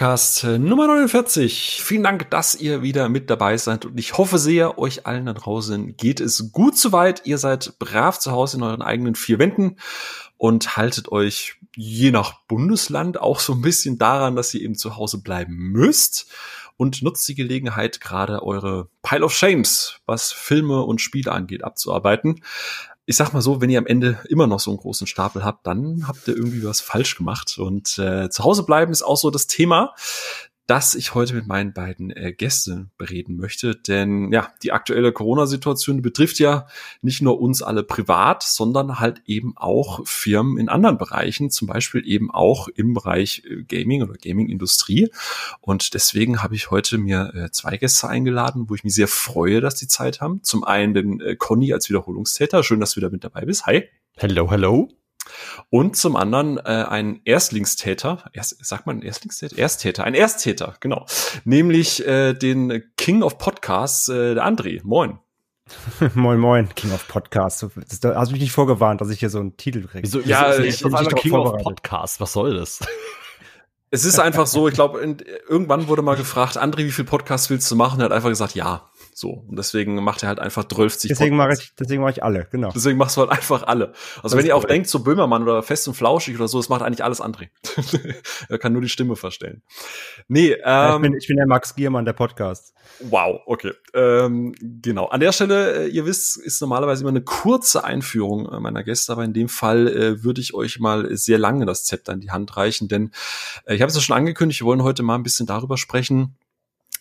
Podcast äh, Nummer 49. Vielen Dank, dass ihr wieder mit dabei seid und ich hoffe sehr, euch allen da draußen geht es gut soweit. Ihr seid brav zu Hause in euren eigenen vier Wänden und haltet euch je nach Bundesland auch so ein bisschen daran, dass ihr eben zu Hause bleiben müsst und nutzt die Gelegenheit, gerade eure Pile of Shames, was Filme und Spiele angeht, abzuarbeiten ich sag mal so, wenn ihr am Ende immer noch so einen großen Stapel habt, dann habt ihr irgendwie was falsch gemacht. Und äh, zu Hause bleiben ist auch so das Thema das ich heute mit meinen beiden äh, Gästen bereden möchte. Denn ja, die aktuelle Corona-Situation betrifft ja nicht nur uns alle privat, sondern halt eben auch Firmen in anderen Bereichen, zum Beispiel eben auch im Bereich äh, Gaming oder Gaming-Industrie. Und deswegen habe ich heute mir äh, zwei Gäste eingeladen, wo ich mich sehr freue, dass die Zeit haben. Zum einen den äh, Conny als Wiederholungstäter. Schön, dass du wieder mit dabei bist. Hi. Hello, hello. Und zum anderen äh, ein Erstlingstäter, erst, sagt man Erstlingstäter? Ersttäter, ein Ersttäter, genau. Nämlich äh, den King of Podcasts, äh, der André. Moin. moin, moin, King of Podcasts. Da hast du mich nicht vorgewarnt, dass ich hier so einen Titel kriege. Wieso, ja, ich, ich, ich King of Podcasts, was soll das? Es ist einfach so, ich glaube, irgendwann wurde mal gefragt, André, wie viel Podcasts willst du machen? Er hat einfach gesagt, ja. So. Und deswegen macht er halt einfach 12 Deswegen mache ich, deswegen mache ich alle, genau. Deswegen machst du halt einfach alle. Also das wenn ihr auch denkt, so Böhmermann oder Fest und Flauschig oder so, das macht eigentlich alles André. er kann nur die Stimme verstellen. Nee, ähm, ja, ich, bin, ich bin der Max Giermann der Podcast. Wow, okay. Ähm, genau. An der Stelle, äh, ihr wisst, ist normalerweise immer eine kurze Einführung äh, meiner Gäste, aber in dem Fall äh, würde ich euch mal sehr lange das Zepter in die Hand reichen, denn äh, ich habe es ja schon angekündigt, wir wollen heute mal ein bisschen darüber sprechen,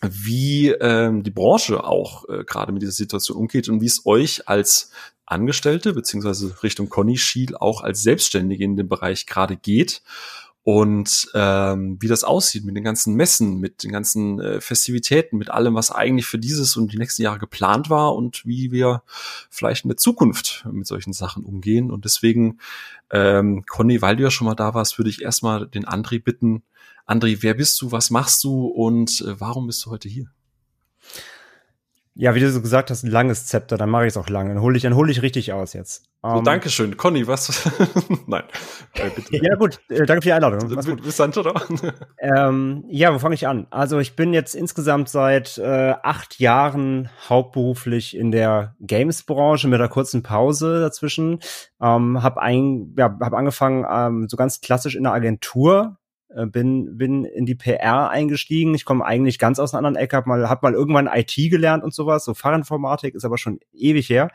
wie ähm, die Branche auch äh, gerade mit dieser Situation umgeht und wie es euch als Angestellte beziehungsweise Richtung Conny Schiel auch als Selbstständige in dem Bereich gerade geht und ähm, wie das aussieht mit den ganzen Messen, mit den ganzen äh, Festivitäten, mit allem, was eigentlich für dieses und die nächsten Jahre geplant war und wie wir vielleicht in der Zukunft mit solchen Sachen umgehen. Und deswegen, ähm, Conny, weil du ja schon mal da warst, würde ich erstmal den André bitten, André, wer bist du, was machst du und äh, warum bist du heute hier? Ja, wie du so gesagt hast, ein langes Zepter, dann mache ich es auch lang. Dann hole ich, dann hole ich richtig aus jetzt. So, um, ähm, Dankeschön. Conny, was? Nein. Äh, bitte. Ja, gut, äh, danke für die Einladung. Mach's gut. Bis dann, oder? ähm, ja, wo fange ich an? Also ich bin jetzt insgesamt seit äh, acht Jahren hauptberuflich in der Games-Branche mit einer kurzen Pause dazwischen. Ähm, hab, ein, ja, hab angefangen ähm, so ganz klassisch in der Agentur bin bin in die PR eingestiegen. Ich komme eigentlich ganz aus einer anderen Ecke, hab mal hab mal irgendwann IT gelernt und sowas, so Fachinformatik ist aber schon ewig her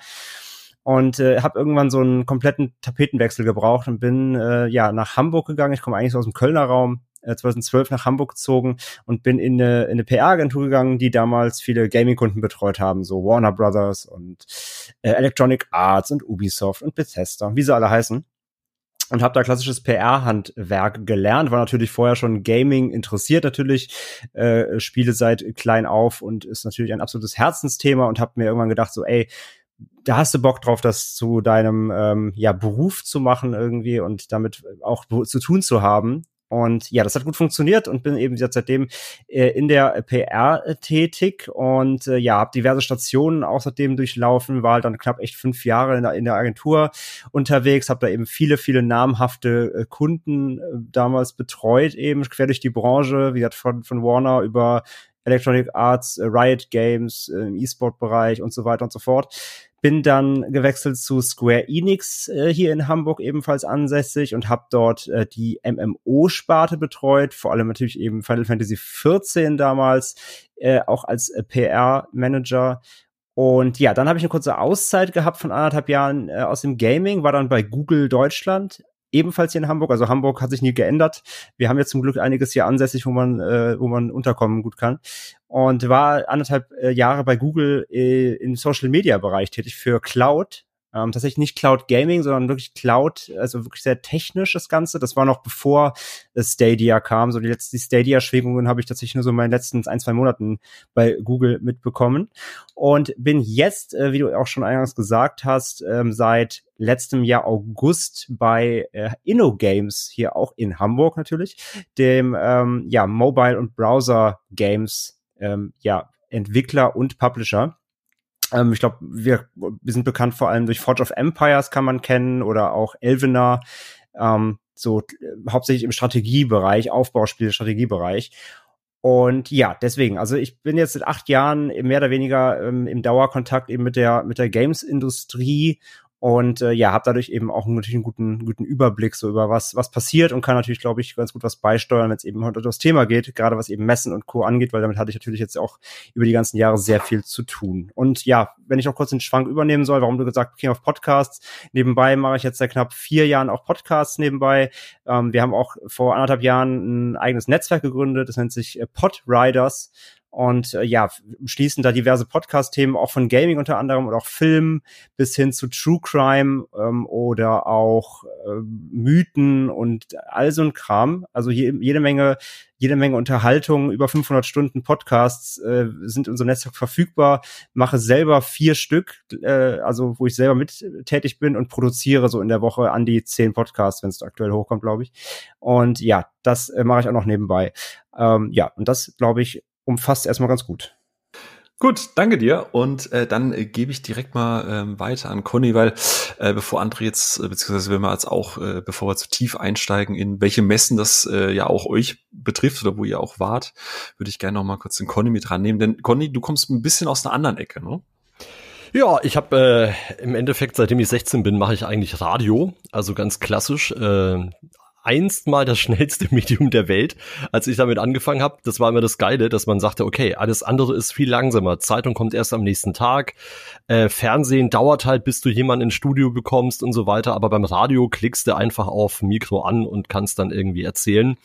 und äh, habe irgendwann so einen kompletten Tapetenwechsel gebraucht und bin äh, ja nach Hamburg gegangen. Ich komme eigentlich so aus dem Kölner Raum. 2012 äh, nach Hamburg gezogen und bin in eine, in eine PR-Agentur gegangen, die damals viele Gaming-Kunden betreut haben, so Warner Brothers und äh, Electronic Arts und Ubisoft und Bethesda, wie sie alle heißen und habe da klassisches PR-Handwerk gelernt, war natürlich vorher schon Gaming interessiert natürlich, äh, spiele seit klein auf und ist natürlich ein absolutes Herzensthema und habe mir irgendwann gedacht so, ey, da hast du Bock drauf, das zu deinem ähm, ja Beruf zu machen irgendwie und damit auch zu tun zu haben. Und ja, das hat gut funktioniert und bin eben seitdem äh, in der PR tätig und äh, ja, habe diverse Stationen auch seitdem durchlaufen, war halt dann knapp echt fünf Jahre in der, in der Agentur unterwegs, habe da eben viele, viele namhafte äh, Kunden äh, damals betreut, eben quer durch die Branche, wie gesagt, von, von Warner über Electronic Arts, äh, Riot Games, äh, im E-Sport-Bereich und so weiter und so fort bin dann gewechselt zu Square Enix äh, hier in Hamburg ebenfalls ansässig und habe dort äh, die MMO-Sparte betreut, vor allem natürlich eben Final Fantasy XIV damals, äh, auch als äh, PR-Manager. Und ja, dann habe ich eine kurze Auszeit gehabt von anderthalb Jahren äh, aus dem Gaming, war dann bei Google Deutschland ebenfalls hier in Hamburg. Also Hamburg hat sich nie geändert. Wir haben jetzt zum Glück einiges hier ansässig, wo man, äh, wo man unterkommen gut kann. Und war anderthalb äh, Jahre bei Google äh, im Social Media Bereich tätig für Cloud. Ähm, tatsächlich nicht Cloud Gaming, sondern wirklich Cloud, also wirklich sehr technisch das Ganze. Das war noch bevor Stadia kam. So die letzten Stadia-Schwingungen habe ich tatsächlich nur so in meinen letzten ein, zwei Monaten bei Google mitbekommen. Und bin jetzt, äh, wie du auch schon eingangs gesagt hast, ähm, seit letztem Jahr August bei äh, InnoGames, hier auch in Hamburg natürlich, dem ähm, ja, Mobile- und Browser-Games ähm, ja, Entwickler und Publisher. Ähm, ich glaube, wir, wir sind bekannt vor allem durch Forge of Empires kann man kennen oder auch Elvenar. Ähm, so äh, hauptsächlich im Strategiebereich, Aufbauspiel, Strategiebereich. Und ja, deswegen, also ich bin jetzt seit acht Jahren mehr oder weniger ähm, im Dauerkontakt eben mit der mit der Games-Industrie und äh, ja, habe dadurch eben auch natürlich einen guten, guten Überblick so über was, was passiert und kann natürlich, glaube ich, ganz gut was beisteuern, wenn es eben heute um das Thema geht, gerade was eben Messen und Co. angeht, weil damit hatte ich natürlich jetzt auch über die ganzen Jahre sehr viel zu tun. Und ja, wenn ich noch kurz den Schwank übernehmen soll, warum du gesagt King of Podcasts, nebenbei mache ich jetzt seit knapp vier Jahren auch Podcasts nebenbei. Ähm, wir haben auch vor anderthalb Jahren ein eigenes Netzwerk gegründet, das nennt sich äh, Podriders und äh, ja, schließen da diverse Podcast-Themen auch von Gaming unter anderem oder auch Film bis hin zu True Crime ähm, oder auch äh, Mythen und all so ein Kram. Also je, jede Menge, jede Menge Unterhaltung, über 500 Stunden Podcasts äh, sind in unserem Netzwerk verfügbar. Mache selber vier Stück, äh, also wo ich selber mit tätig bin und produziere so in der Woche an die zehn Podcasts, wenn es aktuell hochkommt, glaube ich. Und ja, das äh, mache ich auch noch nebenbei. Ähm, ja, und das glaube ich umfasst erstmal ganz gut. Gut, danke dir. Und äh, dann äh, gebe ich direkt mal ähm, weiter an Conny, weil äh, bevor André jetzt, äh, beziehungsweise wenn wir jetzt auch, äh, bevor wir zu tief einsteigen, in welche Messen das äh, ja auch euch betrifft oder wo ihr auch wart, würde ich gerne noch mal kurz den Conny mit rannehmen. Denn Conny, du kommst ein bisschen aus einer anderen Ecke, ne? Ja, ich habe äh, im Endeffekt, seitdem ich 16 bin, mache ich eigentlich Radio, also ganz klassisch. Äh, einst mal das schnellste Medium der Welt, als ich damit angefangen habe. Das war immer das Geile, dass man sagte, okay, alles andere ist viel langsamer. Zeitung kommt erst am nächsten Tag. Äh, Fernsehen dauert halt, bis du jemanden ins Studio bekommst und so weiter. Aber beim Radio klickst du einfach auf Mikro an und kannst dann irgendwie erzählen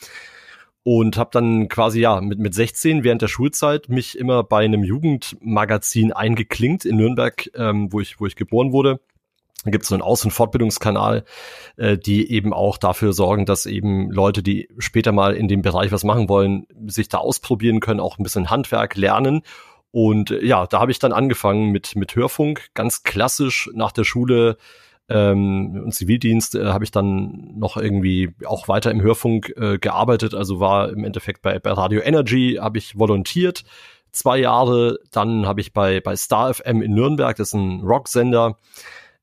und habe dann quasi ja mit mit 16 während der Schulzeit mich immer bei einem Jugendmagazin eingeklinkt in Nürnberg, ähm, wo ich wo ich geboren wurde da gibt es so einen Aus- und Fortbildungskanal, äh, die eben auch dafür sorgen, dass eben Leute, die später mal in dem Bereich was machen wollen, sich da ausprobieren können, auch ein bisschen Handwerk lernen. Und äh, ja, da habe ich dann angefangen mit, mit Hörfunk, ganz klassisch nach der Schule ähm, und Zivildienst äh, habe ich dann noch irgendwie auch weiter im Hörfunk äh, gearbeitet. Also war im Endeffekt bei, bei Radio Energy, habe ich volontiert zwei Jahre. Dann habe ich bei, bei Star FM in Nürnberg, das ist ein Rocksender,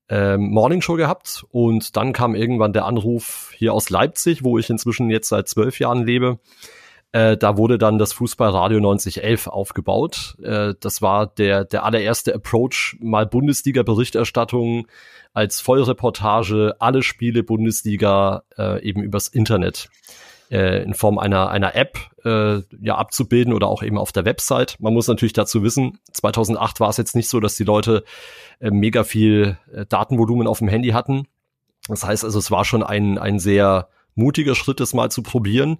ähm, Morningshow gehabt und dann kam irgendwann der Anruf hier aus Leipzig, wo ich inzwischen jetzt seit zwölf Jahren lebe. Äh, da wurde dann das Fußballradio 9011 aufgebaut. Äh, das war der, der allererste Approach, mal Bundesliga-Berichterstattung als Vollreportage, alle Spiele Bundesliga äh, eben übers Internet äh, in Form einer, einer App äh, ja abzubilden oder auch eben auf der Website. Man muss natürlich dazu wissen, 2008 war es jetzt nicht so, dass die Leute äh, mega viel äh, Datenvolumen auf dem Handy hatten. Das heißt also, es war schon ein, ein sehr mutiger Schritt, das mal zu probieren.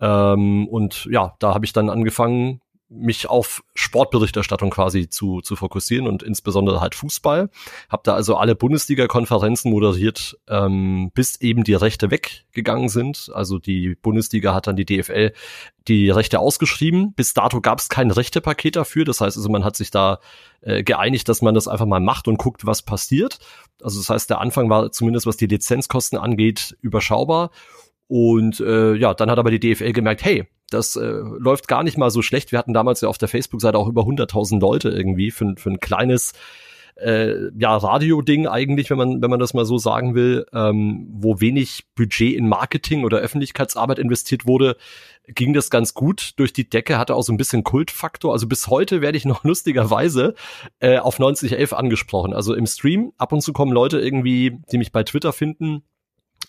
Ähm, und ja, da habe ich dann angefangen, mich auf Sportberichterstattung quasi zu, zu fokussieren und insbesondere halt Fußball. Hab da also alle Bundesliga-Konferenzen moderiert, ähm, bis eben die Rechte weggegangen sind. Also die Bundesliga hat dann die DFL die Rechte ausgeschrieben. Bis dato gab es kein Rechtepaket dafür. Das heißt also, man hat sich da äh, geeinigt, dass man das einfach mal macht und guckt, was passiert. Also das heißt, der Anfang war zumindest, was die Lizenzkosten angeht, überschaubar. Und äh, ja, dann hat aber die DFL gemerkt, hey, das äh, läuft gar nicht mal so schlecht. Wir hatten damals ja auf der Facebook-Seite auch über 100.000 Leute irgendwie für, für ein kleines äh, ja, Radio-Ding eigentlich, wenn man, wenn man das mal so sagen will, ähm, wo wenig Budget in Marketing oder Öffentlichkeitsarbeit investiert wurde, ging das ganz gut durch die Decke, hatte auch so ein bisschen Kultfaktor. Also bis heute werde ich noch lustigerweise äh, auf 9011 angesprochen. Also im Stream, ab und zu kommen Leute irgendwie, die mich bei Twitter finden,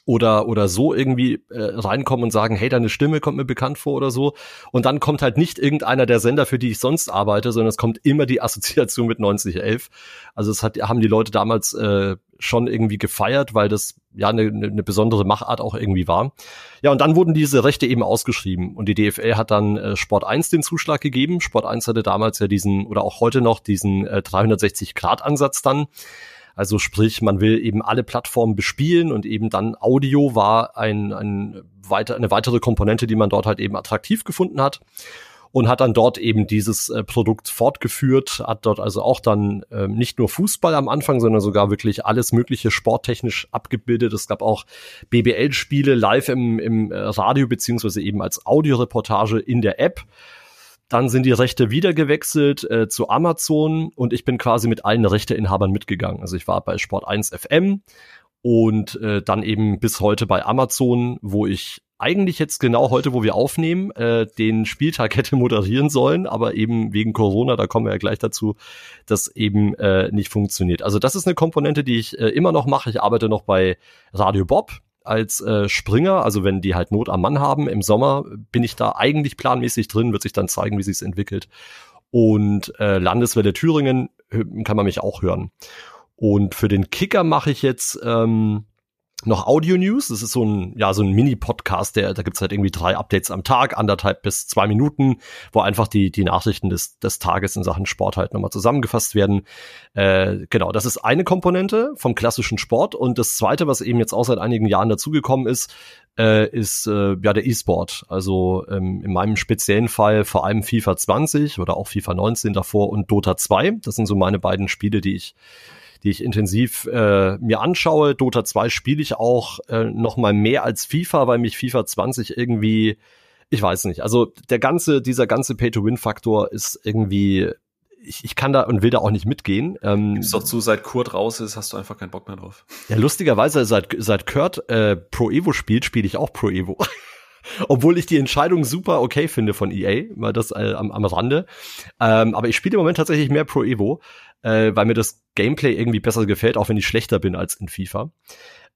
oder oder so irgendwie äh, reinkommen und sagen, hey, deine Stimme kommt mir bekannt vor oder so. Und dann kommt halt nicht irgendeiner der Sender, für die ich sonst arbeite, sondern es kommt immer die Assoziation mit 9011. Also es hat, haben die Leute damals äh, schon irgendwie gefeiert, weil das ja eine, eine besondere Machart auch irgendwie war. Ja, und dann wurden diese Rechte eben ausgeschrieben und die DFL hat dann äh, Sport 1 den Zuschlag gegeben. Sport 1 hatte damals ja diesen oder auch heute noch diesen äh, 360 Grad Ansatz dann also sprich, man will eben alle Plattformen bespielen und eben dann Audio war ein, ein weiter, eine weitere Komponente, die man dort halt eben attraktiv gefunden hat und hat dann dort eben dieses äh, Produkt fortgeführt, hat dort also auch dann äh, nicht nur Fußball am Anfang, sondern sogar wirklich alles mögliche sporttechnisch abgebildet. Es gab auch BBL-Spiele live im, im äh, Radio beziehungsweise eben als Audioreportage in der App. Dann sind die Rechte wieder gewechselt äh, zu Amazon und ich bin quasi mit allen Rechteinhabern mitgegangen. Also ich war bei Sport 1 FM und äh, dann eben bis heute bei Amazon, wo ich eigentlich jetzt genau heute, wo wir aufnehmen, äh, den Spieltag hätte moderieren sollen, aber eben wegen Corona, da kommen wir ja gleich dazu, das eben äh, nicht funktioniert. Also das ist eine Komponente, die ich äh, immer noch mache. Ich arbeite noch bei Radio Bob als äh, Springer, also wenn die halt Not am Mann haben im Sommer, bin ich da eigentlich planmäßig drin, wird sich dann zeigen, wie sich entwickelt. Und äh, Landeswelle Thüringen kann man mich auch hören. Und für den Kicker mache ich jetzt ähm, noch Audio News. Das ist so ein, ja, so ein Mini-Podcast, der, da gibt's halt irgendwie drei Updates am Tag, anderthalb bis zwei Minuten, wo einfach die, die Nachrichten des, des Tages in Sachen Sport halt nochmal zusammengefasst werden. Äh, genau, das ist eine Komponente vom klassischen Sport. Und das zweite, was eben jetzt auch seit einigen Jahren dazugekommen ist, äh, ist äh, ja der E-Sport. Also ähm, in meinem speziellen Fall vor allem FIFA 20 oder auch FIFA 19 davor und Dota 2. Das sind so meine beiden Spiele, die ich die ich intensiv äh, mir anschaue. Dota 2 spiele ich auch äh, noch mal mehr als FIFA, weil mich FIFA 20 irgendwie, ich weiß nicht, also der ganze, dieser ganze Pay-to-Win-Faktor ist irgendwie ich, ich kann da und will da auch nicht mitgehen. Ähm, Gib's doch zu, seit Kurt raus ist, hast du einfach keinen Bock mehr drauf. Ja, lustigerweise, seit, seit Kurt äh, Pro Evo spielt, spiele ich auch Pro Evo. Obwohl ich die Entscheidung super okay finde von EA, mal das äh, am, am Rande. Ähm, aber ich spiele im Moment tatsächlich mehr Pro Evo äh, weil mir das Gameplay irgendwie besser gefällt, auch wenn ich schlechter bin als in FIFA.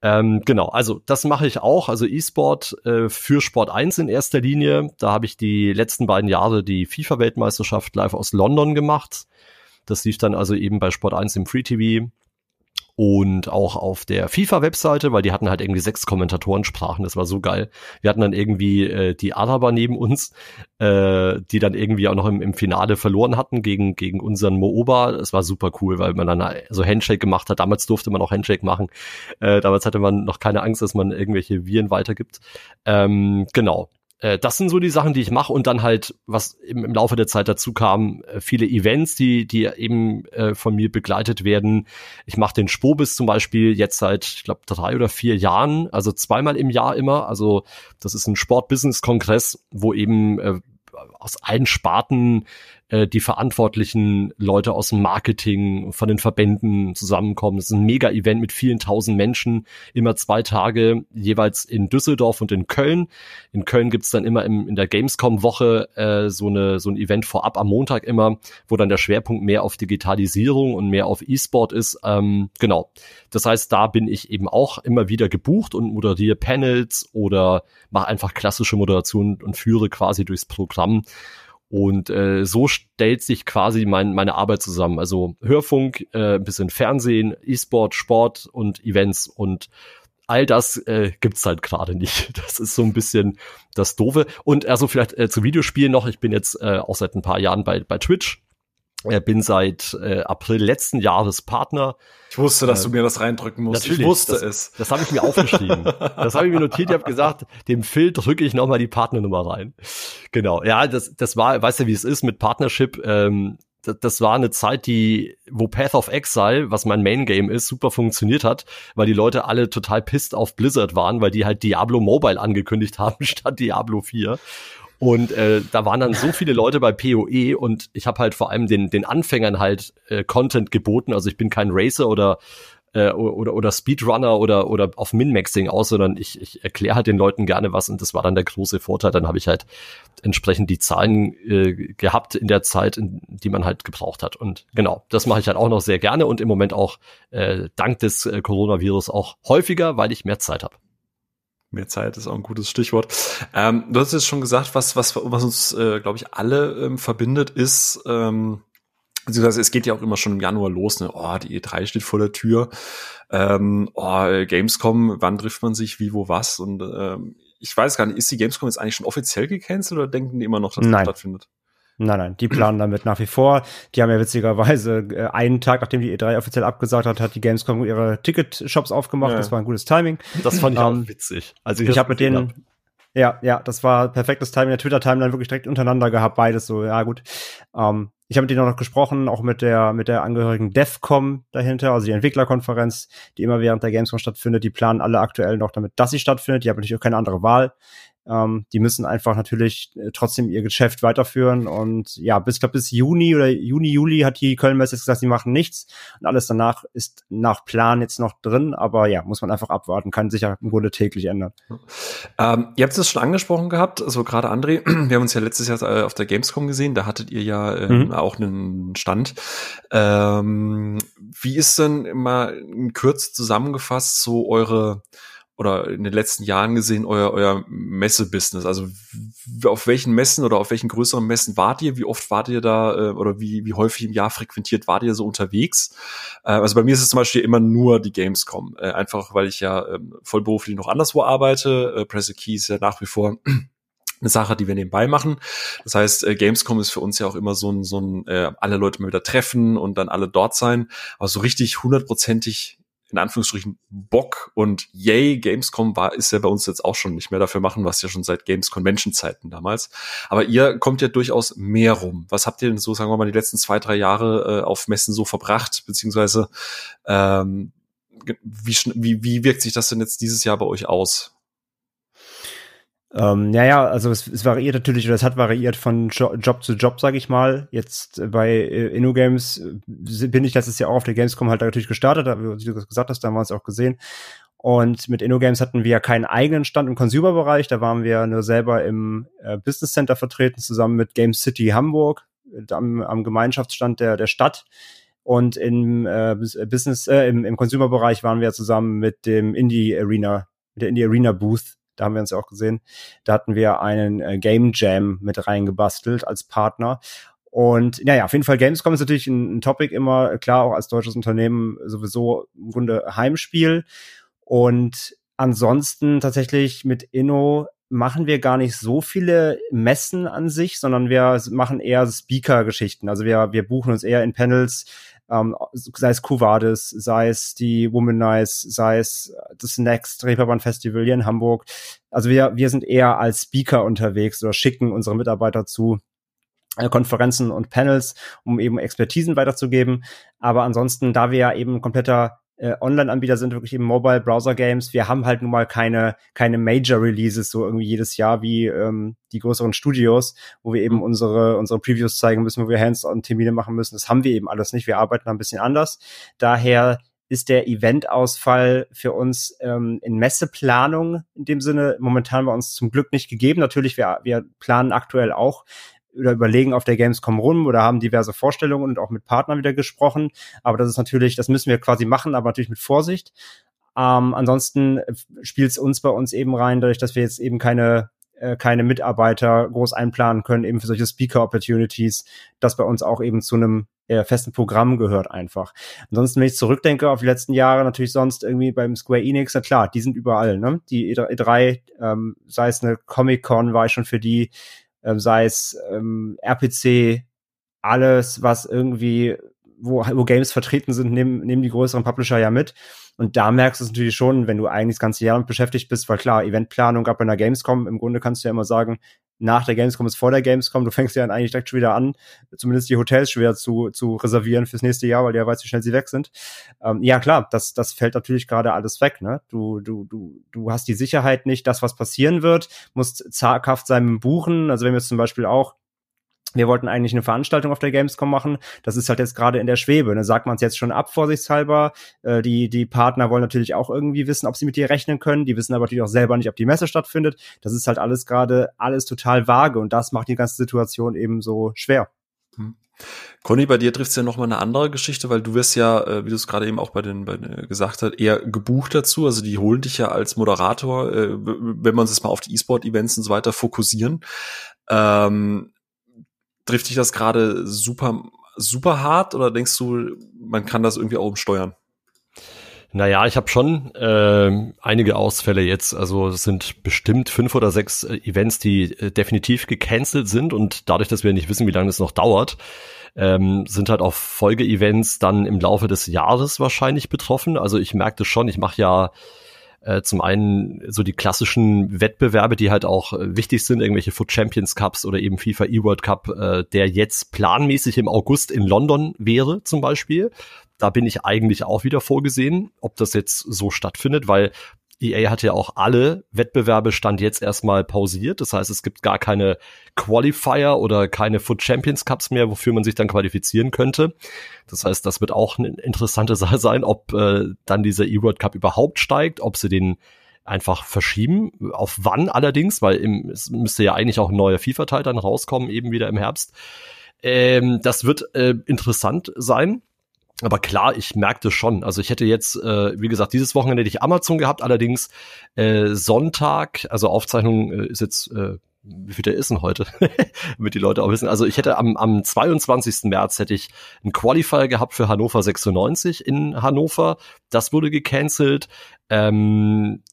Ähm, genau, also das mache ich auch, also E-Sport äh, für Sport 1 in erster Linie. Da habe ich die letzten beiden Jahre die FIFA-Weltmeisterschaft live aus London gemacht. Das lief dann also eben bei Sport 1 im Free TV und auch auf der FIFA-Webseite, weil die hatten halt irgendwie sechs Kommentatorensprachen, das war so geil. Wir hatten dann irgendwie äh, die Araber neben uns, äh, die dann irgendwie auch noch im, im Finale verloren hatten gegen, gegen unseren Mooba. Das war super cool, weil man dann so Handshake gemacht hat. Damals durfte man auch Handshake machen. Äh, damals hatte man noch keine Angst, dass man irgendwelche Viren weitergibt. Ähm, genau äh, das sind so die Sachen, die ich mache und dann halt, was im, im Laufe der Zeit dazu kam, äh, viele Events, die, die eben äh, von mir begleitet werden. Ich mache den Spobis zum Beispiel jetzt seit, ich glaube, drei oder vier Jahren, also zweimal im Jahr immer. Also das ist ein Sport-Business-Kongress, wo eben äh, aus allen Sparten äh, die verantwortlichen Leute aus dem Marketing, von den Verbänden zusammenkommen. Es ist ein Mega-Event mit vielen tausend Menschen, immer zwei Tage, jeweils in Düsseldorf und in Köln. In Köln gibt's dann immer im, in der Gamescom-Woche äh, so, eine, so ein Event vorab am Montag immer, wo dann der Schwerpunkt mehr auf Digitalisierung und mehr auf E-Sport ist. Ähm, genau. Das heißt, da bin ich eben auch immer wieder gebucht und moderiere Panels oder mache einfach klassische Moderation und führe quasi durchs Programm. Und äh, so stellt sich quasi mein, meine Arbeit zusammen. Also Hörfunk, äh, ein bisschen Fernsehen, E-Sport, Sport und Events und all das äh, gibt's halt gerade nicht. Das ist so ein bisschen das Doofe. Und also vielleicht äh, zu Videospielen noch. Ich bin jetzt äh, auch seit ein paar Jahren bei, bei Twitch äh, bin seit äh, April letzten Jahres Partner. Ich wusste, dass äh, du mir das reindrücken musst. Natürlich, ich wusste das, es. Das habe ich mir aufgeschrieben. das habe ich mir notiert. Ich habe gesagt, dem Phil drücke ich nochmal die Partnernummer rein. Genau. Ja, das, das war, weißt du, wie es ist mit Partnership. Ähm, das, das war eine Zeit, die, wo Path of Exile, was mein Main Game ist, super funktioniert hat, weil die Leute alle total pisst auf Blizzard waren, weil die halt Diablo Mobile angekündigt haben statt Diablo 4. Und äh, da waren dann so viele Leute bei PoE und ich habe halt vor allem den, den Anfängern halt äh, Content geboten. Also ich bin kein Racer oder äh, oder, oder Speedrunner oder, oder auf Min-Maxing aus, sondern ich, ich erkläre halt den Leuten gerne was und das war dann der große Vorteil. Dann habe ich halt entsprechend die Zahlen äh, gehabt in der Zeit, in, die man halt gebraucht hat. Und genau, das mache ich halt auch noch sehr gerne und im Moment auch äh, dank des äh, Coronavirus auch häufiger, weil ich mehr Zeit habe. Mehr Zeit ist auch ein gutes Stichwort. Ähm, du hast jetzt schon gesagt, was, was, was uns, äh, glaube ich, alle ähm, verbindet, ist, ähm, beziehungsweise es geht ja auch immer schon im Januar los, ne? Oh, die E3 steht vor der Tür. Ähm, oh, Gamescom, wann trifft man sich, wie, wo, was? Und ähm, ich weiß gar nicht, ist die Gamescom jetzt eigentlich schon offiziell gecancelt oder denken die immer noch, dass das stattfindet? Nein, nein, die planen damit nach wie vor. Die haben ja witzigerweise äh, einen Tag, nachdem die E3 offiziell abgesagt hat, hat die Gamescom ihre Ticket-Shops aufgemacht. Ja. Das war ein gutes Timing. Das fand ich ähm, auch witzig. Also ich, ich habe mit denen, ja, ja, das war perfektes Timing. Der Twitter-Timeline wirklich direkt untereinander gehabt, beides so, ja gut. Ähm, ich habe mit denen auch noch gesprochen, auch mit der mit der angehörigen DEFCOM dahinter, also die Entwicklerkonferenz, die immer während der Gamescom stattfindet. Die planen alle aktuell noch damit, dass sie stattfindet. Die haben natürlich auch keine andere Wahl. Ähm, die müssen einfach natürlich äh, trotzdem ihr Geschäft weiterführen. Und ja, bis, glaub, bis Juni oder Juni, Juli hat die Köln-Messe gesagt, sie machen nichts. Und alles danach ist nach Plan jetzt noch drin. Aber ja, muss man einfach abwarten. Kann sich ja im Grunde täglich ändern. Ähm, ihr habt es schon angesprochen gehabt, also gerade André, wir haben uns ja letztes Jahr äh, auf der Gamescom gesehen, da hattet ihr ja äh, mhm. auch einen Stand. Ähm, wie ist denn immer in Kürze zusammengefasst so eure oder in den letzten Jahren gesehen euer, euer Messebusiness? Also auf welchen Messen oder auf welchen größeren Messen wart ihr? Wie oft wart ihr da äh, oder wie, wie häufig im Jahr frequentiert wart ihr so unterwegs? Äh, also bei mir ist es zum Beispiel immer nur die Gamescom, äh, einfach weil ich ja äh, vollberuflich noch anderswo arbeite. Äh, Press Key ist ja nach wie vor eine Sache, die wir nebenbei machen. Das heißt, äh, Gamescom ist für uns ja auch immer so ein, so ein äh, alle Leute mal wieder treffen und dann alle dort sein. Aber so richtig hundertprozentig in Anführungsstrichen Bock und yay, Gamescom war, ist ja bei uns jetzt auch schon nicht mehr. Dafür machen was ja schon seit Games Convention Zeiten damals. Aber ihr kommt ja durchaus mehr rum. Was habt ihr denn so, sagen wir mal, die letzten zwei, drei Jahre äh, auf Messen so verbracht? Beziehungsweise, ähm, wie, wie, wie wirkt sich das denn jetzt dieses Jahr bei euch aus? Ähm, ja, ja, also es, es variiert natürlich, oder es hat variiert von jo Job zu Job, sage ich mal. Jetzt äh, bei äh, InnoGames äh, bin ich letztes Jahr auch auf der Gamescom halt natürlich gestartet, wie du gesagt hast, da haben wir uns auch gesehen. Und mit InnoGames hatten wir keinen eigenen Stand im Consumer-Bereich, da waren wir nur selber im äh, Business Center vertreten, zusammen mit Game City Hamburg, am, am Gemeinschaftsstand der, der Stadt. Und im äh, Business, äh, im, im Consumer-Bereich waren wir zusammen mit dem Indie Arena, mit der Indie Arena Booth da haben wir uns ja auch gesehen. Da hatten wir einen äh, Game Jam mit reingebastelt als Partner. Und naja, auf jeden Fall Gamescom ist natürlich ein, ein Topic immer, klar, auch als deutsches Unternehmen sowieso im Grunde Heimspiel. Und ansonsten tatsächlich mit Inno machen wir gar nicht so viele Messen an sich, sondern wir machen eher Speaker-Geschichten. Also wir, wir buchen uns eher in Panels ähm, sei es Cuvades, sei es die Womanize, sei es das Next Reeperbahn Festival hier in Hamburg. Also wir, wir sind eher als Speaker unterwegs oder schicken unsere Mitarbeiter zu äh, Konferenzen und Panels, um eben Expertisen weiterzugeben. Aber ansonsten, da wir ja eben kompletter äh, Online-Anbieter sind, wirklich eben Mobile Browser Games. Wir haben halt nun mal keine keine Major Releases so irgendwie jedes Jahr wie ähm, die größeren Studios, wo wir eben unsere unsere Previews zeigen müssen, wo wir Hands-on Termine machen müssen. Das haben wir eben alles nicht. Wir arbeiten ein bisschen anders. Daher ist der Eventausfall für uns ähm, in Messeplanung in dem Sinne momentan bei uns zum Glück nicht gegeben. Natürlich, wir, wir planen aktuell auch oder überlegen auf der Gamescom rum oder haben diverse Vorstellungen und auch mit Partnern wieder gesprochen. Aber das ist natürlich, das müssen wir quasi machen, aber natürlich mit Vorsicht. Ähm, ansonsten spielt es uns bei uns eben rein, dadurch, dass wir jetzt eben keine äh, keine Mitarbeiter groß einplanen können, eben für solche Speaker-Opportunities, das bei uns auch eben zu einem eher festen Programm gehört einfach. Ansonsten, wenn ich zurückdenke auf die letzten Jahre, natürlich sonst irgendwie beim Square Enix, na klar, die sind überall, ne? Die E3, ähm, sei es eine Comic-Con, war ich schon für die, ähm, sei es ähm, RPC, alles, was irgendwie, wo, wo Games vertreten sind, nehmen, nehmen die größeren Publisher ja mit. Und da merkst du es natürlich schon, wenn du eigentlich das ganze Jahr beschäftigt bist, weil klar, Eventplanung gab bei einer Gamescom, im Grunde kannst du ja immer sagen, nach der Gamescom ist vor der Gamescom, du fängst ja dann eigentlich direkt schon wieder an, zumindest die Hotels schwer zu, zu reservieren fürs nächste Jahr, weil der weiß, wie schnell sie weg sind. Ähm, ja, klar, das, das fällt natürlich gerade alles weg, ne? Du, du, du, du hast die Sicherheit nicht, dass was passieren wird, musst zaghaft sein Buchen. Also wenn wir jetzt zum Beispiel auch wir wollten eigentlich eine Veranstaltung auf der Gamescom machen. Das ist halt jetzt gerade in der Schwebe. Da sagt man es jetzt schon ab, vorsichtshalber. Äh, die, die Partner wollen natürlich auch irgendwie wissen, ob sie mit dir rechnen können. Die wissen aber natürlich auch selber nicht, ob die Messe stattfindet. Das ist halt alles gerade alles total vage und das macht die ganze Situation eben so schwer. Hm. Conny, bei dir trifft es ja noch mal eine andere Geschichte, weil du wirst ja, äh, wie du es gerade eben auch bei den, bei den gesagt hast, eher gebucht dazu. Also die holen dich ja als Moderator, äh, wenn man es mal auf die E-Sport-Events und so weiter fokussieren. Ähm, trifft dich das gerade super, super hart oder denkst du, man kann das irgendwie auch umsteuern? Naja, ich habe schon äh, einige Ausfälle jetzt. Also es sind bestimmt fünf oder sechs äh, Events, die äh, definitiv gecancelt sind und dadurch, dass wir nicht wissen, wie lange es noch dauert, ähm, sind halt auch Folgeevents dann im Laufe des Jahres wahrscheinlich betroffen. Also ich merkte schon, ich mache ja äh, zum einen so die klassischen Wettbewerbe, die halt auch äh, wichtig sind, irgendwelche Foot Champions Cups oder eben FIFA E-World Cup, äh, der jetzt planmäßig im August in London wäre zum Beispiel. Da bin ich eigentlich auch wieder vorgesehen, ob das jetzt so stattfindet, weil EA hat ja auch alle Wettbewerbe stand jetzt erstmal pausiert. Das heißt, es gibt gar keine Qualifier oder keine Foot Champions Cups mehr, wofür man sich dann qualifizieren könnte. Das heißt, das wird auch eine interessante Sache sein, ob äh, dann dieser E-World Cup überhaupt steigt, ob sie den einfach verschieben. Auf wann allerdings, weil im, es müsste ja eigentlich auch ein neuer FIFA-Teil dann rauskommen, eben wieder im Herbst. Ähm, das wird äh, interessant sein. Aber klar, ich merkte schon. Also ich hätte jetzt, äh, wie gesagt, dieses Wochenende hätte ich Amazon gehabt, allerdings äh, Sonntag, also Aufzeichnung äh, ist jetzt, äh, wie viel der ist denn heute? Damit die Leute auch wissen. Also ich hätte am, am 22. März hätte ich einen Qualifier gehabt für Hannover 96 in Hannover. Das wurde gecancelt. Ähm,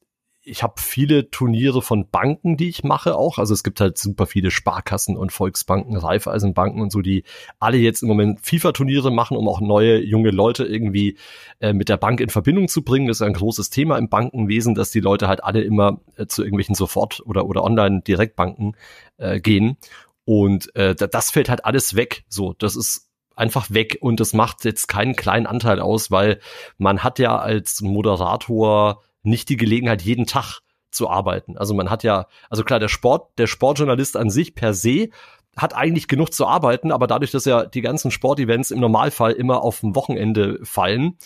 ich habe viele Turniere von Banken, die ich mache auch. Also es gibt halt super viele Sparkassen und Volksbanken, Raiffeisenbanken und so, die alle jetzt im Moment FIFA-Turniere machen, um auch neue junge Leute irgendwie äh, mit der Bank in Verbindung zu bringen. Das ist ein großes Thema im Bankenwesen, dass die Leute halt alle immer äh, zu irgendwelchen Sofort- oder, oder Online-Direktbanken äh, gehen. Und äh, das fällt halt alles weg. So, das ist einfach weg und das macht jetzt keinen kleinen Anteil aus, weil man hat ja als Moderator nicht die Gelegenheit, jeden Tag zu arbeiten. Also man hat ja, also klar, der Sport, der Sportjournalist an sich per se hat eigentlich genug zu arbeiten, aber dadurch, dass ja die ganzen Sportevents im Normalfall immer auf dem Wochenende fallen,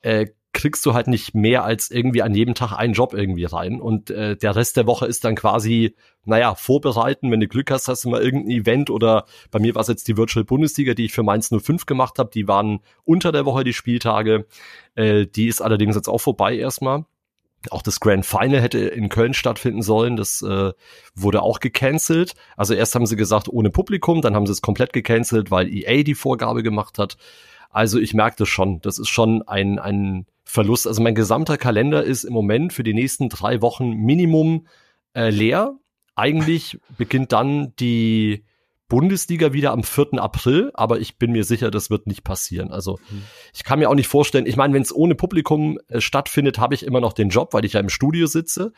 äh, kriegst du halt nicht mehr als irgendwie an jedem Tag einen Job irgendwie rein. Und äh, der Rest der Woche ist dann quasi, naja, vorbereiten. Wenn du Glück hast, hast du mal irgendein Event oder bei mir war es jetzt die Virtual Bundesliga, die ich für Mainz 05 gemacht habe. Die waren unter der Woche die Spieltage. Äh, die ist allerdings jetzt auch vorbei erstmal. Auch das Grand Final hätte in Köln stattfinden sollen. Das äh, wurde auch gecancelt. Also erst haben sie gesagt ohne Publikum, dann haben sie es komplett gecancelt, weil EA die Vorgabe gemacht hat. Also ich merke das schon. Das ist schon ein, ein Verlust. Also mein gesamter Kalender ist im Moment für die nächsten drei Wochen Minimum äh, leer. Eigentlich beginnt dann die Bundesliga wieder am 4. April, aber ich bin mir sicher, das wird nicht passieren. Also mhm. ich kann mir auch nicht vorstellen, ich meine, wenn es ohne Publikum äh, stattfindet, habe ich immer noch den Job, weil ich ja im Studio sitze.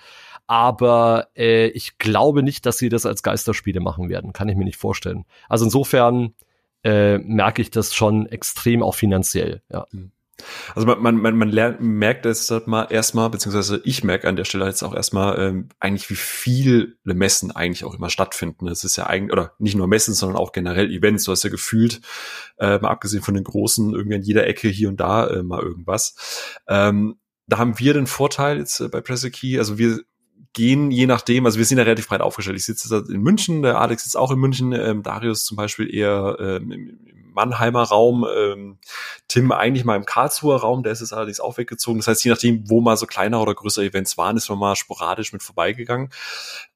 Aber äh, ich glaube nicht, dass sie das als Geisterspiele machen werden. Kann ich mir nicht vorstellen. Also insofern äh, merke ich das schon extrem auch finanziell. Ja. Mhm. Also man, man, man, man lernt, merkt es halt mal erstmal, beziehungsweise ich merke an der Stelle jetzt auch erstmal ähm, eigentlich, wie viele Messen eigentlich auch immer stattfinden. Es ist ja eigentlich, oder nicht nur Messen, sondern auch generell Events. Du hast ja gefühlt, äh, mal abgesehen von den großen, irgendwie in jeder Ecke hier und da äh, mal irgendwas. Ähm, da haben wir den Vorteil jetzt äh, bei Pressekey, also wir gehen je nachdem, also wir sind ja relativ breit aufgestellt. Ich sitze in München, der Alex sitzt auch in München, ähm, Darius zum Beispiel eher ähm, im Mannheimer Raum, ähm, Tim eigentlich mal im Karlsruher Raum, der ist jetzt allerdings auch weggezogen. Das heißt, je nachdem, wo mal so kleinere oder größere Events waren, ist man mal sporadisch mit vorbeigegangen.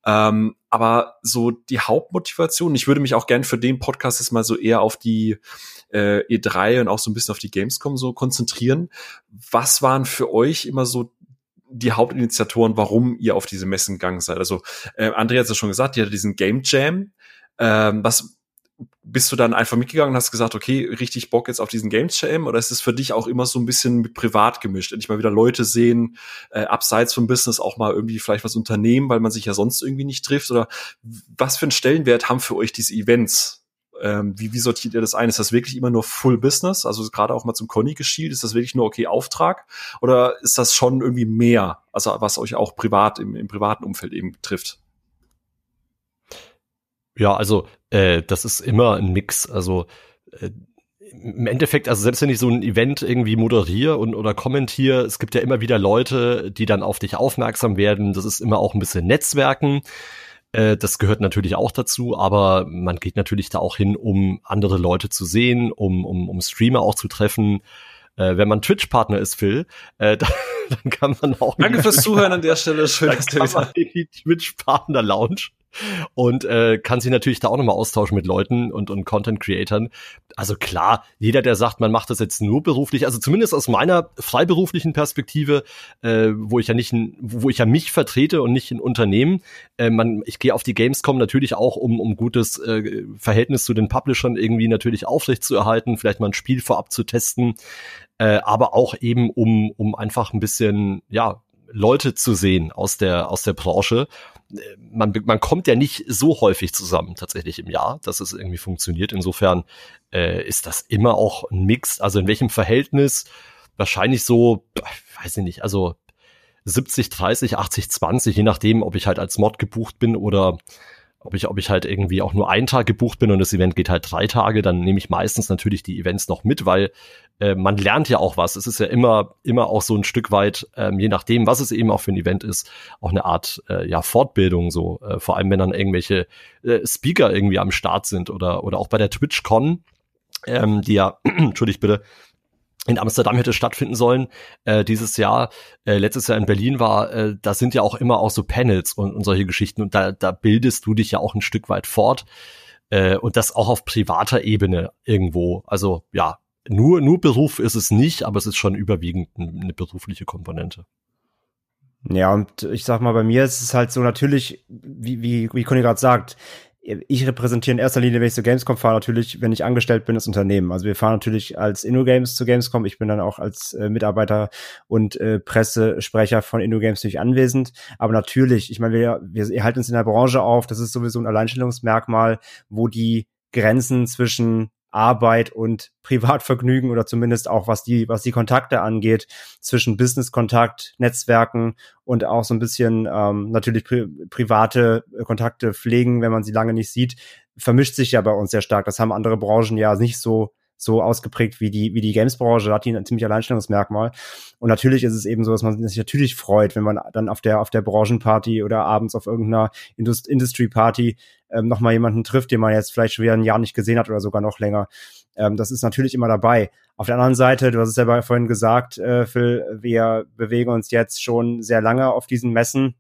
Ähm, aber so die Hauptmotivation, ich würde mich auch gern für den Podcast jetzt mal so eher auf die äh, E3 und auch so ein bisschen auf die Gamescom so konzentrieren. Was waren für euch immer so die Hauptinitiatoren, warum ihr auf diese Messen gegangen seid. Also äh, André hat es ja schon gesagt, die hatte diesen Game Jam. Ähm, was bist du dann einfach mitgegangen und hast gesagt, okay, richtig Bock jetzt auf diesen Game Jam oder ist es für dich auch immer so ein bisschen privat gemischt? Endlich mal wieder Leute sehen, äh, abseits vom Business auch mal irgendwie vielleicht was unternehmen, weil man sich ja sonst irgendwie nicht trifft oder was für einen Stellenwert haben für euch diese Events? Ähm, wie, wie sortiert ihr das ein? Ist das wirklich immer nur Full Business? Also gerade auch mal zum Conny geschielt, ist das wirklich nur okay Auftrag? Oder ist das schon irgendwie mehr, also was euch auch privat im, im privaten Umfeld eben trifft? Ja, also äh, das ist immer ein Mix. Also äh, im Endeffekt, also selbst wenn ich so ein Event irgendwie moderiere und oder kommentiere, es gibt ja immer wieder Leute, die dann auf dich aufmerksam werden. Das ist immer auch ein bisschen Netzwerken. Äh, das gehört natürlich auch dazu, aber man geht natürlich da auch hin, um andere Leute zu sehen, um, um, um Streamer auch zu treffen. Äh, wenn man Twitch-Partner ist, Phil, äh, dann, dann kann man auch. Danke fürs Zuhören an der Stelle. Schön, dass du wieder. Die Twitch-Partner-Lounge und äh, kann sich natürlich da auch nochmal austauschen mit Leuten und, und Content-Creatern. Also klar, jeder, der sagt, man macht das jetzt nur beruflich, also zumindest aus meiner freiberuflichen Perspektive, äh, wo ich ja nicht, wo ich ja mich vertrete und nicht ein Unternehmen, äh, man, ich gehe auf die Gamescom natürlich auch, um, um gutes äh, Verhältnis zu den Publishern irgendwie natürlich aufrecht zu erhalten, vielleicht mal ein Spiel vorab zu testen, äh, aber auch eben um, um einfach ein bisschen, ja, Leute zu sehen aus der, aus der Branche man, man kommt ja nicht so häufig zusammen tatsächlich im Jahr, dass es irgendwie funktioniert. Insofern äh, ist das immer auch ein Mix. Also in welchem Verhältnis? Wahrscheinlich so, weiß ich nicht, also 70, 30, 80, 20, je nachdem, ob ich halt als Mod gebucht bin oder ob ich, ob ich halt irgendwie auch nur einen Tag gebucht bin und das Event geht halt drei Tage, dann nehme ich meistens natürlich die Events noch mit, weil äh, man lernt ja auch was. Es ist ja immer, immer auch so ein Stück weit, ähm, je nachdem, was es eben auch für ein Event ist, auch eine Art äh, ja, Fortbildung so. Äh, vor allem, wenn dann irgendwelche äh, Speaker irgendwie am Start sind oder, oder auch bei der TwitchCon, ähm, die ja, entschuldigt bitte, in Amsterdam hätte stattfinden sollen äh, dieses Jahr. Äh, letztes Jahr in Berlin war, äh, da sind ja auch immer auch so Panels und, und solche Geschichten und da, da bildest du dich ja auch ein Stück weit fort äh, und das auch auf privater Ebene irgendwo. Also ja, nur nur Beruf ist es nicht, aber es ist schon überwiegend eine berufliche Komponente. Ja, und ich sag mal, bei mir ist es halt so natürlich, wie, wie, wie Conny gerade sagt, ich repräsentiere in erster Linie, wenn ich zu Gamescom fahre, natürlich, wenn ich angestellt bin, das Unternehmen. Also wir fahren natürlich als InnoGames zu Gamescom. Ich bin dann auch als äh, Mitarbeiter und äh, Pressesprecher von InnoGames natürlich anwesend. Aber natürlich, ich meine, wir, wir halten uns in der Branche auf. Das ist sowieso ein Alleinstellungsmerkmal, wo die Grenzen zwischen Arbeit und Privatvergnügen oder zumindest auch was die, was die Kontakte angeht, zwischen Business-Kontakt, Netzwerken und auch so ein bisschen ähm, natürlich pri private Kontakte pflegen, wenn man sie lange nicht sieht, vermischt sich ja bei uns sehr stark. Das haben andere Branchen ja nicht so so ausgeprägt wie die, wie die Games-Branche, hat die ein ziemlich Alleinstellungsmerkmal. Und natürlich ist es eben so, dass man sich natürlich freut, wenn man dann auf der, auf der Branchenparty oder abends auf irgendeiner Indust Industry-Party ähm, nochmal jemanden trifft, den man jetzt vielleicht schon wieder ein Jahr nicht gesehen hat oder sogar noch länger. Ähm, das ist natürlich immer dabei. Auf der anderen Seite, du hast es ja vorhin gesagt, äh, Phil, wir bewegen uns jetzt schon sehr lange auf diesen Messen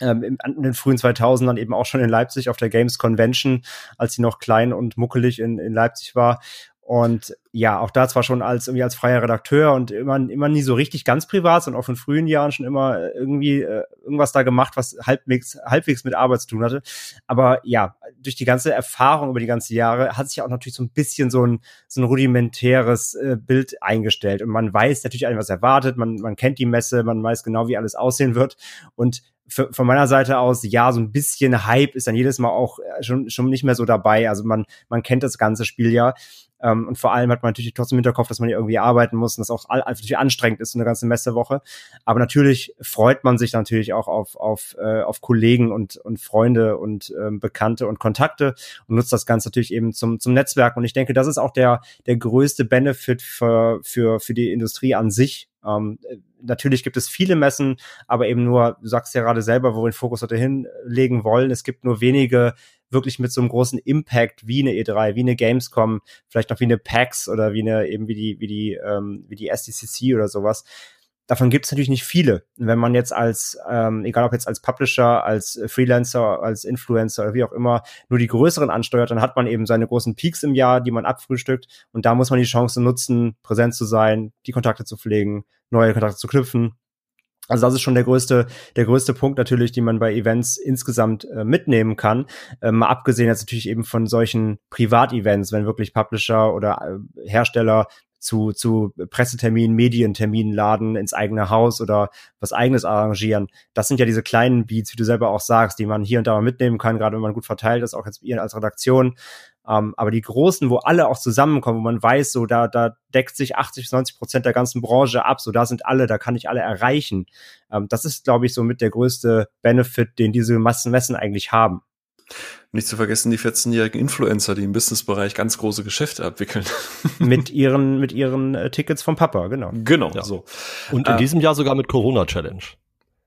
ähm, in den frühen 2000ern eben auch schon in Leipzig auf der Games Convention, als sie noch klein und muckelig in, in Leipzig war. Und ja, auch da zwar schon als irgendwie als freier Redakteur und immer, immer nie so richtig ganz privat, sondern auch in frühen Jahren schon immer irgendwie äh, irgendwas da gemacht, was halbwegs, halbwegs mit Arbeit zu tun hatte. Aber ja, durch die ganze Erfahrung über die ganzen Jahre hat sich auch natürlich so ein bisschen so ein, so ein rudimentäres äh, Bild eingestellt. Und man weiß natürlich was erwartet, man, man kennt die Messe, man weiß genau, wie alles aussehen wird. Und für, von meiner Seite aus, ja, so ein bisschen Hype ist dann jedes Mal auch äh, schon, schon nicht mehr so dabei. Also man, man kennt das ganze Spiel ja. Ähm, und vor allem hat man natürlich trotzdem im Hinterkopf, dass man hier irgendwie arbeiten muss und das auch all, natürlich anstrengend ist, so eine ganze Messewoche. Aber natürlich freut man sich natürlich auch auf, auf, äh, auf Kollegen und, und Freunde und ähm, Bekannte und Kontakte und nutzt das Ganze natürlich eben zum, zum Netzwerk. Und ich denke, das ist auch der, der größte Benefit für, für, für die Industrie an sich, ähm, natürlich gibt es viele Messen, aber eben nur, du sagst ja gerade selber, wo wir den Fokus heute hinlegen wollen. Es gibt nur wenige wirklich mit so einem großen Impact wie eine E3, wie eine Gamescom, vielleicht noch wie eine PAX oder wie eine, eben wie die, wie die, ähm, wie die SDCC oder sowas. Davon gibt es natürlich nicht viele. wenn man jetzt als, ähm, egal ob jetzt als Publisher, als Freelancer, als Influencer oder wie auch immer, nur die größeren ansteuert, dann hat man eben seine großen Peaks im Jahr, die man abfrühstückt. Und da muss man die Chance nutzen, präsent zu sein, die Kontakte zu pflegen, neue Kontakte zu knüpfen also das ist schon der größte, der größte Punkt natürlich, den man bei Events insgesamt äh, mitnehmen kann. Ähm, mal abgesehen jetzt natürlich eben von solchen Privatevents, wenn wirklich Publisher oder äh, Hersteller zu, zu Presseterminen, Medienterminen laden ins eigene Haus oder was eigenes arrangieren. Das sind ja diese kleinen Beats, wie du selber auch sagst, die man hier und da mal mitnehmen kann, gerade wenn man gut verteilt ist, auch jetzt als Redaktion. Ähm, aber die großen, wo alle auch zusammenkommen, wo man weiß, so da, da deckt sich 80 bis 90 Prozent der ganzen Branche ab, so da sind alle, da kann ich alle erreichen. Ähm, das ist, glaube ich, so mit der größte Benefit, den diese Massenmessen eigentlich haben. Nicht zu vergessen die 14-jährigen Influencer, die im Businessbereich ganz große Geschäfte abwickeln. mit ihren, mit ihren äh, Tickets vom Papa, genau. Genau, ja. so. Und in äh, diesem Jahr sogar mit Corona Challenge.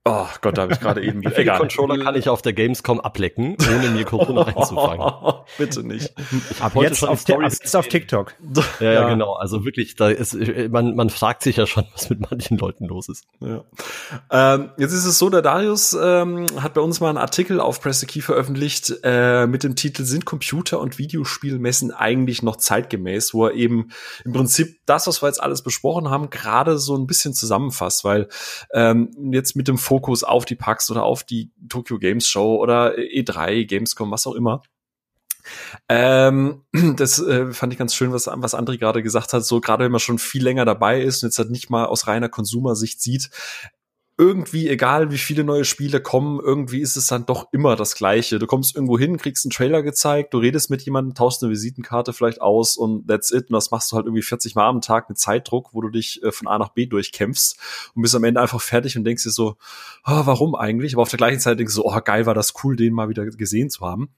Oh Gott, da habe ich gerade eben wieder. Egal. Controller kann ich auf der Gamescom ablecken, ohne mir Corona reinzufangen. Bitte nicht. Ich ab jetzt, schon auf, ab jetzt auf TikTok. Ja, ja, genau. Also wirklich, da ist man, man fragt sich ja schon, was mit manchen Leuten los ist. Ja. Ähm, jetzt ist es so, der Darius ähm, hat bei uns mal einen Artikel auf Press the Key veröffentlicht äh, mit dem Titel Sind Computer- und Videospielmessen eigentlich noch zeitgemäß, wo er eben im Prinzip das, was wir jetzt alles besprochen haben, gerade so ein bisschen zusammenfasst, weil ähm, jetzt mit dem Fokus auf die PAX oder auf die Tokyo Games Show oder E3, Gamescom, was auch immer. Ähm, das äh, fand ich ganz schön, was, was André gerade gesagt hat. So, gerade wenn man schon viel länger dabei ist und jetzt halt nicht mal aus reiner Konsumersicht sieht, irgendwie, egal wie viele neue Spiele kommen, irgendwie ist es dann doch immer das Gleiche. Du kommst irgendwo hin, kriegst einen Trailer gezeigt, du redest mit jemandem, tauschst eine Visitenkarte vielleicht aus und that's it. Und das machst du halt irgendwie 40 Mal am Tag mit Zeitdruck, wo du dich äh, von A nach B durchkämpfst und bist am Ende einfach fertig und denkst dir so, oh, warum eigentlich? Aber auf der gleichen Zeit denkst du so, oh, geil war das cool, den mal wieder gesehen zu haben.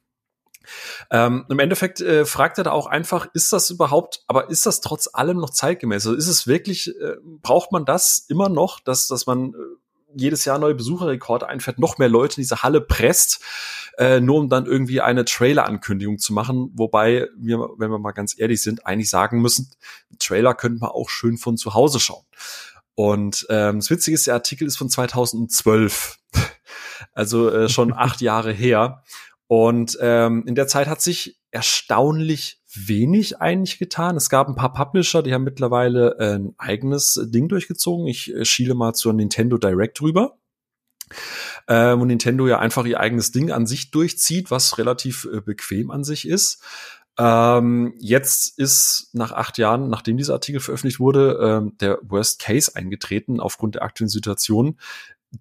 Ähm, Im Endeffekt äh, fragt er da auch einfach, ist das überhaupt, aber ist das trotz allem noch zeitgemäß? Also ist es wirklich, äh, braucht man das immer noch, dass, dass man äh, jedes Jahr neue Besucherrekorde einfährt, noch mehr Leute in diese Halle presst, äh, nur um dann irgendwie eine Trailer-Ankündigung zu machen. Wobei wir, wenn wir mal ganz ehrlich sind, eigentlich sagen müssen, Trailer könnte man auch schön von zu Hause schauen. Und ähm, das Witzige ist, der Artikel ist von 2012, also äh, schon acht Jahre her. Und ähm, in der Zeit hat sich erstaunlich wenig eigentlich getan. Es gab ein paar Publisher, die haben mittlerweile äh, ein eigenes Ding durchgezogen. Ich äh, schiele mal zur Nintendo Direct rüber. Äh, wo Nintendo ja einfach ihr eigenes Ding an sich durchzieht, was relativ äh, bequem an sich ist. Ähm, jetzt ist nach acht Jahren, nachdem dieser Artikel veröffentlicht wurde, ähm, der Worst Case eingetreten aufgrund der aktuellen Situation.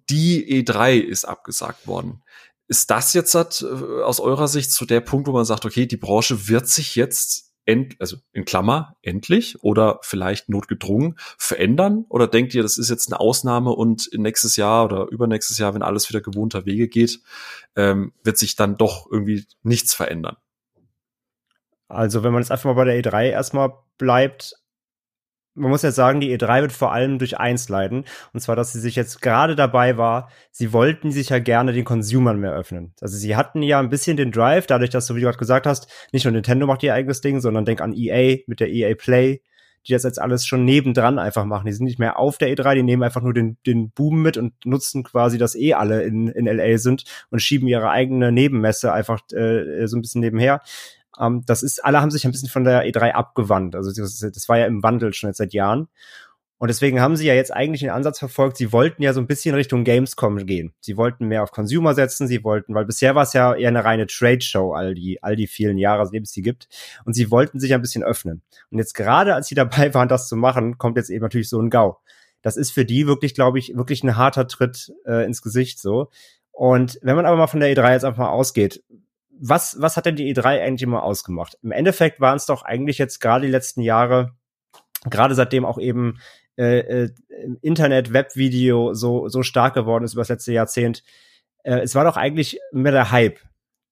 Die E3 ist abgesagt worden. Ist das jetzt hat, äh, aus eurer Sicht zu der Punkt, wo man sagt, okay, die Branche wird sich jetzt end, also in Klammer endlich oder vielleicht notgedrungen verändern? Oder denkt ihr, das ist jetzt eine Ausnahme und nächstes Jahr oder übernächstes Jahr, wenn alles wieder gewohnter Wege geht, ähm, wird sich dann doch irgendwie nichts verändern? Also wenn man jetzt einfach mal bei der E3 erstmal bleibt, man muss jetzt sagen, die E3 wird vor allem durch eins leiden. Und zwar, dass sie sich jetzt gerade dabei war, sie wollten sich ja gerne den Consumern mehr öffnen. Also sie hatten ja ein bisschen den Drive, dadurch, dass du, wie du gerade gesagt hast, nicht nur Nintendo macht ihr eigenes Ding, sondern denk an EA mit der EA Play, die das jetzt alles schon nebendran einfach machen. Die sind nicht mehr auf der E3, die nehmen einfach nur den, den Boom mit und nutzen quasi, dass eh alle in, in LA sind und schieben ihre eigene Nebenmesse einfach äh, so ein bisschen nebenher. Ähm, das ist, alle haben sich ein bisschen von der E3 abgewandt. Also das, das war ja im Wandel schon jetzt seit Jahren. Und deswegen haben sie ja jetzt eigentlich den Ansatz verfolgt, sie wollten ja so ein bisschen Richtung Gamescom gehen. Sie wollten mehr auf Consumer setzen, sie wollten, weil bisher war es ja eher eine reine Trade-Show, all die, all die vielen Jahre, seitdem es die gibt. Und sie wollten sich ein bisschen öffnen. Und jetzt gerade, als sie dabei waren, das zu machen, kommt jetzt eben natürlich so ein GAU. Das ist für die wirklich, glaube ich, wirklich ein harter Tritt äh, ins Gesicht so. Und wenn man aber mal von der E3 jetzt einfach mal ausgeht, was, was hat denn die E3 eigentlich immer ausgemacht? Im Endeffekt waren es doch eigentlich jetzt gerade die letzten Jahre, gerade seitdem auch eben äh, äh, Internet, Webvideo so, so stark geworden ist über das letzte Jahrzehnt, äh, es war doch eigentlich mehr der Hype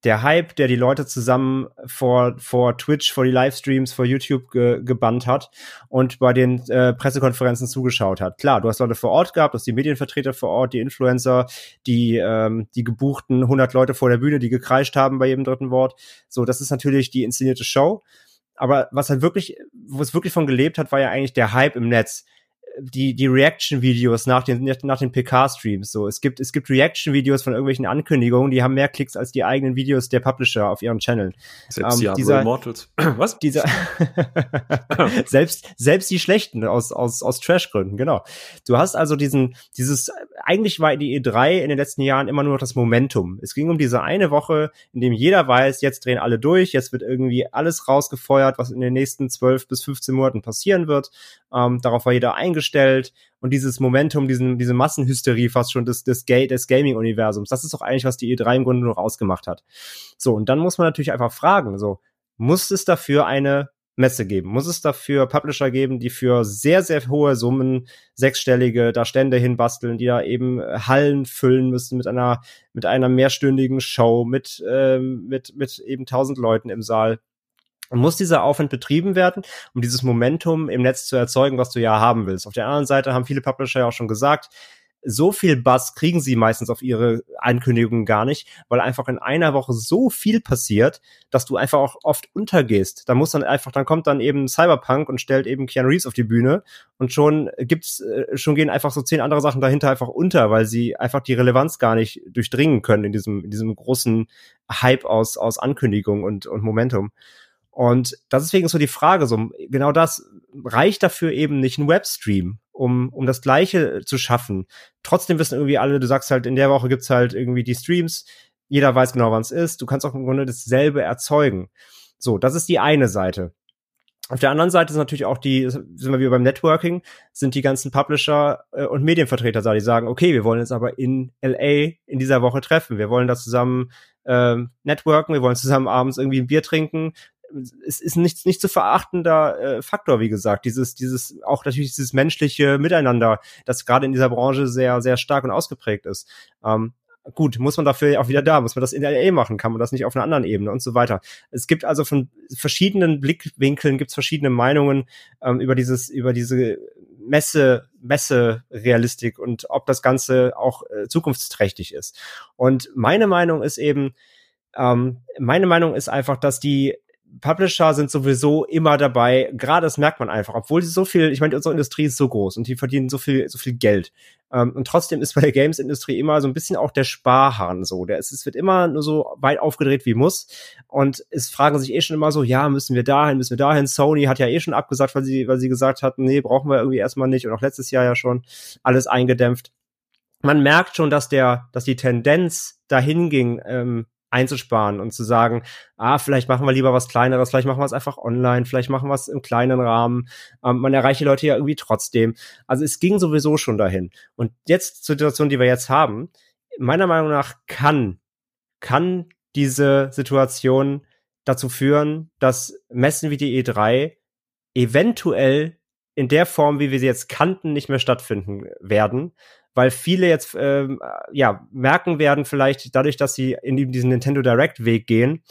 der Hype, der die Leute zusammen vor, vor Twitch, vor die Livestreams, vor YouTube ge, gebannt hat und bei den äh, Pressekonferenzen zugeschaut hat. Klar, du hast Leute vor Ort gehabt, du hast die Medienvertreter vor Ort, die Influencer, die, ähm, die gebuchten 100 Leute vor der Bühne, die gekreischt haben bei jedem dritten Wort. So, das ist natürlich die inszenierte Show. Aber was halt wirklich, wo es wirklich von gelebt hat, war ja eigentlich der Hype im Netz die, die Reaction-Videos nach den, nach den PK-Streams. So, es gibt, es gibt Reaction-Videos von irgendwelchen Ankündigungen, die haben mehr Klicks als die eigenen Videos der Publisher auf ihren Channel. Selbst ähm, dieser, Immortals. Was? Dieser, selbst, selbst die schlechten aus, aus, aus Trash-Gründen, genau. Du hast also diesen, dieses, eigentlich war die E3 in den letzten Jahren immer nur das Momentum. Es ging um diese eine Woche, in dem jeder weiß, jetzt drehen alle durch, jetzt wird irgendwie alles rausgefeuert, was in den nächsten 12 bis 15 Monaten passieren wird. Ähm, darauf war jeder eingestellt gestellt und dieses Momentum, diesen, diese Massenhysterie fast schon des, des, Ga des Gaming-Universums, das ist doch eigentlich, was die E3 im Grunde noch ausgemacht hat. So, und dann muss man natürlich einfach fragen, so, muss es dafür eine Messe geben? Muss es dafür Publisher geben, die für sehr, sehr hohe Summen sechsstellige da Stände hinbasteln, die da eben Hallen füllen müssen mit einer, mit einer mehrstündigen Show, mit, ähm, mit, mit eben tausend Leuten im Saal? Muss dieser Aufwand betrieben werden, um dieses Momentum im Netz zu erzeugen, was du ja haben willst. Auf der anderen Seite haben viele Publisher ja auch schon gesagt, so viel Buzz kriegen sie meistens auf ihre Ankündigungen gar nicht, weil einfach in einer Woche so viel passiert, dass du einfach auch oft untergehst. Da muss dann einfach, dann kommt dann eben Cyberpunk und stellt eben Keanu Reeves auf die Bühne und schon gibt's, äh, schon gehen einfach so zehn andere Sachen dahinter einfach unter, weil sie einfach die Relevanz gar nicht durchdringen können in diesem, in diesem großen Hype aus, aus Ankündigung und, und Momentum. Und das ist deswegen so die Frage, so genau das reicht dafür eben nicht ein Webstream, um um das Gleiche zu schaffen. Trotzdem wissen irgendwie alle, du sagst halt in der Woche gibt's halt irgendwie die Streams, jeder weiß genau, wann es ist. Du kannst auch im Grunde dasselbe erzeugen. So, das ist die eine Seite. Auf der anderen Seite ist natürlich auch die, sind wir wieder beim Networking, sind die ganzen Publisher äh, und Medienvertreter da, die sagen, okay, wir wollen uns aber in LA in dieser Woche treffen. Wir wollen da zusammen ähm, networken, wir wollen zusammen abends irgendwie ein Bier trinken. Es ist nicht, nicht zu verachtender äh, Faktor, wie gesagt. Dieses, dieses, auch natürlich dieses menschliche Miteinander, das gerade in dieser Branche sehr, sehr stark und ausgeprägt ist. Ähm, gut, muss man dafür auch wieder da, muss man das in der LA machen, kann man das nicht auf einer anderen Ebene und so weiter. Es gibt also von verschiedenen Blickwinkeln gibt's verschiedene Meinungen ähm, über dieses, über diese Messe, Messe-Realistik und ob das Ganze auch äh, zukunftsträchtig ist. Und meine Meinung ist eben, ähm, meine Meinung ist einfach, dass die Publisher sind sowieso immer dabei. Gerade das merkt man einfach, obwohl sie so viel, ich meine, unsere Industrie ist so groß und die verdienen so viel, so viel Geld. Ähm, und trotzdem ist bei der Games-Industrie immer so ein bisschen auch der Sparhahn so. Der ist, es wird immer nur so weit aufgedreht wie muss. Und es fragen sich eh schon immer so, ja, müssen wir dahin, müssen wir dahin. Sony hat ja eh schon abgesagt, weil sie, weil sie gesagt hatten, nee, brauchen wir irgendwie erstmal nicht. Und auch letztes Jahr ja schon alles eingedämpft. Man merkt schon, dass der, dass die Tendenz dahin ging, ähm, einzusparen und zu sagen, ah, vielleicht machen wir lieber was Kleineres, vielleicht machen wir es einfach online, vielleicht machen wir es im kleinen Rahmen. Ähm, man erreicht die Leute ja irgendwie trotzdem. Also es ging sowieso schon dahin. Und jetzt zur Situation, die wir jetzt haben, meiner Meinung nach kann, kann diese Situation dazu führen, dass Messen wie die E3 eventuell in der Form, wie wir sie jetzt kannten, nicht mehr stattfinden werden, weil viele jetzt ähm, ja merken werden, vielleicht dadurch, dass sie in diesen Nintendo Direct Weg gehen,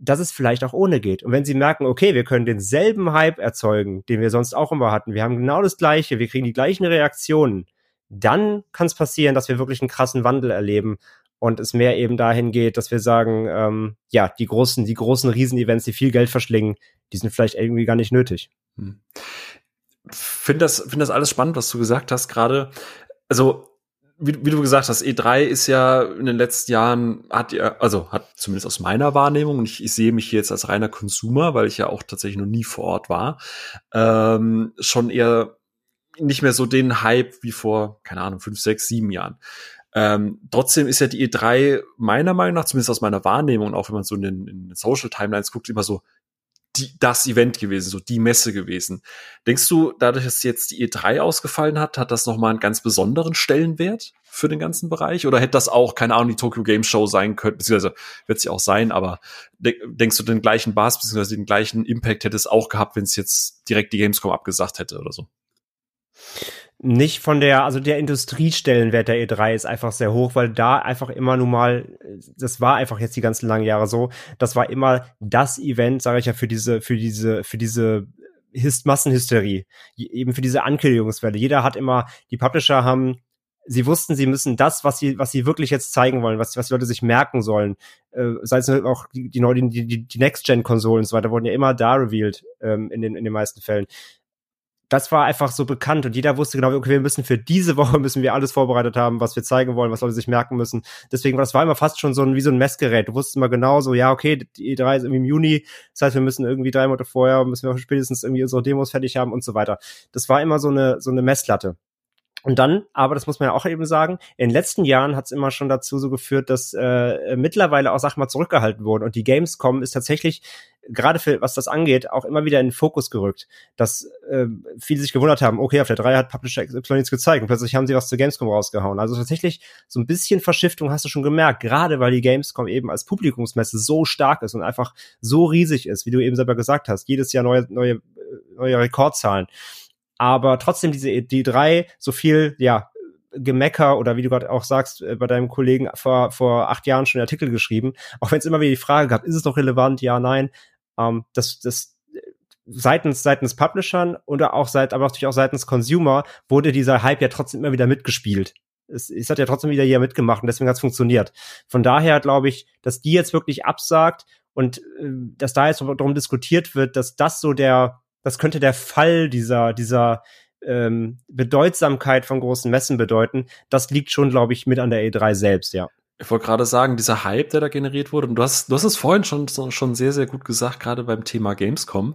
dass es vielleicht auch ohne geht. Und wenn sie merken, okay, wir können denselben Hype erzeugen, den wir sonst auch immer hatten, wir haben genau das Gleiche, wir kriegen die gleichen Reaktionen, dann kann es passieren, dass wir wirklich einen krassen Wandel erleben und es mehr eben dahin geht, dass wir sagen, ähm, ja, die großen, die großen Riesenevents, die viel Geld verschlingen, die sind vielleicht irgendwie gar nicht nötig. Hm. Finde das, finde das alles spannend, was du gesagt hast gerade also wie, wie, du gesagt hast, E3 ist ja in den letzten Jahren, hat ja, also hat zumindest aus meiner Wahrnehmung, und ich, ich sehe mich hier jetzt als reiner Consumer, weil ich ja auch tatsächlich noch nie vor Ort war, ähm, schon eher nicht mehr so den Hype wie vor, keine Ahnung, fünf, sechs, sieben Jahren. Ähm, trotzdem ist ja die E3 meiner Meinung nach, zumindest aus meiner Wahrnehmung, auch wenn man so in den, in den Social Timelines guckt, immer so die, das Event gewesen, so die Messe gewesen. Denkst du, dadurch, dass jetzt die E3 ausgefallen hat, hat das nochmal einen ganz besonderen Stellenwert für den ganzen Bereich? Oder hätte das auch, keine Ahnung, die Tokyo Game Show sein können, beziehungsweise wird sie auch sein, aber de denkst du, den gleichen Bass, beziehungsweise den gleichen Impact hätte es auch gehabt, wenn es jetzt direkt die Gamescom abgesagt hätte oder so? Nicht von der, also der Industriestellenwert der E3 ist einfach sehr hoch, weil da einfach immer nun mal, das war einfach jetzt die ganzen langen Jahre so, das war immer das Event, sage ich ja, für diese, für diese, für diese Hist Massenhysterie, eben für diese Ankündigungswelle. Jeder hat immer, die Publisher haben sie wussten, sie müssen das, was sie, was sie wirklich jetzt zeigen wollen, was, was die Leute sich merken sollen, äh, sei es auch die, die, die, die, Next-Gen-Konsolen und so weiter, wurden ja immer da revealed ähm, in, den, in den meisten Fällen das war einfach so bekannt und jeder wusste genau, okay, wir müssen für diese Woche müssen wir alles vorbereitet haben, was wir zeigen wollen, was Leute sich merken müssen. Deswegen, das war immer fast schon so ein, wie so ein Messgerät. Du wusstest immer genau so, ja, okay, die E3 ist irgendwie im Juni, das heißt, wir müssen irgendwie drei Monate vorher, müssen wir spätestens irgendwie unsere Demos fertig haben und so weiter. Das war immer so eine, so eine Messlatte. Und dann, aber das muss man ja auch eben sagen, in den letzten Jahren hat es immer schon dazu so geführt, dass äh, mittlerweile auch Sachen mal zurückgehalten wurden. Und die Gamescom ist tatsächlich, gerade für was das angeht, auch immer wieder in den Fokus gerückt. Dass äh, viele sich gewundert haben, okay, auf der 3 hat Publisher XY nichts gezeigt und plötzlich haben sie was zur Gamescom rausgehauen. Also tatsächlich so ein bisschen Verschiftung hast du schon gemerkt, gerade weil die Gamescom eben als Publikumsmesse so stark ist und einfach so riesig ist, wie du eben selber gesagt hast, jedes Jahr neue, neue, neue Rekordzahlen aber trotzdem diese die drei so viel ja Gemecker oder wie du gerade auch sagst, äh, bei deinem Kollegen vor, vor acht Jahren schon Artikel geschrieben, auch wenn es immer wieder die Frage gab, ist es noch relevant? Ja, nein. Ähm, das, das seitens, seitens Publishern oder auch seit, aber natürlich auch seitens Consumer wurde dieser Hype ja trotzdem immer wieder mitgespielt. Es, es hat ja trotzdem wieder hier mitgemacht und deswegen hat es funktioniert. Von daher glaube ich, dass die jetzt wirklich absagt und äh, dass da jetzt darum diskutiert wird, dass das so der, das könnte der Fall dieser, dieser ähm, Bedeutsamkeit von großen Messen bedeuten. Das liegt schon, glaube ich, mit an der E3 selbst, ja. Ich wollte gerade sagen, dieser Hype, der da generiert wurde, und du hast, du hast es vorhin schon, schon sehr, sehr gut gesagt, gerade beim Thema Gamescom.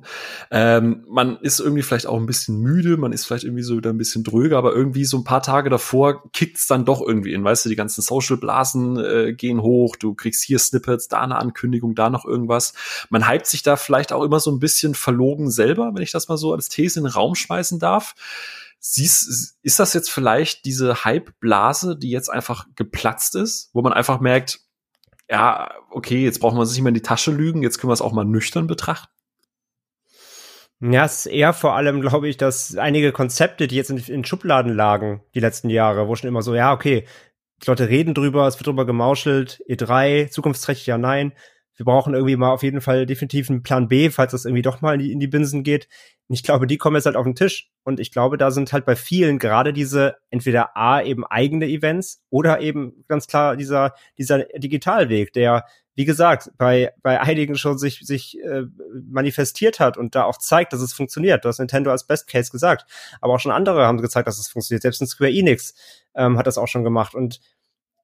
Ähm, man ist irgendwie vielleicht auch ein bisschen müde, man ist vielleicht irgendwie so wieder ein bisschen dröger, aber irgendwie so ein paar Tage davor kickt's dann doch irgendwie in. Weißt du, die ganzen Social-Blasen äh, gehen hoch, du kriegst hier Snippets, da eine Ankündigung, da noch irgendwas. Man hypt sich da vielleicht auch immer so ein bisschen verlogen selber, wenn ich das mal so als These in den Raum schmeißen darf. Siehst, ist das jetzt vielleicht diese Hype-Blase, die jetzt einfach geplatzt ist, wo man einfach merkt, ja, okay, jetzt braucht man sich nicht mehr in die Tasche lügen, jetzt können wir es auch mal nüchtern betrachten? Ja, es ist eher vor allem, glaube ich, dass einige Konzepte, die jetzt in, in, Schubladen lagen, die letzten Jahre, wo schon immer so, ja, okay, die Leute reden drüber, es wird drüber gemauschelt, E3, zukunftsträchtig, ja, nein wir brauchen irgendwie mal auf jeden Fall definitiv einen Plan B, falls das irgendwie doch mal in die, in die Binsen geht. Und ich glaube, die kommen jetzt halt auf den Tisch. Und ich glaube, da sind halt bei vielen gerade diese entweder A, eben eigene Events oder eben ganz klar dieser, dieser Digitalweg, der, wie gesagt, bei, bei einigen schon sich, sich äh, manifestiert hat und da auch zeigt, dass es funktioniert. Du hast Nintendo als Best Case gesagt. Aber auch schon andere haben gezeigt, dass es funktioniert. Selbst in Square Enix ähm, hat das auch schon gemacht. Und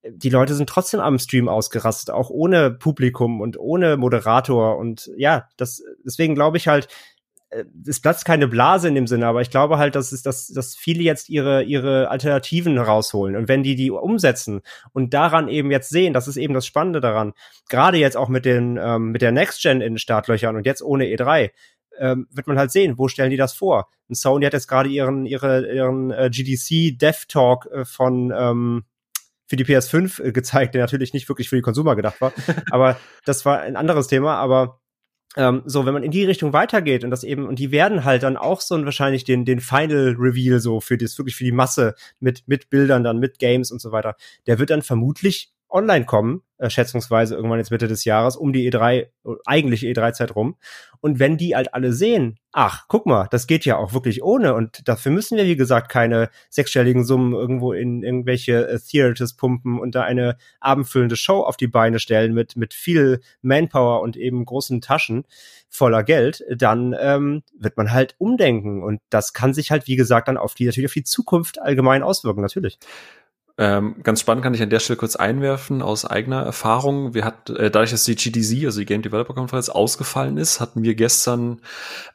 die Leute sind trotzdem am Stream ausgerastet, auch ohne Publikum und ohne Moderator. Und ja, das, deswegen glaube ich halt, äh, es platzt keine Blase in dem Sinne, aber ich glaube halt, dass es, dass, dass viele jetzt ihre, ihre Alternativen rausholen. Und wenn die die umsetzen und daran eben jetzt sehen, das ist eben das Spannende daran, gerade jetzt auch mit den, ähm, mit der Next Gen in den Startlöchern und jetzt ohne E3, ähm, wird man halt sehen, wo stellen die das vor? Und Sony hat jetzt gerade ihren, ihre, ihren äh, GDC Dev Talk äh, von, ähm, für die PS5 äh, gezeigt, der natürlich nicht wirklich für die Konsumer gedacht war. aber das war ein anderes Thema. Aber ähm, so, wenn man in die Richtung weitergeht und das eben, und die werden halt dann auch so wahrscheinlich den, den Final Reveal so für das, wirklich für die Masse mit, mit Bildern dann, mit Games und so weiter, der wird dann vermutlich online kommen, äh, schätzungsweise irgendwann jetzt Mitte des Jahres, um die E3, eigentliche E3-Zeit rum. Und wenn die halt alle sehen, ach, guck mal, das geht ja auch wirklich ohne und dafür müssen wir, wie gesagt, keine sechsstelligen Summen irgendwo in irgendwelche äh, Theaters pumpen und da eine abendfüllende Show auf die Beine stellen mit, mit viel Manpower und eben großen Taschen voller Geld, dann ähm, wird man halt umdenken und das kann sich halt, wie gesagt, dann auf die, natürlich auf die Zukunft allgemein auswirken, natürlich. Ähm, ganz spannend kann ich an der Stelle kurz einwerfen aus eigener Erfahrung. Wir hatten, äh, dadurch, dass die GDC, also die Game Developer Conference, ausgefallen ist, hatten wir gestern,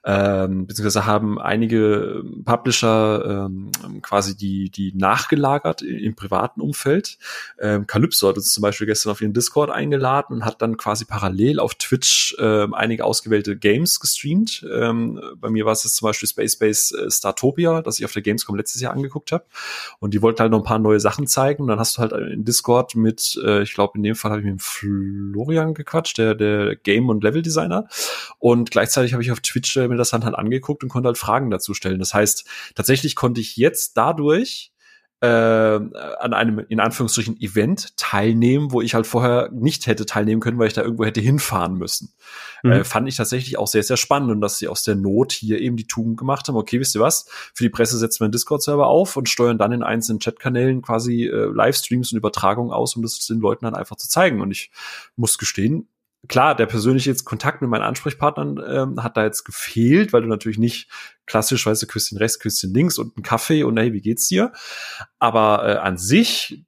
ähm, beziehungsweise haben einige Publisher ähm, quasi die, die nachgelagert im, im privaten Umfeld. Ähm, Calypso hat uns zum Beispiel gestern auf ihren Discord eingeladen und hat dann quasi parallel auf Twitch äh, einige ausgewählte Games gestreamt. Ähm, bei mir war es jetzt zum Beispiel Space Base äh, Startopia, das ich auf der Gamescom letztes Jahr angeguckt habe. Und die wollten halt noch ein paar neue Sachen zeigen und dann hast du halt in Discord mit, äh, ich glaube in dem Fall habe ich mit Florian gequatscht, der, der Game- und Level-Designer und gleichzeitig habe ich auf Twitch äh, mir das dann halt angeguckt und konnte halt Fragen dazu stellen. Das heißt, tatsächlich konnte ich jetzt dadurch äh, an einem in Anführungsstrichen Event teilnehmen, wo ich halt vorher nicht hätte teilnehmen können, weil ich da irgendwo hätte hinfahren müssen. Mhm. Äh, fand ich tatsächlich auch sehr, sehr spannend und dass sie aus der Not hier eben die Tugend gemacht haben. Okay, wisst ihr was? Für die Presse setzen wir einen Discord-Server auf und steuern dann in einzelnen Chatkanälen quasi äh, Livestreams und Übertragungen aus, um das den Leuten dann einfach zu zeigen. Und ich muss gestehen, klar, der persönliche jetzt Kontakt mit meinen Ansprechpartnern ähm, hat da jetzt gefehlt, weil du natürlich nicht klassisch, weißt Küsschen rechts, Küsschen links und einen Kaffee und hey, wie geht's dir? Aber äh, an sich,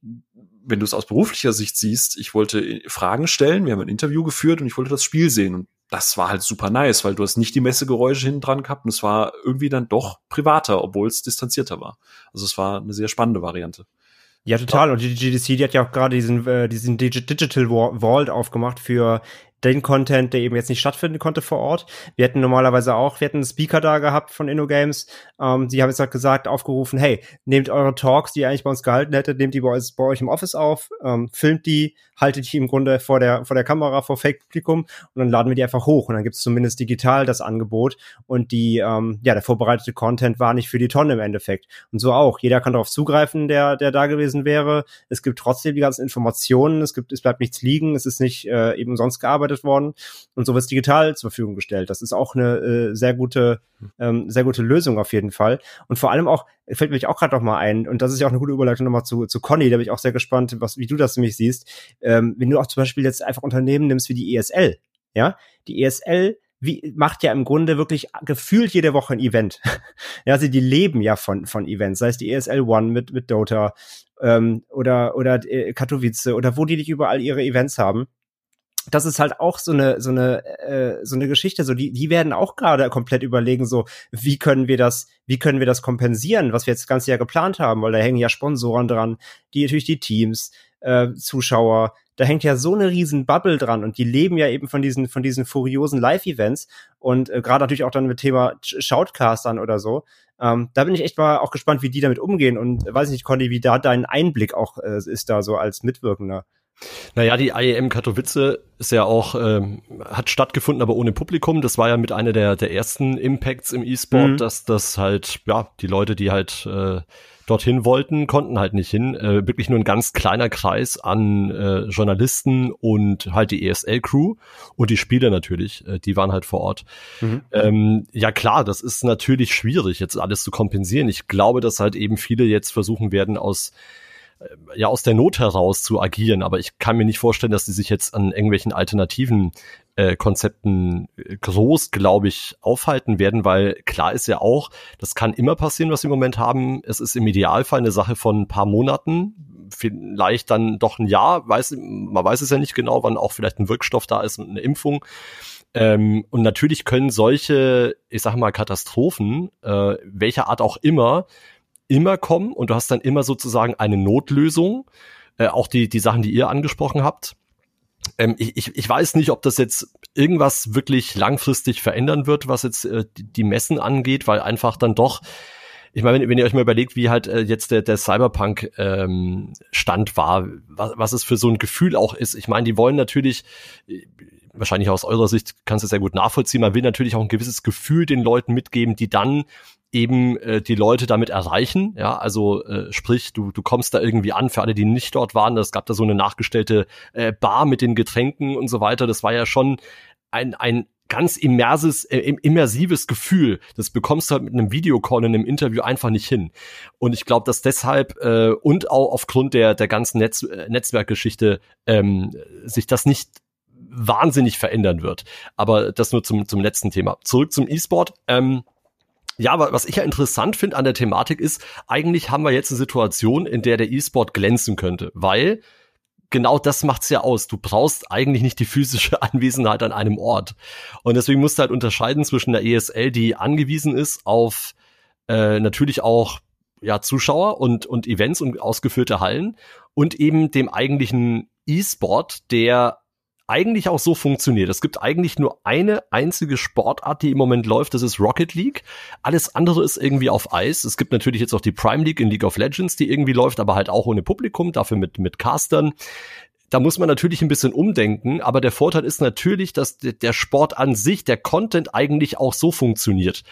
wenn du es aus beruflicher Sicht siehst, ich wollte äh, Fragen stellen, wir haben ein Interview geführt und ich wollte das Spiel sehen und das war halt super nice, weil du hast nicht die Messegeräusche hinten dran gehabt und es war irgendwie dann doch privater, obwohl es distanzierter war. Also es war eine sehr spannende Variante. Ja, total. Und die GDC, die hat ja auch gerade diesen, äh, diesen Digital Vault aufgemacht für den Content, der eben jetzt nicht stattfinden konnte vor Ort. Wir hätten normalerweise auch, wir hätten einen Speaker da gehabt von InnoGames. Ähm, die haben jetzt halt gesagt, aufgerufen, hey, nehmt eure Talks, die ihr eigentlich bei uns gehalten hättet, nehmt die bei, uns, bei euch im Office auf, ähm, filmt die, haltet die im Grunde vor der, vor der Kamera, vor Fake-Publikum und dann laden wir die einfach hoch und dann gibt es zumindest digital das Angebot und die, ähm, ja, der vorbereitete Content war nicht für die Tonne im Endeffekt. Und so auch. Jeder kann darauf zugreifen, der, der da gewesen wäre. Es gibt trotzdem die ganzen Informationen, es gibt, es bleibt nichts liegen, es ist nicht äh, eben sonst gearbeitet bearbeitet worden und so wird es digital zur Verfügung gestellt. Das ist auch eine äh, sehr gute, ähm, sehr gute Lösung auf jeden Fall. Und vor allem auch, fällt mir auch gerade noch mal ein, und das ist ja auch eine gute Überleitung nochmal zu, zu Conny, da bin ich auch sehr gespannt, was, wie du das nämlich siehst. Ähm, wenn du auch zum Beispiel jetzt einfach Unternehmen nimmst wie die ESL, ja, die ESL wie, macht ja im Grunde wirklich gefühlt jede Woche ein Event. ja, sie, die leben ja von, von Events, sei es die ESL One mit, mit Dota, ähm, oder, oder äh, Katowice oder wo die nicht überall ihre Events haben das ist halt auch so eine so eine äh, so eine Geschichte so die die werden auch gerade komplett überlegen so wie können wir das wie können wir das kompensieren was wir jetzt das ganze Jahr geplant haben weil da hängen ja Sponsoren dran die natürlich die Teams äh, Zuschauer da hängt ja so eine riesen Bubble dran und die leben ja eben von diesen von diesen furiosen Live-Events und äh, gerade natürlich auch dann mit Thema Shoutcastern oder so. Ähm, da bin ich echt mal auch gespannt, wie die damit umgehen und weiß nicht, Conny, wie da dein Einblick auch äh, ist da so als Mitwirkender. Naja, die IEM Katowice ist ja auch, ähm, hat stattgefunden, aber ohne Publikum. Das war ja mit einer der, der ersten Impacts im E-Sport, mhm. dass das halt, ja, die Leute, die halt äh, dorthin wollten, konnten halt nicht hin. Äh, wirklich nur ein ganz kleiner Kreis an äh, Journalisten und halt die ESL-Crew und die Spieler natürlich, äh, die waren halt vor Ort. Mhm. Ähm, ja klar, das ist natürlich schwierig, jetzt alles zu kompensieren. Ich glaube, dass halt eben viele jetzt versuchen werden, aus ja aus der Not heraus zu agieren, aber ich kann mir nicht vorstellen, dass die sich jetzt an irgendwelchen alternativen äh, Konzepten äh, groß, glaube ich, aufhalten werden, weil klar ist ja auch, das kann immer passieren, was wir im Moment haben. Es ist im Idealfall eine Sache von ein paar Monaten, vielleicht dann doch ein Jahr, weiß, man weiß es ja nicht genau, wann auch vielleicht ein Wirkstoff da ist und eine Impfung. Ähm, und natürlich können solche, ich sag mal, Katastrophen, äh, welcher Art auch immer, immer kommen und du hast dann immer sozusagen eine Notlösung. Äh, auch die, die Sachen, die ihr angesprochen habt. Ähm, ich, ich, weiß nicht, ob das jetzt irgendwas wirklich langfristig verändern wird, was jetzt äh, die Messen angeht, weil einfach dann doch ich meine, wenn, wenn, ihr euch mal überlegt, wie halt äh, jetzt der, der Cyberpunk ähm, Stand war, was, was es für so ein Gefühl auch ist. Ich meine, die wollen natürlich, äh, wahrscheinlich aus eurer Sicht kannst du es sehr gut nachvollziehen, man will natürlich auch ein gewisses Gefühl den Leuten mitgeben, die dann eben äh, die Leute damit erreichen. Ja, also äh, sprich, du, du kommst da irgendwie an, für alle, die nicht dort waren, es gab da so eine nachgestellte äh, Bar mit den Getränken und so weiter. Das war ja schon ein, ein ganz immerses, äh, immersives Gefühl. Das bekommst du halt mit einem Videocall in einem Interview einfach nicht hin. Und ich glaube, dass deshalb äh, und auch aufgrund der, der ganzen Netz, äh, Netzwerkgeschichte ähm, sich das nicht wahnsinnig verändern wird. Aber das nur zum, zum letzten Thema. Zurück zum E-Sport. Ähm, ja, aber was ich ja interessant finde an der Thematik ist, eigentlich haben wir jetzt eine Situation, in der der E-Sport glänzen könnte, weil genau das macht's ja aus. Du brauchst eigentlich nicht die physische Anwesenheit an einem Ort. Und deswegen musst du halt unterscheiden zwischen der ESL, die angewiesen ist auf äh, natürlich auch ja, Zuschauer und, und Events und ausgeführte Hallen und eben dem eigentlichen E-Sport, der eigentlich auch so funktioniert. Es gibt eigentlich nur eine einzige Sportart, die im Moment läuft, das ist Rocket League. Alles andere ist irgendwie auf Eis. Es gibt natürlich jetzt auch die Prime League in League of Legends, die irgendwie läuft, aber halt auch ohne Publikum, dafür mit, mit Castern. Da muss man natürlich ein bisschen umdenken, aber der Vorteil ist natürlich, dass der Sport an sich, der Content eigentlich auch so funktioniert.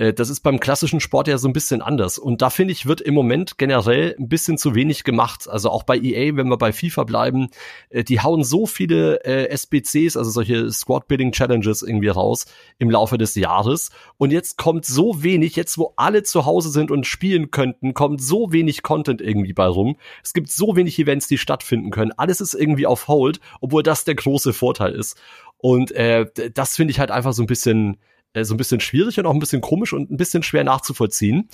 Äh, das ist beim klassischen Sport ja so ein bisschen anders. Und da finde ich, wird im Moment generell ein bisschen zu wenig gemacht. Also auch bei EA, wenn wir bei FIFA bleiben, äh, die hauen so viele äh, SBCs, also solche Squad Building Challenges irgendwie raus im Laufe des Jahres. Und jetzt kommt so wenig, jetzt wo alle zu Hause sind und spielen könnten, kommt so wenig Content irgendwie bei rum. Es gibt so wenig Events, die stattfinden können. Alles ist irgendwie auf Hold, obwohl das der große Vorteil ist. Und äh, das finde ich halt einfach so ein bisschen äh, so ein bisschen schwierig und auch ein bisschen komisch und ein bisschen schwer nachzuvollziehen.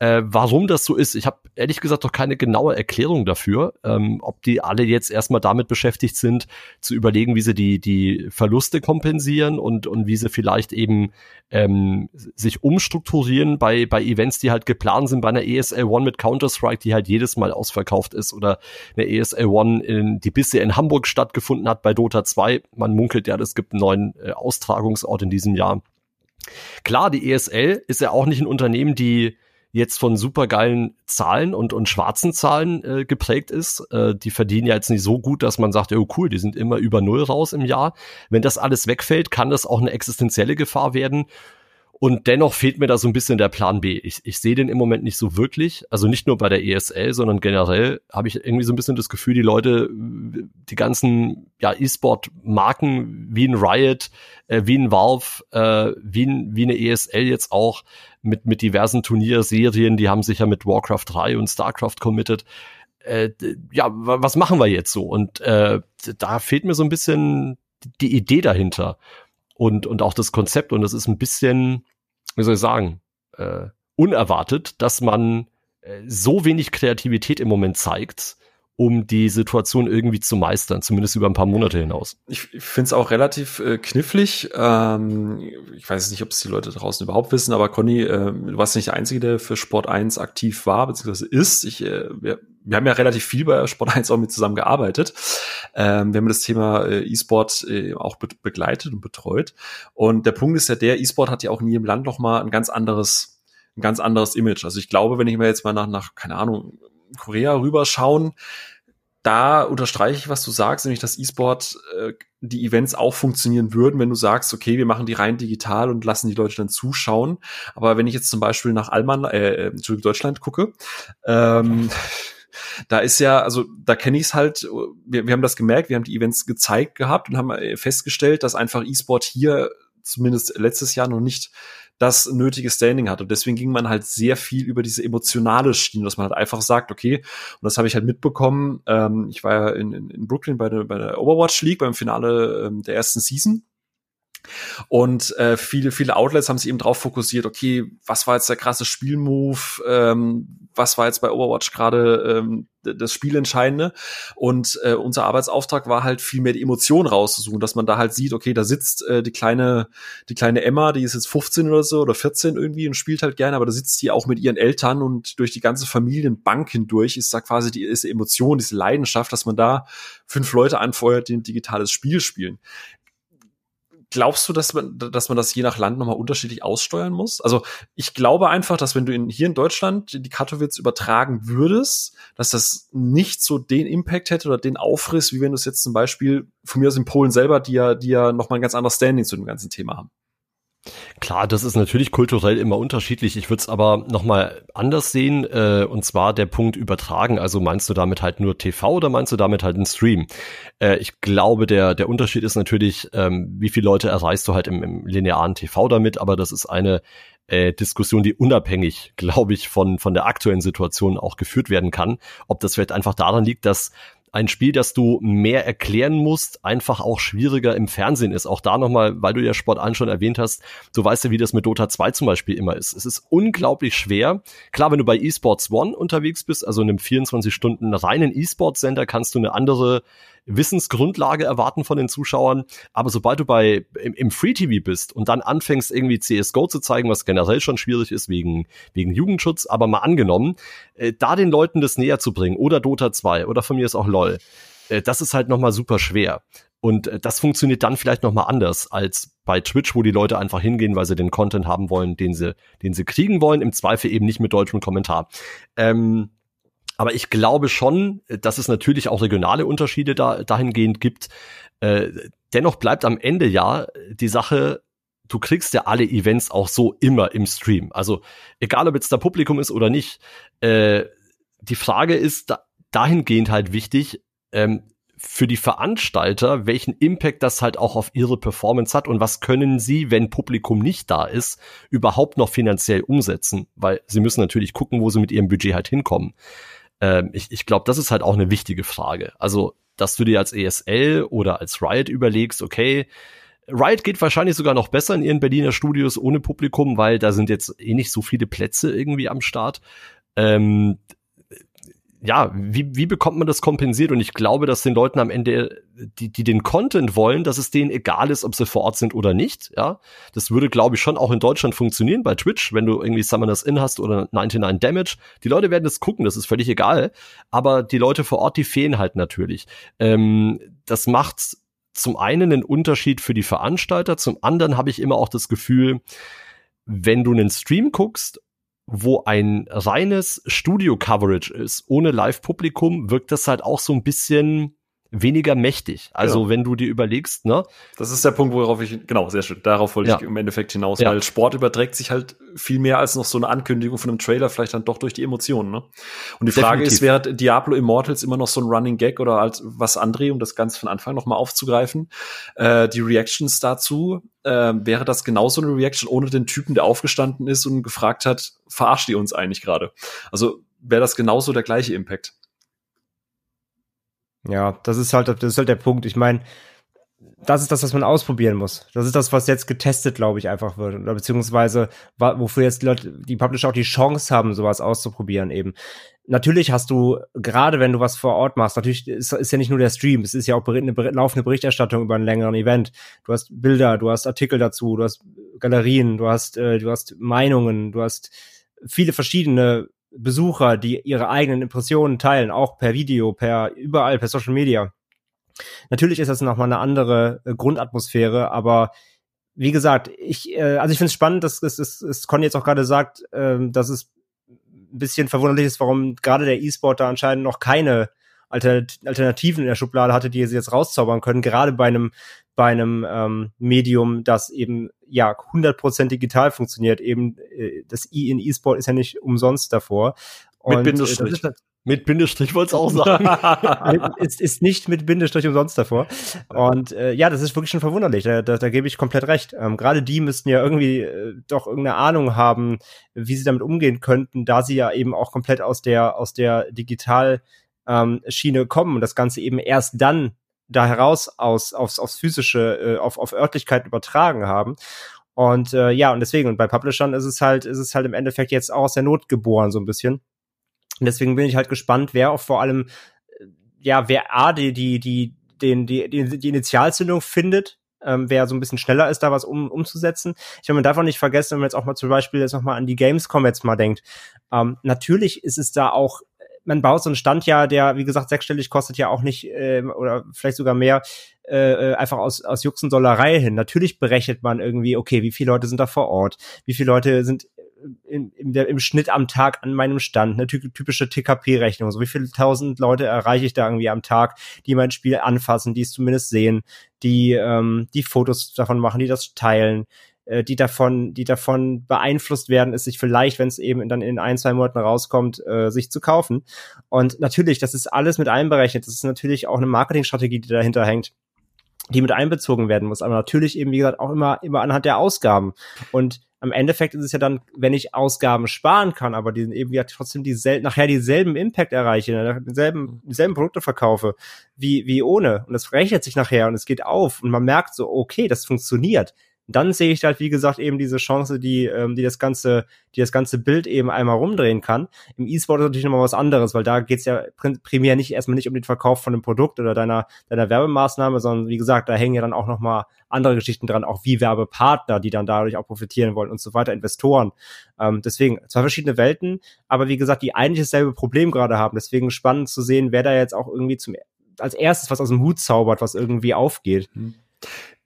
Äh, warum das so ist, ich habe ehrlich gesagt doch keine genaue Erklärung dafür, ähm, ob die alle jetzt erstmal damit beschäftigt sind, zu überlegen, wie sie die, die Verluste kompensieren und, und wie sie vielleicht eben ähm, sich umstrukturieren bei, bei Events, die halt geplant sind, bei einer ESL One mit Counter-Strike, die halt jedes Mal ausverkauft ist, oder eine ESL One, in, die bisher in Hamburg stattgefunden hat bei Dota 2. Man munkelt ja, es gibt einen neuen äh, Austragungsort in diesem Jahr. Klar, die ESL ist ja auch nicht ein Unternehmen, die jetzt von supergeilen Zahlen und, und schwarzen Zahlen äh, geprägt ist. Äh, die verdienen ja jetzt nicht so gut, dass man sagt, oh cool, die sind immer über Null raus im Jahr. Wenn das alles wegfällt, kann das auch eine existenzielle Gefahr werden. Und dennoch fehlt mir da so ein bisschen der Plan B. Ich, ich sehe den im Moment nicht so wirklich. Also nicht nur bei der ESL, sondern generell habe ich irgendwie so ein bisschen das Gefühl, die Leute, die ganzen ja, E-Sport-Marken wie ein Riot, äh, wie ein Valve, äh, wie, ein, wie eine ESL jetzt auch mit, mit diversen Turnierserien, die haben sich ja mit Warcraft 3 und StarCraft committed. Äh, ja, was machen wir jetzt so? Und äh, da fehlt mir so ein bisschen die Idee dahinter. und, und auch das Konzept. Und das ist ein bisschen, wie soll ich sagen, äh, unerwartet, dass man äh, so wenig Kreativität im Moment zeigt, um die Situation irgendwie zu meistern, zumindest über ein paar Monate hinaus. Ich, finde es auch relativ äh, knifflig. Ähm, ich weiß nicht, ob es die Leute draußen überhaupt wissen, aber Conny, äh, du warst nicht der Einzige, der für Sport 1 aktiv war, beziehungsweise ist. Ich, äh, wir haben ja relativ viel bei Sport 1 auch mit zusammen gearbeitet. Ähm, wir haben das Thema äh, E-Sport äh, auch be begleitet und betreut. Und der Punkt ist ja der, E-Sport hat ja auch in jedem Land noch mal ein ganz anderes, ein ganz anderes Image. Also ich glaube, wenn ich mir jetzt mal nach, nach keine Ahnung, Korea rüberschauen, da unterstreiche ich, was du sagst, nämlich dass E-Sport äh, die Events auch funktionieren würden, wenn du sagst, okay, wir machen die rein digital und lassen die Leute dann zuschauen. Aber wenn ich jetzt zum Beispiel nach Allmann, äh, Entschuldigung, Deutschland gucke, ähm, da ist ja, also da kenne ich es halt, wir, wir haben das gemerkt, wir haben die Events gezeigt gehabt und haben äh, festgestellt, dass einfach E-Sport hier zumindest letztes Jahr noch nicht das nötige Standing hat. Und deswegen ging man halt sehr viel über diese emotionale Schiene, dass man halt einfach sagt, okay, und das habe ich halt mitbekommen, ähm, ich war ja in, in, in Brooklyn bei der, bei der Overwatch League beim Finale ähm, der ersten Season und äh, viele, viele Outlets haben sich eben drauf fokussiert, okay, was war jetzt der krasse Spielmove, ähm, was war jetzt bei Overwatch gerade ähm, das Spielentscheidende. Und äh, unser Arbeitsauftrag war halt viel mehr die Emotionen rauszusuchen, dass man da halt sieht, okay, da sitzt äh, die kleine, die kleine Emma, die ist jetzt 15 oder so oder 14 irgendwie und spielt halt gerne, aber da sitzt die auch mit ihren Eltern und durch die ganze Familienbank hindurch ist da quasi die diese Emotion, diese Leidenschaft, dass man da fünf Leute anfeuert, die ein digitales Spiel spielen glaubst du, dass man, dass man das je nach Land nochmal unterschiedlich aussteuern muss? Also ich glaube einfach, dass wenn du in, hier in Deutschland die Katowice übertragen würdest, dass das nicht so den Impact hätte oder den Aufriss, wie wenn du es jetzt zum Beispiel von mir aus in Polen selber, die ja, die ja nochmal ein ganz anderes Standing zu dem ganzen Thema haben. Klar, das ist natürlich kulturell immer unterschiedlich. Ich würde es aber nochmal anders sehen, äh, und zwar der Punkt übertragen. Also meinst du damit halt nur TV oder meinst du damit halt einen Stream? Äh, ich glaube, der, der Unterschied ist natürlich, ähm, wie viele Leute erreichst du halt im, im linearen TV damit, aber das ist eine äh, Diskussion, die unabhängig, glaube ich, von, von der aktuellen Situation auch geführt werden kann. Ob das vielleicht einfach daran liegt, dass ein Spiel, das du mehr erklären musst, einfach auch schwieriger im Fernsehen ist. Auch da nochmal, weil du ja Sport 1 schon erwähnt hast, du weißt ja, wie das mit Dota 2 zum Beispiel immer ist. Es ist unglaublich schwer. Klar, wenn du bei eSports One unterwegs bist, also in einem 24 Stunden reinen eSports-Sender, kannst du eine andere Wissensgrundlage erwarten von den Zuschauern. Aber sobald du bei im, im Free TV bist und dann anfängst irgendwie CS:GO zu zeigen, was generell schon schwierig ist wegen wegen Jugendschutz, aber mal angenommen, äh, da den Leuten das näher zu bringen oder Dota 2 oder von mir ist auch LoL, äh, das ist halt noch mal super schwer. Und äh, das funktioniert dann vielleicht noch mal anders als bei Twitch, wo die Leute einfach hingehen, weil sie den Content haben wollen, den sie, den sie kriegen wollen. Im Zweifel eben nicht mit deutschem Kommentar. Ähm, aber ich glaube schon, dass es natürlich auch regionale Unterschiede da, dahingehend gibt. Äh, dennoch bleibt am Ende ja die Sache, du kriegst ja alle Events auch so immer im Stream. Also egal, ob jetzt da Publikum ist oder nicht. Äh, die Frage ist da, dahingehend halt wichtig, ähm, für die Veranstalter, welchen Impact das halt auch auf ihre Performance hat und was können sie, wenn Publikum nicht da ist, überhaupt noch finanziell umsetzen, weil sie müssen natürlich gucken, wo sie mit ihrem Budget halt hinkommen. Ähm, ich ich glaube, das ist halt auch eine wichtige Frage. Also, dass du dir als ESL oder als Riot überlegst, okay, Riot geht wahrscheinlich sogar noch besser in ihren Berliner Studios ohne Publikum, weil da sind jetzt eh nicht so viele Plätze irgendwie am Start. Ähm, ja, wie, wie bekommt man das kompensiert? Und ich glaube, dass den Leuten am Ende, die, die den Content wollen, dass es denen egal ist, ob sie vor Ort sind oder nicht. Ja, das würde, glaube ich, schon auch in Deutschland funktionieren bei Twitch, wenn du irgendwie Summoners In hast oder 99 Damage. Die Leute werden das gucken, das ist völlig egal. Aber die Leute vor Ort, die fehlen halt natürlich. Ähm, das macht zum einen einen Unterschied für die Veranstalter, zum anderen habe ich immer auch das Gefühl, wenn du einen Stream guckst wo ein reines Studio-Coverage ist, ohne Live-Publikum, wirkt das halt auch so ein bisschen weniger mächtig. Also genau. wenn du dir überlegst, ne? Das ist der Punkt, worauf ich, genau, sehr schön. Darauf wollte ja. ich im Endeffekt hinaus, ja. weil Sport überträgt sich halt viel mehr als noch so eine Ankündigung von einem Trailer, vielleicht dann doch durch die Emotionen, ne? Und die Frage Definitiv. ist, wäre Diablo Immortals immer noch so ein Running Gag oder als was André, um das Ganze von Anfang noch mal aufzugreifen, äh, die Reactions dazu, äh, wäre das genauso eine Reaction ohne den Typen, der aufgestanden ist und gefragt hat, verarscht ihr uns eigentlich gerade? Also wäre das genauso der gleiche Impact. Ja, das ist halt, das ist halt der Punkt. Ich meine, das ist das, was man ausprobieren muss. Das ist das, was jetzt getestet, glaube ich, einfach wird. Oder beziehungsweise, wofür jetzt die Leute, die Publisher auch die Chance haben, sowas auszuprobieren eben. Natürlich hast du, gerade wenn du was vor Ort machst, natürlich ist, ist ja nicht nur der Stream, es ist ja auch eine laufende Berichterstattung über einen längeren Event. Du hast Bilder, du hast Artikel dazu, du hast Galerien, du hast, äh, du hast Meinungen, du hast viele verschiedene Besucher, die ihre eigenen Impressionen teilen, auch per Video, per überall, per Social Media. Natürlich ist das nochmal eine andere äh, Grundatmosphäre, aber wie gesagt, ich, äh, also ich finde es spannend, dass es, dass, dass Conny jetzt auch gerade sagt, äh, dass es ein bisschen verwunderlich ist, warum gerade der E-Sport da anscheinend noch keine Alternativen in der Schublade hatte, die sie jetzt rauszaubern können, gerade bei einem bei einem ähm, Medium, das eben ja 100% digital funktioniert. Eben äh, das I in E-Sport ist ja nicht umsonst davor. Und, Mit Bindestrich. Äh, mit Bindestrich wollte es auch sagen. ist, ist nicht mit Bindestrich umsonst davor. Und äh, ja, das ist wirklich schon verwunderlich. Da, da, da gebe ich komplett recht. Ähm, Gerade die müssten ja irgendwie äh, doch irgendeine Ahnung haben, wie sie damit umgehen könnten, da sie ja eben auch komplett aus der aus der Digital ähm, Schiene kommen und das Ganze eben erst dann da heraus aus aufs, aufs physische, äh, auf, auf Örtlichkeiten übertragen haben. Und äh, ja, und deswegen, und bei Publishern ist es halt, ist es halt im Endeffekt jetzt auch aus der Not geboren, so ein bisschen. Und deswegen bin ich halt gespannt, wer auch vor allem, äh, ja, wer A, die, die, die, den, die, die, die Initialzündung findet, ähm, wer so ein bisschen schneller ist, da was um, umzusetzen. Ich meine, man darf auch nicht vergessen, wenn man jetzt auch mal zum Beispiel jetzt nochmal an die Gamescom jetzt mal denkt. Ähm, natürlich ist es da auch man baut so einen Stand ja, der, wie gesagt, sechsstellig kostet ja auch nicht, äh, oder vielleicht sogar mehr, äh, äh, einfach aus, aus Juxendollerei hin. Natürlich berechnet man irgendwie, okay, wie viele Leute sind da vor Ort, wie viele Leute sind in, in der, im Schnitt am Tag an meinem Stand, eine typische TKP-Rechnung. So wie viele tausend Leute erreiche ich da irgendwie am Tag, die mein Spiel anfassen, die es zumindest sehen, die ähm, die Fotos davon machen, die das teilen, äh, die davon, die davon beeinflusst werden, ist sich vielleicht, wenn es eben dann in ein, zwei Monaten rauskommt, äh, sich zu kaufen. Und natürlich, das ist alles mit einberechnet. Das ist natürlich auch eine Marketingstrategie, die dahinter hängt die mit einbezogen werden muss. Aber natürlich eben, wie gesagt, auch immer, immer anhand der Ausgaben. Und am Endeffekt ist es ja dann, wenn ich Ausgaben sparen kann, aber die eben ja trotzdem diesel nachher dieselben Impact erreiche, ne, dieselben, dieselben Produkte verkaufe, wie, wie ohne. Und das rechnet sich nachher und es geht auf und man merkt so, okay, das funktioniert dann sehe ich halt, wie gesagt, eben diese Chance, die, ähm, die das ganze, die das ganze Bild eben einmal rumdrehen kann. Im E-Sport ist natürlich nochmal was anderes, weil da geht's ja primär nicht erstmal nicht um den Verkauf von einem Produkt oder deiner, deiner Werbemaßnahme, sondern wie gesagt, da hängen ja dann auch nochmal andere Geschichten dran, auch wie Werbepartner, die dann dadurch auch profitieren wollen und so weiter, Investoren. Ähm, deswegen zwei verschiedene Welten, aber wie gesagt, die eigentlich dasselbe Problem gerade haben. Deswegen spannend zu sehen, wer da jetzt auch irgendwie zum als erstes was aus dem Hut zaubert, was irgendwie aufgeht. Hm.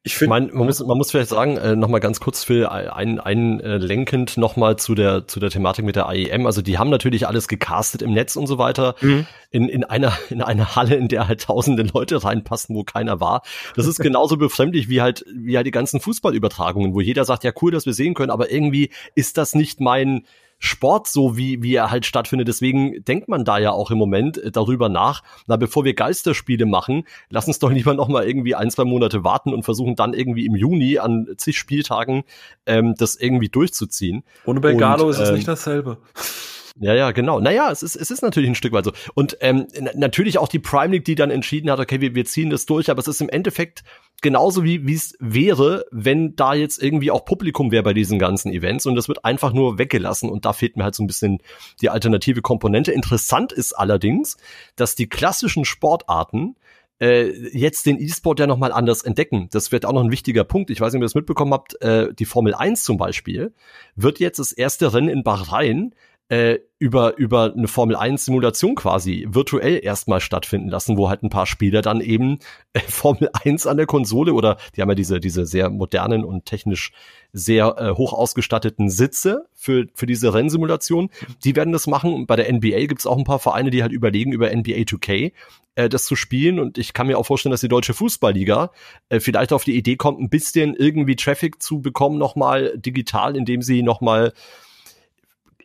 Ich finde, man, man, muss, man muss vielleicht sagen, äh, nochmal ganz kurz für ein, ein äh, lenkend nochmal zu der, zu der Thematik mit der AEM. Also die haben natürlich alles gecastet im Netz und so weiter. Mhm. In, in einer, in einer Halle, in der halt tausende Leute reinpassen, wo keiner war. Das ist genauso befremdlich wie halt, wie halt die ganzen Fußballübertragungen, wo jeder sagt, ja cool, dass wir sehen können, aber irgendwie ist das nicht mein, Sport so, wie, wie er halt stattfindet. Deswegen denkt man da ja auch im Moment äh, darüber nach, na, bevor wir Geisterspiele machen, lass uns doch lieber noch mal irgendwie ein, zwei Monate warten und versuchen dann irgendwie im Juni an zig Spieltagen ähm, das irgendwie durchzuziehen. Ohne Belgalo ist es ähm, nicht dasselbe. Ja, ja, genau. Naja, es ist, es ist natürlich ein Stück weit so. Und ähm, natürlich auch die Prime League, die dann entschieden hat, okay, wir, wir ziehen das durch, aber es ist im Endeffekt genauso wie wie es wäre, wenn da jetzt irgendwie auch Publikum wäre bei diesen ganzen Events und das wird einfach nur weggelassen und da fehlt mir halt so ein bisschen die alternative Komponente. Interessant ist allerdings, dass die klassischen Sportarten äh, jetzt den E-Sport ja nochmal anders entdecken. Das wird auch noch ein wichtiger Punkt. Ich weiß nicht, ob ihr das mitbekommen habt. Äh, die Formel 1 zum Beispiel wird jetzt das erste Rennen in Bahrain äh, über, über eine Formel 1 Simulation quasi virtuell erstmal stattfinden lassen, wo halt ein paar Spieler dann eben äh, Formel 1 an der Konsole oder die haben ja diese, diese sehr modernen und technisch sehr äh, hoch ausgestatteten Sitze für, für diese Rennsimulation. Die werden das machen. Bei der NBA gibt es auch ein paar Vereine, die halt überlegen, über NBA 2K äh, das zu spielen. Und ich kann mir auch vorstellen, dass die Deutsche Fußballliga äh, vielleicht auf die Idee kommt, ein bisschen irgendwie Traffic zu bekommen, nochmal digital, indem sie nochmal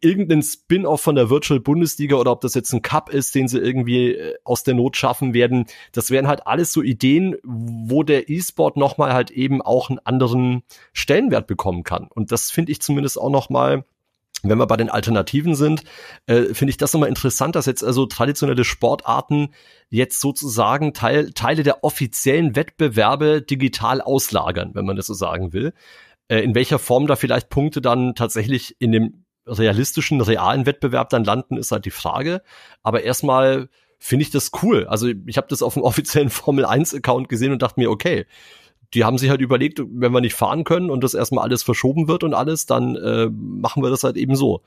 irgendeinen Spin-off von der Virtual Bundesliga oder ob das jetzt ein Cup ist, den sie irgendwie äh, aus der Not schaffen werden. Das wären halt alles so Ideen, wo der E-Sport nochmal halt eben auch einen anderen Stellenwert bekommen kann. Und das finde ich zumindest auch nochmal wenn wir bei den Alternativen sind, äh, finde ich das nochmal interessant, dass jetzt also traditionelle Sportarten jetzt sozusagen Teil, Teile der offiziellen Wettbewerbe digital auslagern, wenn man das so sagen will. Äh, in welcher Form da vielleicht Punkte dann tatsächlich in dem realistischen, realen Wettbewerb dann landen, ist halt die Frage. Aber erstmal finde ich das cool. Also ich habe das auf dem offiziellen Formel 1 Account gesehen und dachte mir, okay, die haben sich halt überlegt, wenn wir nicht fahren können und das erstmal alles verschoben wird und alles, dann äh, machen wir das halt eben so.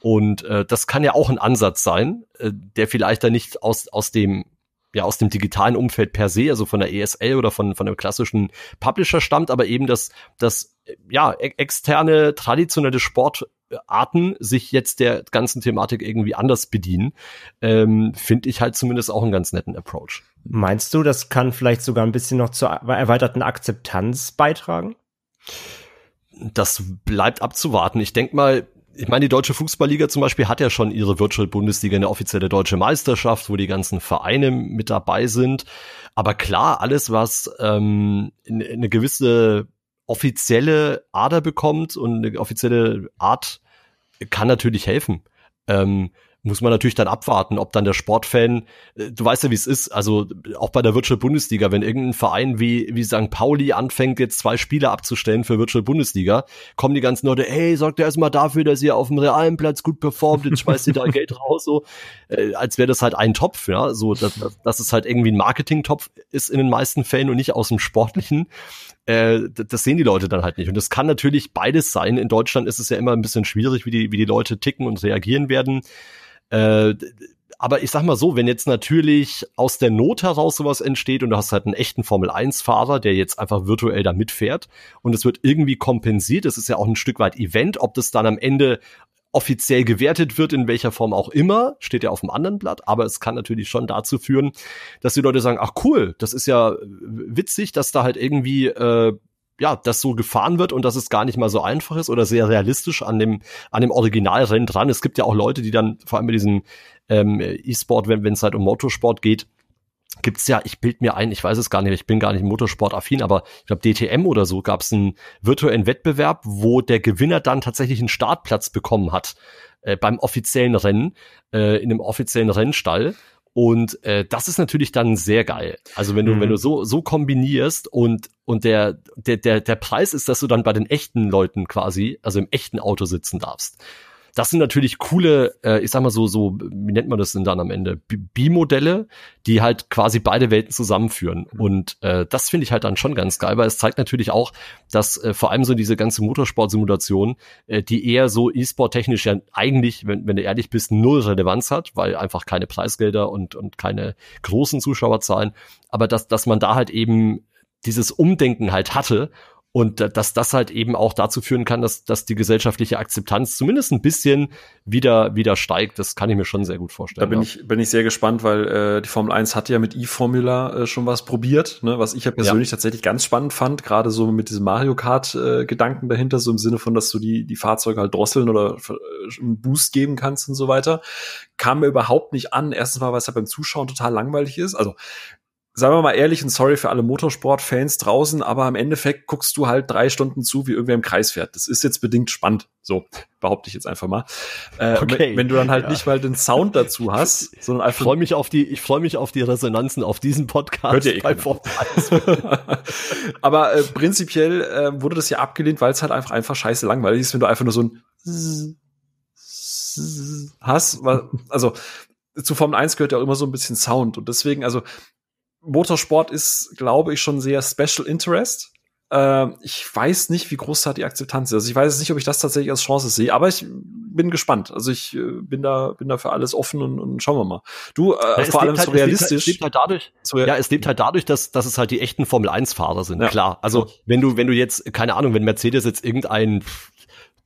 Und äh, das kann ja auch ein Ansatz sein, äh, der vielleicht dann nicht aus, aus dem ja aus dem digitalen Umfeld per se, also von der ESL oder von von einem klassischen Publisher stammt, aber eben das das ja e externe traditionelle Sportarten sich jetzt der ganzen Thematik irgendwie anders bedienen, ähm, finde ich halt zumindest auch einen ganz netten Approach. Meinst du, das kann vielleicht sogar ein bisschen noch zur erweiterten Akzeptanz beitragen? Das bleibt abzuwarten. Ich denke mal, ich meine, die deutsche Fußballliga zum Beispiel hat ja schon ihre Virtual Bundesliga, eine offizielle deutsche Meisterschaft, wo die ganzen Vereine mit dabei sind. Aber klar, alles, was ähm, eine gewisse offizielle Ader bekommt und eine offizielle Art, kann natürlich helfen. Ähm, muss man natürlich dann abwarten, ob dann der Sportfan, äh, du weißt ja, wie es ist, also auch bei der Virtual Bundesliga, wenn irgendein Verein wie, wie St. Pauli anfängt, jetzt zwei Spieler abzustellen für Virtual Bundesliga, kommen die ganzen Leute, hey, sorgt ihr erstmal dafür, dass ihr auf dem realen Platz gut performt, jetzt schmeißt ihr da Geld raus, so, äh, als wäre das halt ein Topf, ja, so, dass, dass es halt irgendwie ein Marketing-Topf ist in den meisten Fällen und nicht aus dem Sportlichen. Äh, das sehen die Leute dann halt nicht. Und das kann natürlich beides sein. In Deutschland ist es ja immer ein bisschen schwierig, wie die, wie die Leute ticken und reagieren werden. Äh, aber ich sag mal so, wenn jetzt natürlich aus der Not heraus sowas entsteht und du hast halt einen echten Formel-1-Fahrer, der jetzt einfach virtuell da mitfährt und es wird irgendwie kompensiert, das ist ja auch ein Stück weit Event, ob das dann am Ende offiziell gewertet wird, in welcher Form auch immer, steht ja auf dem anderen Blatt, aber es kann natürlich schon dazu führen, dass die Leute sagen, ach cool, das ist ja witzig, dass da halt irgendwie äh, ja, das so gefahren wird und dass es gar nicht mal so einfach ist oder sehr realistisch an dem, an dem Originalrennen dran. Es gibt ja auch Leute, die dann, vor allem bei diesem ähm, E-Sport, wenn es halt um Motorsport geht, gibt's ja, ich bild mir ein, ich weiß es gar nicht, ich bin gar nicht Motorsport-affin, aber ich glaube DTM oder so gab's einen virtuellen Wettbewerb, wo der Gewinner dann tatsächlich einen Startplatz bekommen hat äh, beim offiziellen Rennen, äh, in einem offiziellen Rennstall. Und äh, das ist natürlich dann sehr geil. Also wenn du, mhm. wenn du so, so kombinierst und, und der, der, der, der Preis ist, dass du dann bei den echten Leuten quasi, also im echten Auto sitzen darfst das sind natürlich coole, äh, ich sag mal so, so, wie nennt man das denn dann am Ende? B-Modelle, die halt quasi beide Welten zusammenführen. Mhm. Und äh, das finde ich halt dann schon ganz geil, weil es zeigt natürlich auch, dass äh, vor allem so diese ganze Motorsport-Simulation, äh, die eher so E-Sport-technisch ja eigentlich, wenn, wenn du ehrlich bist, null Relevanz hat, weil einfach keine Preisgelder und, und keine großen Zuschauerzahlen, aber dass, dass man da halt eben dieses Umdenken halt hatte und dass das halt eben auch dazu führen kann, dass, dass die gesellschaftliche Akzeptanz zumindest ein bisschen wieder, wieder steigt. Das kann ich mir schon sehr gut vorstellen. Da bin, ja. ich, bin ich sehr gespannt, weil äh, die Formel 1 hat ja mit E-Formula äh, schon was probiert, ne, was ich ja persönlich ja. tatsächlich ganz spannend fand, gerade so mit diesem Mario Kart-Gedanken äh, dahinter, so im Sinne von, dass du die, die Fahrzeuge halt drosseln oder äh, einen Boost geben kannst und so weiter. Kam mir überhaupt nicht an. Erstens mal, weil es halt beim Zuschauen total langweilig ist. Also sagen wir mal ehrlich und sorry für alle Motorsport-Fans draußen, aber im Endeffekt guckst du halt drei Stunden zu, wie irgendwer im Kreis fährt. Das ist jetzt bedingt spannend. So, behaupte ich jetzt einfach mal. Äh, okay. wenn, du dann halt ja. nicht mal den Sound dazu hast, sondern einfach. Ich freue mich auf die, ich freue mich auf die Resonanzen auf diesen Podcast. Hört ihr eh aber äh, prinzipiell äh, wurde das ja abgelehnt, weil es halt einfach einfach scheiße langweilig ist, wenn du einfach nur so ein hast. Also zu Formel 1 gehört ja auch immer so ein bisschen Sound und deswegen, also Motorsport ist, glaube ich, schon sehr Special Interest. Äh, ich weiß nicht, wie groß da die Akzeptanz ist. Also ich weiß nicht, ob ich das tatsächlich als Chance sehe, aber ich bin gespannt. Also ich äh, bin da, bin da für alles offen und, und schauen wir mal. Du, äh, ja, vor allem halt, so realistisch. Es lebt halt, halt dadurch, so, ja, es lebt halt dadurch, dass, dass es halt die echten Formel 1 Fahrer sind. Ja. Klar. Also, wenn du, wenn du jetzt, keine Ahnung, wenn Mercedes jetzt irgendein,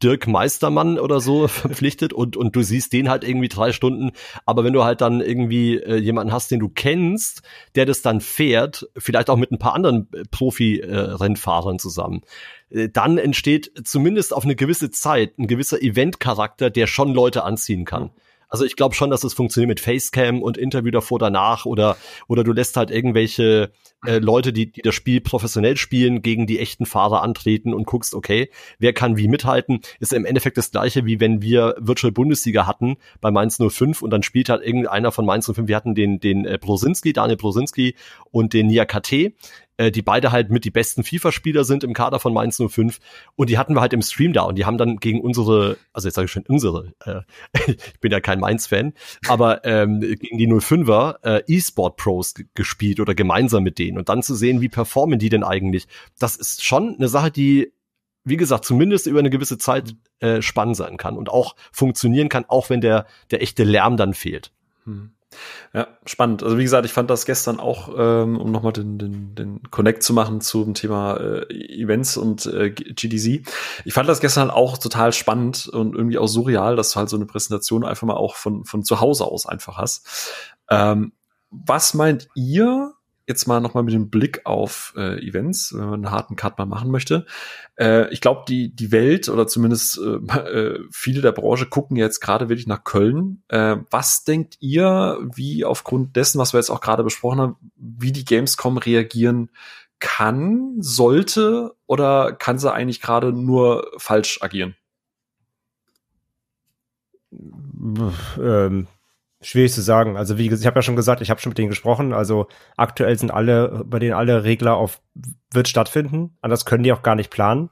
Dirk Meistermann oder so verpflichtet und, und du siehst den halt irgendwie drei Stunden. Aber wenn du halt dann irgendwie äh, jemanden hast, den du kennst, der das dann fährt, vielleicht auch mit ein paar anderen äh, Profi-Rennfahrern zusammen, äh, dann entsteht zumindest auf eine gewisse Zeit ein gewisser Event-Charakter, der schon Leute anziehen kann. Also ich glaube schon, dass es funktioniert mit Facecam und Interview davor, danach oder oder du lässt halt irgendwelche äh, Leute, die, die das Spiel professionell spielen, gegen die echten Fahrer antreten und guckst, okay, wer kann wie mithalten, ist im Endeffekt das gleiche, wie wenn wir Virtual Bundesliga hatten bei Mainz 05 und dann spielt halt irgendeiner von Mainz 05, wir hatten den, den äh, Brosinski, Daniel Brosinski und den Niakate, äh, die beide halt mit die besten FIFA-Spieler sind im Kader von Mainz 05 und die hatten wir halt im Stream da und die haben dann gegen unsere, also jetzt sage ich schon unsere, äh, ich bin ja kein Mainz-Fan, aber ähm, gegen die 05er äh, E-Sport-Pros gespielt oder gemeinsam mit denen und dann zu sehen, wie performen die denn eigentlich, das ist schon eine Sache, die wie gesagt, zumindest über eine gewisse Zeit äh, spannend sein kann und auch funktionieren kann, auch wenn der, der echte Lärm dann fehlt. Hm. Ja, spannend. Also wie gesagt, ich fand das gestern auch, ähm, um nochmal den, den, den Connect zu machen zum Thema äh, Events und äh, GDC. Ich fand das gestern auch total spannend und irgendwie auch surreal, dass du halt so eine Präsentation einfach mal auch von, von zu Hause aus einfach hast. Ähm, was meint ihr, jetzt mal nochmal mit dem Blick auf äh, Events, wenn man einen harten Cut mal machen möchte. Äh, ich glaube, die, die Welt oder zumindest äh, äh, viele der Branche gucken jetzt gerade wirklich nach Köln. Äh, was denkt ihr, wie aufgrund dessen, was wir jetzt auch gerade besprochen haben, wie die Gamescom reagieren kann, sollte oder kann sie eigentlich gerade nur falsch agieren? Ähm, Schwierig zu sagen. Also wie gesagt, ich habe ja schon gesagt, ich habe schon mit denen gesprochen. Also aktuell sind alle, bei denen alle Regler auf wird stattfinden. Anders können die auch gar nicht planen.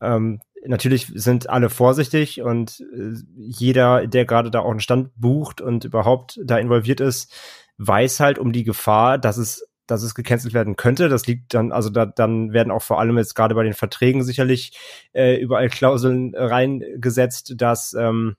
Ähm, natürlich sind alle vorsichtig und äh, jeder, der gerade da auch einen Stand bucht und überhaupt da involviert ist, weiß halt um die Gefahr, dass es dass es gecancelt werden könnte. Das liegt dann, also da, dann werden auch vor allem jetzt gerade bei den Verträgen sicherlich äh, überall Klauseln reingesetzt, dass ähm,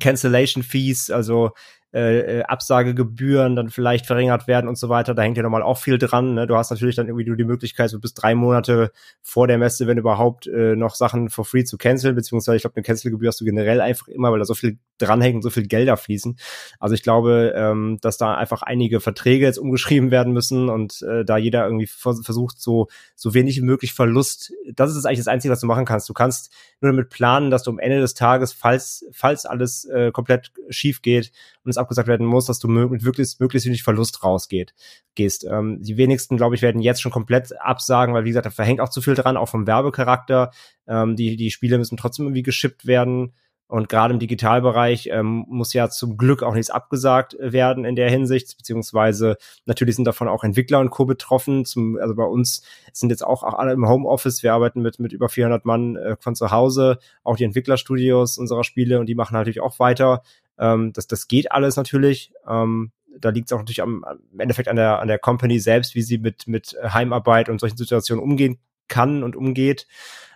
Cancellation Fees, also äh, äh, Absagegebühren dann vielleicht verringert werden und so weiter. Da hängt ja nochmal auch viel dran. Ne? Du hast natürlich dann irgendwie nur die Möglichkeit, so bis drei Monate vor der Messe, wenn überhaupt, äh, noch Sachen for free zu canceln, beziehungsweise ich glaube, eine Cancelgebühr hast du generell einfach immer, weil da so viel dranhängt und so viel Gelder fließen. Also ich glaube, ähm, dass da einfach einige Verträge jetzt umgeschrieben werden müssen und äh, da jeder irgendwie versucht, so, so wenig wie möglich Verlust. Das ist eigentlich das Einzige, was du machen kannst. Du kannst nur damit planen, dass du am Ende des Tages, falls, falls alles äh, komplett schief geht und es abgesagt werden muss, dass du mit möglichst, möglichst wenig Verlust rausgeht, gehst. Ähm, die wenigsten, glaube ich, werden jetzt schon komplett absagen, weil, wie gesagt, da verhängt auch zu viel dran, auch vom Werbecharakter. Ähm, die, die Spiele müssen trotzdem irgendwie geschippt werden. Und gerade im Digitalbereich ähm, muss ja zum Glück auch nichts abgesagt werden in der Hinsicht, beziehungsweise natürlich sind davon auch Entwickler und Co. betroffen. Zum, also bei uns sind jetzt auch alle im Homeoffice. Wir arbeiten mit, mit über 400 Mann äh, von zu Hause, auch die Entwicklerstudios unserer Spiele und die machen natürlich auch weiter. Ähm, das, das geht alles natürlich. Ähm, da liegt es auch natürlich am, im Endeffekt an der, an der Company selbst, wie sie mit, mit Heimarbeit und solchen Situationen umgehen kann und umgeht.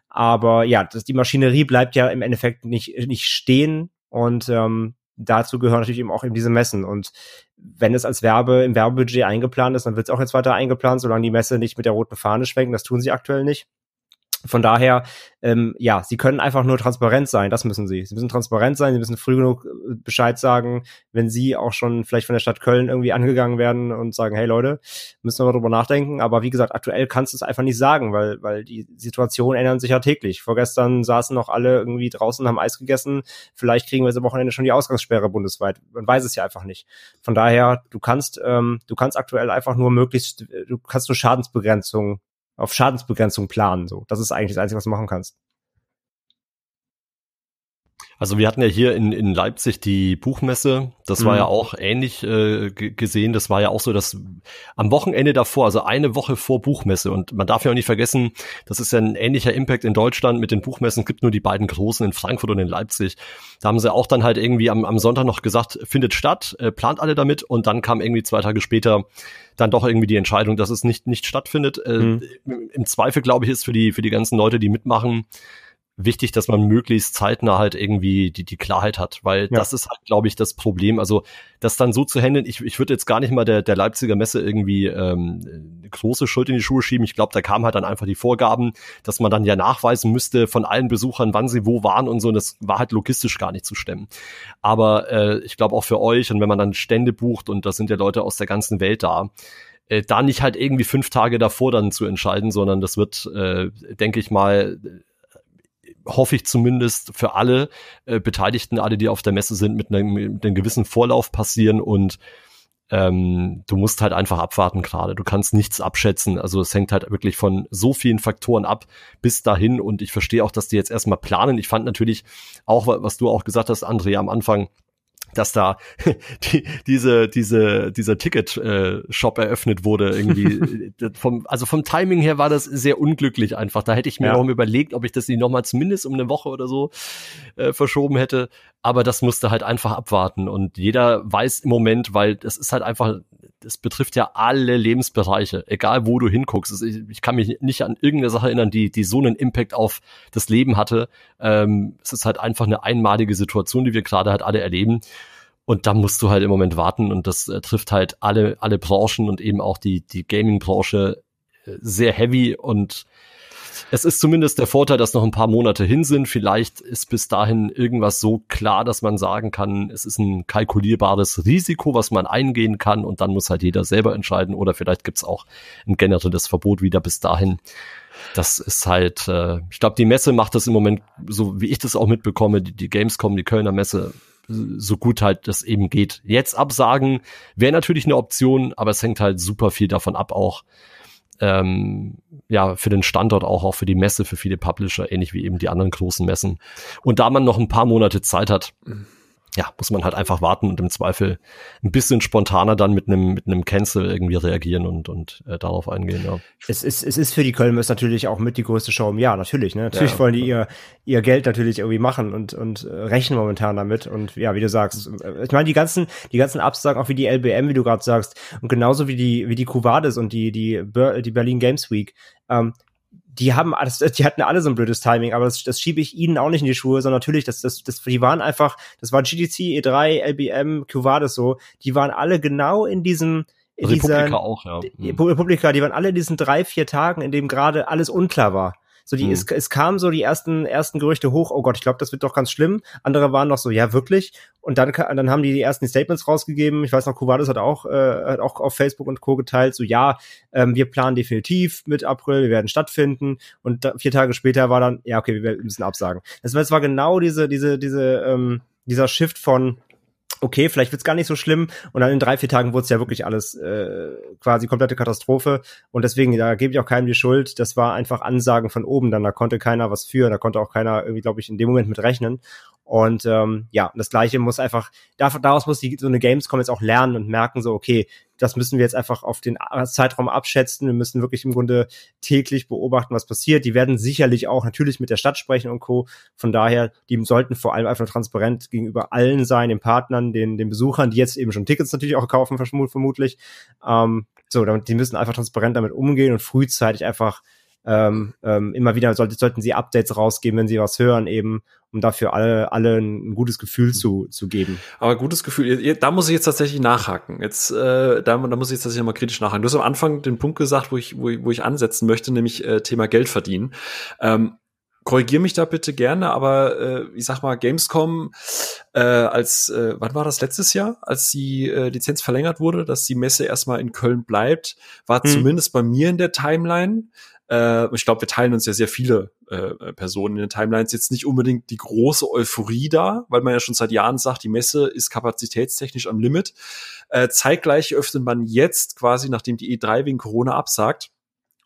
Aber ja, das, die Maschinerie bleibt ja im Endeffekt nicht, nicht stehen und ähm, dazu gehören natürlich eben auch eben diese Messen. Und wenn es als Werbe im Werbebudget eingeplant ist, dann wird es auch jetzt weiter eingeplant, solange die Messe nicht mit der roten Fahne schwenken. Das tun sie aktuell nicht. Von daher, ähm, ja, sie können einfach nur transparent sein, das müssen sie. Sie müssen transparent sein, sie müssen früh genug äh, Bescheid sagen, wenn sie auch schon vielleicht von der Stadt Köln irgendwie angegangen werden und sagen, hey Leute, müssen wir mal drüber nachdenken. Aber wie gesagt, aktuell kannst du es einfach nicht sagen, weil, weil die Situationen ändern sich ja täglich. Vorgestern saßen noch alle irgendwie draußen, haben Eis gegessen. Vielleicht kriegen wir am Wochenende schon die Ausgangssperre bundesweit. Man weiß es ja einfach nicht. Von daher, du kannst, ähm, du kannst aktuell einfach nur möglichst, du kannst nur Schadensbegrenzung auf Schadensbegrenzung planen. So, das ist eigentlich das Einzige, was du machen kannst. Also wir hatten ja hier in, in Leipzig die Buchmesse. Das mhm. war ja auch ähnlich äh, gesehen. Das war ja auch so, dass am Wochenende davor, also eine Woche vor Buchmesse, und man darf ja auch nicht vergessen, das ist ja ein ähnlicher Impact in Deutschland mit den Buchmessen. Es gibt nur die beiden großen in Frankfurt und in Leipzig. Da haben sie auch dann halt irgendwie am, am Sonntag noch gesagt, findet statt, äh, plant alle damit. Und dann kam irgendwie zwei Tage später dann doch irgendwie die Entscheidung, dass es nicht, nicht stattfindet. Äh, mhm. Im Zweifel, glaube ich, ist für die, für die ganzen Leute, die mitmachen, wichtig, dass man möglichst zeitnah halt irgendwie die, die Klarheit hat, weil ja. das ist halt, glaube ich, das Problem. Also das dann so zu handeln, ich, ich würde jetzt gar nicht mal der, der Leipziger Messe irgendwie ähm, große Schuld in die Schuhe schieben. Ich glaube, da kamen halt dann einfach die Vorgaben, dass man dann ja nachweisen müsste von allen Besuchern, wann sie wo waren und so. Und das war halt logistisch gar nicht zu stemmen. Aber äh, ich glaube auch für euch und wenn man dann Stände bucht und da sind ja Leute aus der ganzen Welt da, äh, da nicht halt irgendwie fünf Tage davor dann zu entscheiden, sondern das wird, äh, denke ich mal, hoffe ich zumindest für alle äh, Beteiligten, alle, die auf der Messe sind, mit einem, mit einem gewissen Vorlauf passieren und ähm, du musst halt einfach abwarten gerade. Du kannst nichts abschätzen. Also es hängt halt wirklich von so vielen Faktoren ab bis dahin. Und ich verstehe auch, dass die jetzt erstmal planen. Ich fand natürlich auch, was du auch gesagt hast, Andrea, am Anfang, dass da die, diese, diese, dieser Ticket-Shop äh, eröffnet wurde irgendwie. vom, also vom Timing her war das sehr unglücklich einfach. Da hätte ich mir ja. noch überlegt, ob ich das nicht nochmal zumindest um eine Woche oder so äh, verschoben hätte. Aber das musste halt einfach abwarten. Und jeder weiß im Moment, weil das ist halt einfach, das betrifft ja alle Lebensbereiche, egal wo du hinguckst. Ich, ich kann mich nicht an irgendeine Sache erinnern, die, die so einen Impact auf das Leben hatte. Ähm, es ist halt einfach eine einmalige Situation, die wir gerade halt alle erleben. Und da musst du halt im Moment warten und das äh, trifft halt alle, alle Branchen und eben auch die, die Gaming-Branche äh, sehr heavy und es ist zumindest der Vorteil, dass noch ein paar Monate hin sind. Vielleicht ist bis dahin irgendwas so klar, dass man sagen kann, es ist ein kalkulierbares Risiko, was man eingehen kann und dann muss halt jeder selber entscheiden oder vielleicht gibt's auch ein generelles Verbot wieder bis dahin. Das ist halt, äh, ich glaube, die Messe macht das im Moment, so wie ich das auch mitbekomme, die, die Gamescom, die Kölner Messe, so gut halt das eben geht. Jetzt absagen wäre natürlich eine Option, aber es hängt halt super viel davon ab auch, ähm, ja, für den Standort auch, auch für die Messe, für viele Publisher, ähnlich wie eben die anderen großen Messen. Und da man noch ein paar Monate Zeit hat, mhm ja, muss man halt einfach warten und im Zweifel ein bisschen spontaner dann mit einem mit einem Cancel irgendwie reagieren und und äh, darauf eingehen. Ja. Es ist es ist für die Köln natürlich auch mit die größte Show im Jahr, natürlich. Ne? Natürlich ja, wollen die ihr ihr Geld natürlich irgendwie machen und und äh, rechnen momentan damit und ja, wie du sagst, äh, ich meine die ganzen die ganzen Absagen auch wie die LBM, wie du gerade sagst und genauso wie die wie die Cuvades und die die die Berlin Games Week. Ähm, die haben alles, die hatten alle so ein blödes Timing, aber das, das schiebe ich ihnen auch nicht in die Schuhe, sondern natürlich, das, das, das, die waren einfach, das war GDC, E3, LBM, Cuvades so, die waren alle genau in diesem, in Republika dieser, auch, ja. Republika, die waren alle in diesen drei, vier Tagen, in dem gerade alles unklar war. So die, hm. es, es kamen so die ersten, ersten Gerüchte hoch, oh Gott, ich glaube, das wird doch ganz schlimm. Andere waren noch so, ja, wirklich. Und dann, dann haben die die ersten Statements rausgegeben. Ich weiß noch, Kuvadis hat auch, äh, hat auch auf Facebook und Co. geteilt, so, ja, ähm, wir planen definitiv mit April, wir werden stattfinden. Und da, vier Tage später war dann, ja, okay, wir müssen absagen. Das, das war genau diese, diese, diese, ähm, dieser Shift von, okay, vielleicht wird's gar nicht so schlimm. Und dann in drei, vier Tagen wurde es ja wirklich alles äh, quasi komplette Katastrophe. Und deswegen, da gebe ich auch keinem die Schuld. Das war einfach Ansagen von oben. Dann da konnte keiner was für, da konnte auch keiner irgendwie, glaube ich, in dem Moment mit rechnen. Und ähm, ja, das Gleiche muss einfach, daraus muss die so eine Gamescom jetzt auch lernen und merken, so, okay, das müssen wir jetzt einfach auf den Zeitraum abschätzen. Wir müssen wirklich im Grunde täglich beobachten, was passiert. Die werden sicherlich auch natürlich mit der Stadt sprechen und Co. Von daher, die sollten vor allem einfach transparent gegenüber allen sein, den Partnern, den, den Besuchern, die jetzt eben schon Tickets natürlich auch kaufen, vermutlich. Ähm, so, die müssen einfach transparent damit umgehen und frühzeitig einfach ähm, ähm, immer wieder sollte, sollten sie Updates rausgeben, wenn sie was hören, eben, um dafür alle, alle ein gutes Gefühl mhm. zu, zu geben. Aber gutes Gefühl, da muss ich jetzt tatsächlich nachhaken. Jetzt, äh, da, da muss ich jetzt tatsächlich mal kritisch nachhaken. Du hast am Anfang den Punkt gesagt, wo ich, wo, ich, wo ich ansetzen möchte, nämlich äh, Thema Geld verdienen. Ähm, korrigier mich da bitte gerne, aber äh, ich sag mal, Gamescom äh, als, äh, wann war das letztes Jahr, als die äh, Lizenz verlängert wurde, dass die Messe erstmal in Köln bleibt, war hm. zumindest bei mir in der Timeline äh, ich glaube, wir teilen uns ja sehr viele äh, Personen in den Timelines. Jetzt nicht unbedingt die große Euphorie da, weil man ja schon seit Jahren sagt, die Messe ist kapazitätstechnisch am Limit. Äh, zeitgleich öffnet man jetzt quasi, nachdem die E3 wegen Corona absagt,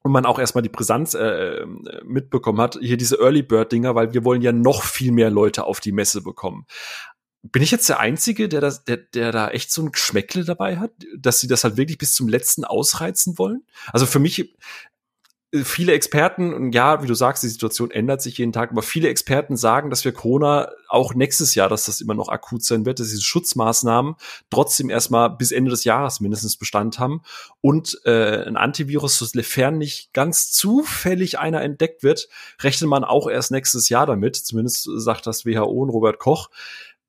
und man auch erstmal die Brisanz äh, mitbekommen hat, hier diese Early Bird Dinger, weil wir wollen ja noch viel mehr Leute auf die Messe bekommen. Bin ich jetzt der Einzige, der, das, der, der da echt so ein Geschmäckle dabei hat, dass sie das halt wirklich bis zum letzten ausreizen wollen? Also für mich, viele Experten, und ja, wie du sagst, die Situation ändert sich jeden Tag, aber viele Experten sagen, dass wir Corona auch nächstes Jahr, dass das immer noch akut sein wird, dass diese Schutzmaßnahmen trotzdem erstmal bis Ende des Jahres mindestens Bestand haben und äh, ein Antivirus, sofern nicht ganz zufällig einer entdeckt wird, rechnet man auch erst nächstes Jahr damit, zumindest sagt das WHO und Robert Koch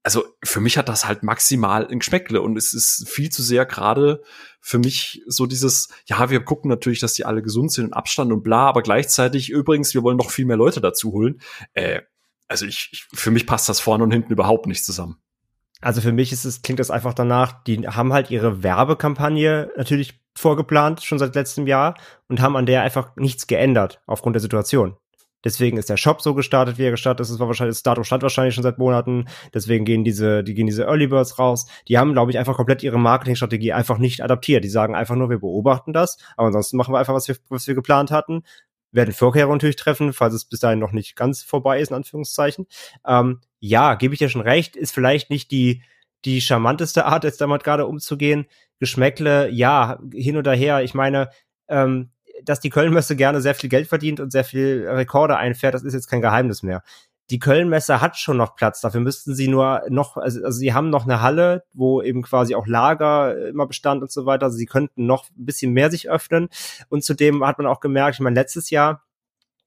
also für mich hat das halt maximal ein Geschmäckle und es ist viel zu sehr gerade für mich so dieses, ja, wir gucken natürlich, dass die alle gesund sind und Abstand und bla, aber gleichzeitig übrigens, wir wollen noch viel mehr Leute dazu holen. Äh, also ich, ich, für mich passt das vorne und hinten überhaupt nicht zusammen. Also für mich ist es, klingt das einfach danach, die haben halt ihre Werbekampagne natürlich vorgeplant, schon seit letztem Jahr, und haben an der einfach nichts geändert aufgrund der Situation. Deswegen ist der Shop so gestartet, wie er gestartet ist. Das war wahrscheinlich, das Datum stand wahrscheinlich schon seit Monaten. Deswegen gehen diese, die gehen diese Early Birds raus. Die haben, glaube ich, einfach komplett ihre Marketingstrategie einfach nicht adaptiert. Die sagen einfach nur, wir beobachten das, aber ansonsten machen wir einfach, was wir, was wir geplant hatten. Werden Vorkehrungen natürlich treffen, falls es bis dahin noch nicht ganz vorbei ist, in Anführungszeichen. Ähm, ja, gebe ich dir schon recht, ist vielleicht nicht die, die charmanteste Art, jetzt damit gerade umzugehen. Geschmäckle, ja, hin oder her. Ich meine, ähm, dass die Kölnmesse gerne sehr viel Geld verdient und sehr viel Rekorde einfährt, das ist jetzt kein Geheimnis mehr. Die Kölnmesse hat schon noch Platz, dafür müssten sie nur noch, also, also sie haben noch eine Halle, wo eben quasi auch Lager immer bestand und so weiter. Also sie könnten noch ein bisschen mehr sich öffnen. Und zudem hat man auch gemerkt, ich meine, letztes Jahr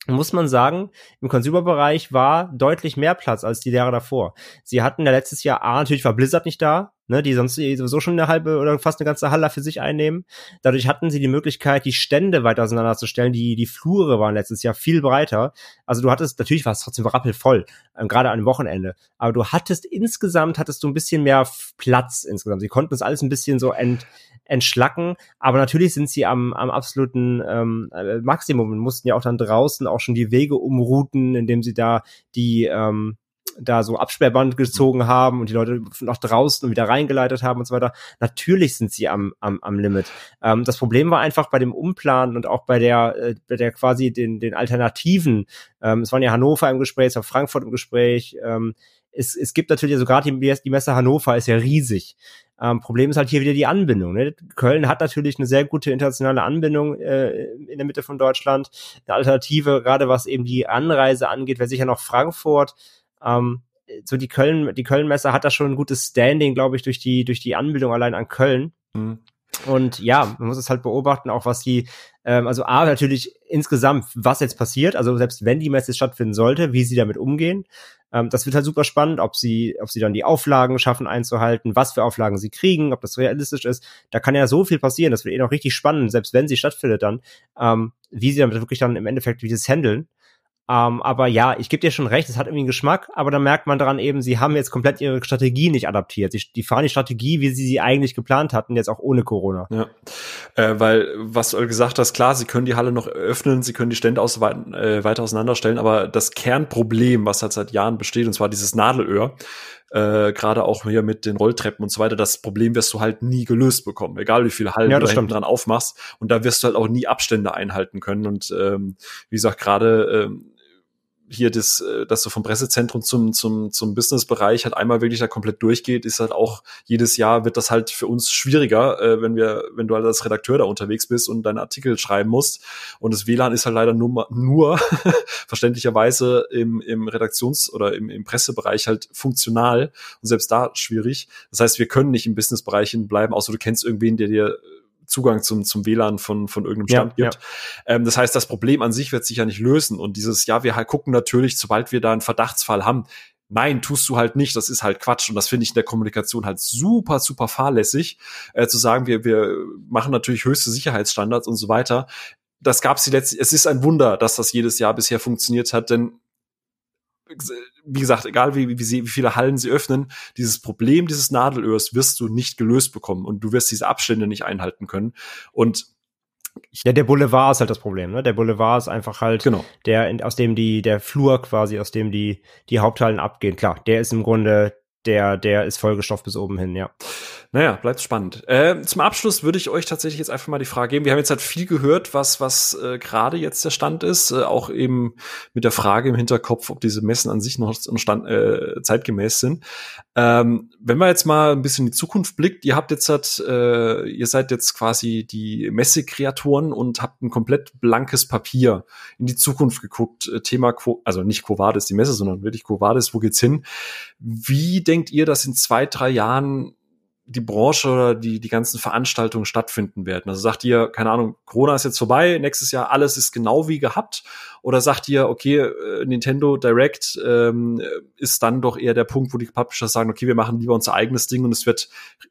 muss man sagen, im Consumer-Bereich war deutlich mehr Platz als die Jahre davor. Sie hatten ja letztes Jahr, A, natürlich war Blizzard nicht da, ne, die sonst sowieso schon eine halbe oder fast eine ganze Halle für sich einnehmen. Dadurch hatten sie die Möglichkeit, die Stände weiter auseinanderzustellen. Die, die Flure waren letztes Jahr viel breiter. Also du hattest, natürlich war es trotzdem rappelvoll, ähm, gerade an Wochenende. Aber du hattest insgesamt, hattest du ein bisschen mehr Platz insgesamt. Sie konnten es alles ein bisschen so ent, entschlacken. Aber natürlich sind sie am, am absoluten ähm, äh, Maximum und mussten ja auch dann draußen auch schon die Wege umrouten, indem sie da die ähm, da so Absperrband gezogen haben und die Leute nach draußen und wieder reingeleitet haben und so weiter. Natürlich sind sie am, am, am Limit. Ähm, das Problem war einfach bei dem Umplanen und auch bei der, äh, bei der quasi den, den Alternativen. Ähm, es waren ja Hannover im Gespräch, es war Frankfurt im Gespräch. Ähm, es, es gibt natürlich, also gerade die, die Messe Hannover ist ja riesig. Ähm, Problem ist halt hier wieder die Anbindung. Ne? Köln hat natürlich eine sehr gute internationale Anbindung äh, in der Mitte von Deutschland. Eine Alternative, gerade was eben die Anreise angeht, wäre sicher noch Frankfurt. Ähm, so die Köln, die Köln-Messe hat da schon ein gutes Standing, glaube ich, durch die, durch die Anbindung allein an Köln. Mhm. Und ja, man muss es halt beobachten, auch was die, ähm, also A, natürlich insgesamt, was jetzt passiert, also selbst wenn die Messe stattfinden sollte, wie sie damit umgehen. Ähm, das wird halt super spannend, ob sie, ob sie dann die Auflagen schaffen einzuhalten, was für Auflagen sie kriegen, ob das realistisch ist. Da kann ja so viel passieren, das wird eh noch richtig spannend, selbst wenn sie stattfindet dann, ähm, wie sie damit wirklich dann im Endeffekt wie sie es handeln. Ähm, aber ja, ich gebe dir schon recht, es hat irgendwie einen Geschmack, aber dann merkt man daran eben, sie haben jetzt komplett ihre Strategie nicht adaptiert. Die, die fahren die Strategie, wie sie sie eigentlich geplant hatten, jetzt auch ohne Corona. Ja, äh, weil, was du gesagt hast, klar, sie können die Halle noch öffnen, sie können die Stände aus, äh, weiter auseinanderstellen, aber das Kernproblem, was halt seit Jahren besteht, und zwar dieses Nadelöhr, äh, gerade auch hier mit den Rolltreppen und so weiter, das Problem wirst du halt nie gelöst bekommen, egal wie viele Hallen ja, du da dran aufmachst. Und da wirst du halt auch nie Abstände einhalten können. Und ähm, wie gesagt, gerade ähm, hier das, äh, dass du vom Pressezentrum zum, zum, zum Businessbereich halt einmal wirklich da komplett durchgeht, ist halt auch jedes Jahr wird das halt für uns schwieriger, äh, wenn wir, wenn du halt als Redakteur da unterwegs bist und deinen Artikel schreiben musst. Und das WLAN ist halt leider nur, nur verständlicherweise im, im Redaktions- oder im, im Pressebereich halt funktional und selbst da schwierig. Das heißt, wir können nicht im Businessbereich bleiben, außer du kennst irgendwen, der dir Zugang zum, zum WLAN von, von irgendeinem Stand ja, gibt. Ja. Ähm, das heißt, das Problem an sich wird sich ja nicht lösen. Und dieses, ja, wir halt gucken natürlich, sobald wir da einen Verdachtsfall haben, Nein, tust du halt nicht. Das ist halt Quatsch. Und das finde ich in der Kommunikation halt super, super fahrlässig, äh, zu sagen, wir, wir machen natürlich höchste Sicherheitsstandards und so weiter. Das gab es die letzte, es ist ein Wunder, dass das jedes Jahr bisher funktioniert hat, denn wie gesagt, egal wie, wie, sie, wie viele Hallen sie öffnen, dieses Problem dieses Nadelöhrs wirst du nicht gelöst bekommen und du wirst diese Abstände nicht einhalten können. Und ja, der Boulevard ist halt das Problem, ne? Der Boulevard ist einfach halt genau. der, aus dem die, der Flur quasi, aus dem die, die Haupthallen abgehen. Klar, der ist im Grunde der, der ist vollgestopft bis oben hin, ja. Naja, bleibt spannend. Äh, zum Abschluss würde ich euch tatsächlich jetzt einfach mal die Frage geben. Wir haben jetzt halt viel gehört, was, was äh, gerade jetzt der Stand ist, äh, auch eben mit der Frage im Hinterkopf, ob diese Messen an sich noch stand, äh, zeitgemäß sind. Ähm, wenn man jetzt mal ein bisschen in die Zukunft blickt, ihr habt jetzt halt, äh, ihr seid jetzt quasi die Messekreatoren und habt ein komplett blankes Papier in die Zukunft geguckt. Äh, Thema, Quo also nicht Quo Vadis die Messe, sondern wirklich Quo Vadis, wo geht's hin? Wie denkt ihr, dass in zwei, drei Jahren die Branche oder die, die ganzen Veranstaltungen stattfinden werden? Also sagt ihr, keine Ahnung, Corona ist jetzt vorbei, nächstes Jahr alles ist genau wie gehabt? Oder sagt ihr, okay, äh, Nintendo Direct ähm, ist dann doch eher der Punkt, wo die Publishers sagen, okay, wir machen lieber unser eigenes Ding und es wird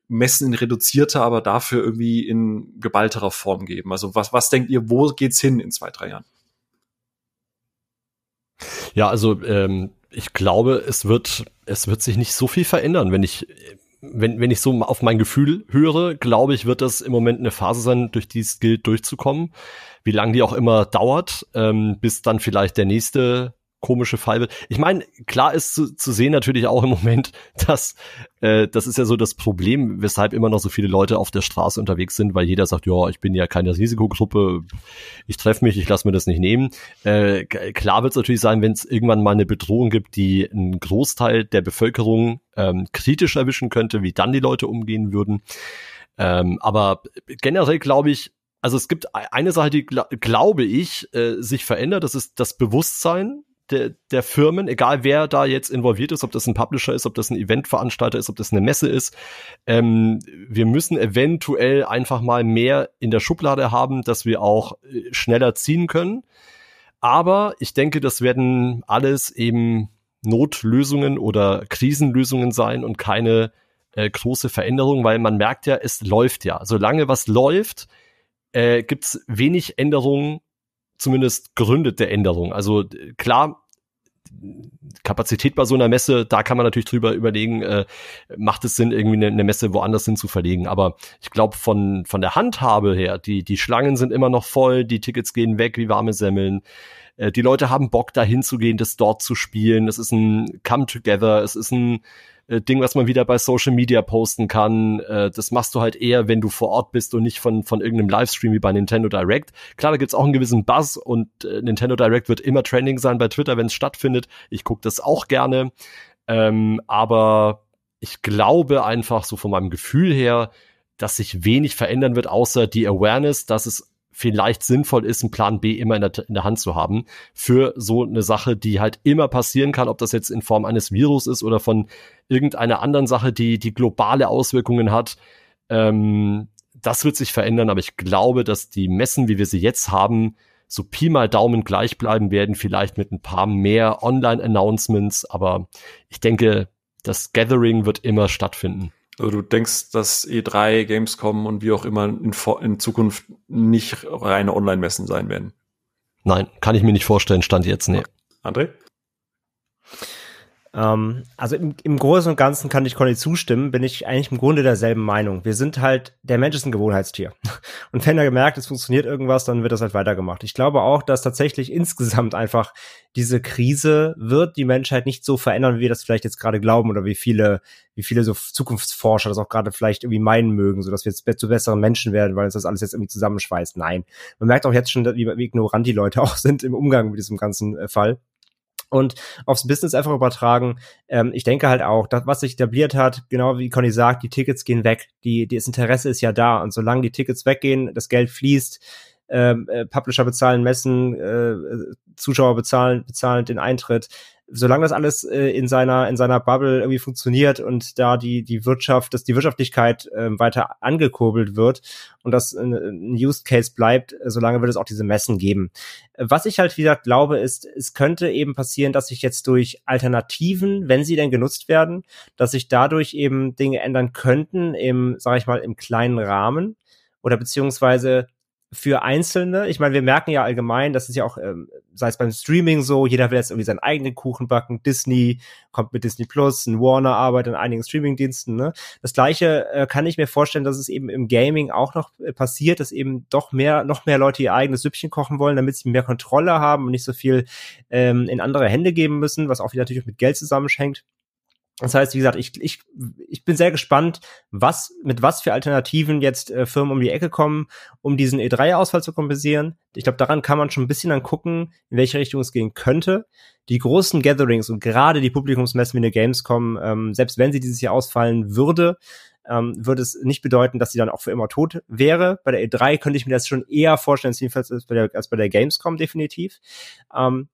Messen in reduzierter, aber dafür irgendwie in geballterer Form geben? Also was, was denkt ihr, wo geht's hin in zwei, drei Jahren? Ja, also ähm, ich glaube, es wird, es wird sich nicht so viel verändern, wenn ich wenn, wenn ich so auf mein Gefühl höre, glaube ich, wird das im Moment eine Phase sein, durch die es gilt, durchzukommen. Wie lange die auch immer dauert, ähm, bis dann vielleicht der nächste komische Fall wird. Ich meine, klar ist zu, zu sehen natürlich auch im Moment, dass äh, das ist ja so das Problem, weshalb immer noch so viele Leute auf der Straße unterwegs sind, weil jeder sagt, ja, ich bin ja keine Risikogruppe, ich treffe mich, ich lasse mir das nicht nehmen. Äh, klar wird es natürlich sein, wenn es irgendwann mal eine Bedrohung gibt, die einen Großteil der Bevölkerung ähm, kritisch erwischen könnte, wie dann die Leute umgehen würden. Ähm, aber generell glaube ich, also es gibt e-, eine Sache, die glaube ich äh, sich verändert, das ist das Bewusstsein der, der Firmen, egal wer da jetzt involviert ist, ob das ein Publisher ist, ob das ein Eventveranstalter ist, ob das eine Messe ist. Ähm, wir müssen eventuell einfach mal mehr in der Schublade haben, dass wir auch äh, schneller ziehen können. Aber ich denke, das werden alles eben Notlösungen oder Krisenlösungen sein und keine äh, große Veränderung, weil man merkt ja, es läuft ja. Solange was läuft, äh, gibt es wenig Änderungen zumindest gründet der Änderung. Also klar, Kapazität bei so einer Messe, da kann man natürlich drüber überlegen, äh, macht es Sinn, irgendwie eine, eine Messe woanders hin zu verlegen. Aber ich glaube, von, von der Handhabe her, die, die Schlangen sind immer noch voll, die Tickets gehen weg wie warme Semmeln. Äh, die Leute haben Bock, da hinzugehen, das dort zu spielen. Es ist ein Come Together, es ist ein äh, Ding, was man wieder bei Social Media posten kann. Äh, das machst du halt eher, wenn du vor Ort bist und nicht von, von irgendeinem Livestream wie bei Nintendo Direct. Klar, da gibt's auch einen gewissen Buzz und äh, Nintendo Direct wird immer Trending sein bei Twitter, wenn es stattfindet. Ich gucke das auch gerne. Ähm, aber ich glaube einfach so von meinem Gefühl her, dass sich wenig verändern wird, außer die Awareness, dass es vielleicht sinnvoll ist, einen Plan B immer in der, in der Hand zu haben für so eine Sache, die halt immer passieren kann, ob das jetzt in Form eines Virus ist oder von irgendeiner anderen Sache, die, die globale Auswirkungen hat. Ähm, das wird sich verändern, aber ich glaube, dass die Messen, wie wir sie jetzt haben, so Pi mal Daumen gleich bleiben werden, vielleicht mit ein paar mehr Online-Announcements, aber ich denke, das Gathering wird immer stattfinden. Also du denkst, dass E3, Gamescom und wie auch immer in, in Zukunft nicht reine Online-Messen sein werden? Nein, kann ich mir nicht vorstellen, stand jetzt, nee. André? Ähm, also im, im Großen und Ganzen kann ich Conny zustimmen, bin ich eigentlich im Grunde derselben Meinung. Wir sind halt, der Mensch ist ein Gewohnheitstier. Und wenn er gemerkt, es funktioniert irgendwas, dann wird das halt weitergemacht. Ich glaube auch, dass tatsächlich insgesamt einfach diese Krise wird die Menschheit nicht so verändern, wie wir das vielleicht jetzt gerade glauben oder wie viele, wie viele so Zukunftsforscher das auch gerade vielleicht irgendwie meinen mögen, so dass wir jetzt zu besseren Menschen werden, weil uns das alles jetzt irgendwie zusammenschweißt. Nein. Man merkt auch jetzt schon, wie, wie ignorant die Leute auch sind im Umgang mit diesem ganzen äh, Fall und aufs Business einfach übertragen. Ähm, ich denke halt auch, das, was sich etabliert hat, genau wie Conny sagt, die Tickets gehen weg. Die, das Interesse ist ja da. Und solange die Tickets weggehen, das Geld fließt, ähm, äh, Publisher bezahlen Messen, äh, Zuschauer bezahlen, bezahlen den Eintritt, solange das alles äh, in seiner in seiner Bubble irgendwie funktioniert und da die die Wirtschaft, dass die Wirtschaftlichkeit äh, weiter angekurbelt wird und das ein, ein Use Case bleibt, äh, solange wird es auch diese Messen geben. Was ich halt wieder glaube, ist, es könnte eben passieren, dass sich jetzt durch Alternativen, wenn sie denn genutzt werden, dass sich dadurch eben Dinge ändern könnten im, sage ich mal, im kleinen Rahmen oder beziehungsweise für Einzelne. Ich meine, wir merken ja allgemein, das ist ja auch, ähm, sei es beim Streaming so, jeder will jetzt irgendwie seinen eigenen Kuchen backen. Disney kommt mit Disney Plus, ein Warner arbeitet an einigen Streamingdiensten. Ne? Das gleiche äh, kann ich mir vorstellen, dass es eben im Gaming auch noch äh, passiert, dass eben doch mehr, noch mehr Leute ihr eigenes Süppchen kochen wollen, damit sie mehr Kontrolle haben und nicht so viel ähm, in andere Hände geben müssen, was auch wieder natürlich mit Geld zusammenhängt. Das heißt, wie gesagt, ich, ich, ich bin sehr gespannt, was, mit was für Alternativen jetzt äh, Firmen um die Ecke kommen, um diesen E3-Ausfall zu kompensieren. Ich glaube, daran kann man schon ein bisschen dann gucken, in welche Richtung es gehen könnte. Die großen Gatherings und gerade die Publikumsmessen wie eine Gamescom, ähm, selbst wenn sie dieses Jahr ausfallen würde, ähm, würde es nicht bedeuten, dass sie dann auch für immer tot wäre. Bei der E3 könnte ich mir das schon eher vorstellen, jedenfalls als bei der, als bei der Gamescom definitiv. Ähm,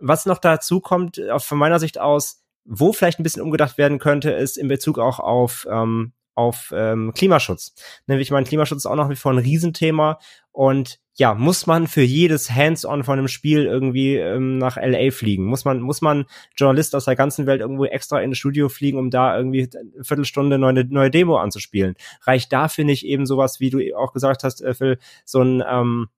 was noch dazu kommt, auch von meiner Sicht aus, wo vielleicht ein bisschen umgedacht werden könnte, ist in Bezug auch auf, ähm, auf ähm, Klimaschutz. Nämlich, mein Klimaschutz ist auch noch wie vor ein Riesenthema. Und ja, muss man für jedes Hands-on von einem Spiel irgendwie ähm, nach LA fliegen? Muss man, muss man Journalist aus der ganzen Welt irgendwo extra in das Studio fliegen, um da irgendwie eine Viertelstunde neue, neue Demo anzuspielen? Reicht dafür nicht eben sowas, wie du auch gesagt hast, äh, Phil, so ein ähm,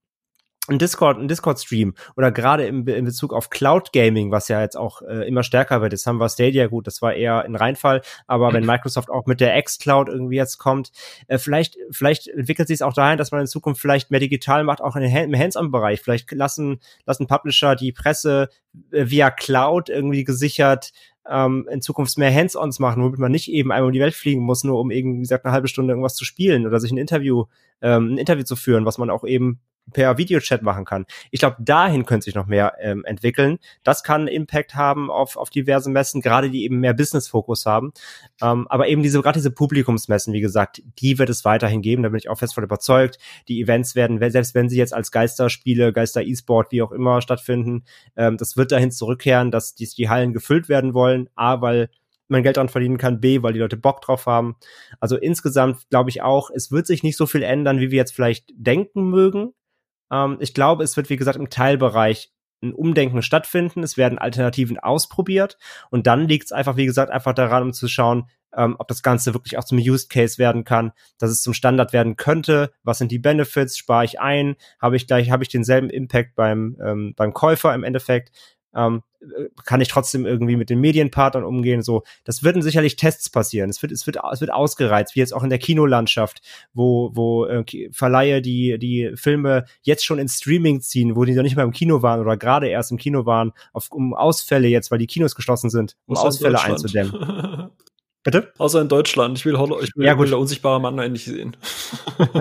ein Discord, ein Discord-Stream oder gerade im, in Bezug auf Cloud Gaming, was ja jetzt auch äh, immer stärker wird. Jetzt haben wir Stadia, gut, das war eher ein Reinfall, aber wenn Microsoft auch mit der X-Cloud irgendwie jetzt kommt, äh, vielleicht, vielleicht entwickelt sich es auch dahin, dass man in Zukunft vielleicht mehr digital macht, auch in den, im Hands-on-Bereich. Vielleicht lassen, lassen Publisher die Presse äh, via Cloud irgendwie gesichert ähm, in Zukunft mehr Hands-ons machen, womit man nicht eben einmal um die Welt fliegen muss, nur um irgendwie, wie gesagt, eine halbe Stunde irgendwas zu spielen oder sich ein Interview, ähm, ein Interview zu führen, was man auch eben per Videochat machen kann. Ich glaube, dahin könnte sich noch mehr ähm, entwickeln. Das kann Impact haben auf, auf diverse Messen, gerade die eben mehr Business-Fokus haben. Ähm, aber eben diese, gerade diese Publikumsmessen, wie gesagt, die wird es weiterhin geben, da bin ich auch fest von überzeugt. Die Events werden, selbst wenn sie jetzt als Geisterspiele, Geister-E-Sport, wie auch immer stattfinden, ähm, das wird dahin zurückkehren, dass die, die Hallen gefüllt werden wollen. A, weil man Geld dran verdienen kann, B, weil die Leute Bock drauf haben. Also insgesamt glaube ich auch, es wird sich nicht so viel ändern, wie wir jetzt vielleicht denken mögen. Ähm, ich glaube, es wird, wie gesagt, im Teilbereich ein Umdenken stattfinden. Es werden Alternativen ausprobiert. Und dann liegt es einfach, wie gesagt, einfach daran, um zu schauen, ähm, ob das Ganze wirklich auch zum Use Case werden kann, dass es zum Standard werden könnte. Was sind die Benefits? Spare ich ein? Habe ich gleich, habe ich denselben Impact beim, ähm, beim Käufer im Endeffekt? Ähm, kann ich trotzdem irgendwie mit den Medienpartnern umgehen. So, das würden sicherlich Tests passieren. Es wird, es wird, es wird ausgereizt, wie jetzt auch in der Kinolandschaft, wo, wo äh, Verleihe die, die Filme jetzt schon ins Streaming ziehen, wo die noch nicht mal im Kino waren oder gerade erst im Kino waren, auf, um Ausfälle jetzt, weil die Kinos geschlossen sind, um Ausfälle einzudämmen. Bitte? Außer in Deutschland. Ich will, ich will, ja, gut. der unsichtbare Mann endlich sehen.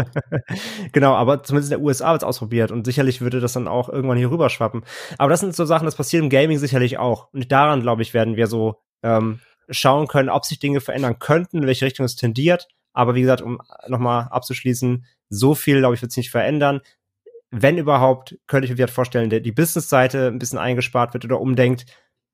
genau, aber zumindest in der USA wird es ausprobiert und sicherlich würde das dann auch irgendwann hier rüber schwappen. Aber das sind so Sachen, das passiert im Gaming sicherlich auch. Und daran, glaube ich, werden wir so ähm, schauen können, ob sich Dinge verändern könnten, in welche Richtung es tendiert. Aber wie gesagt, um nochmal abzuschließen, so viel, glaube ich, wird es nicht verändern. Wenn überhaupt, könnte ich mir vorstellen, die Business-Seite ein bisschen eingespart wird oder umdenkt.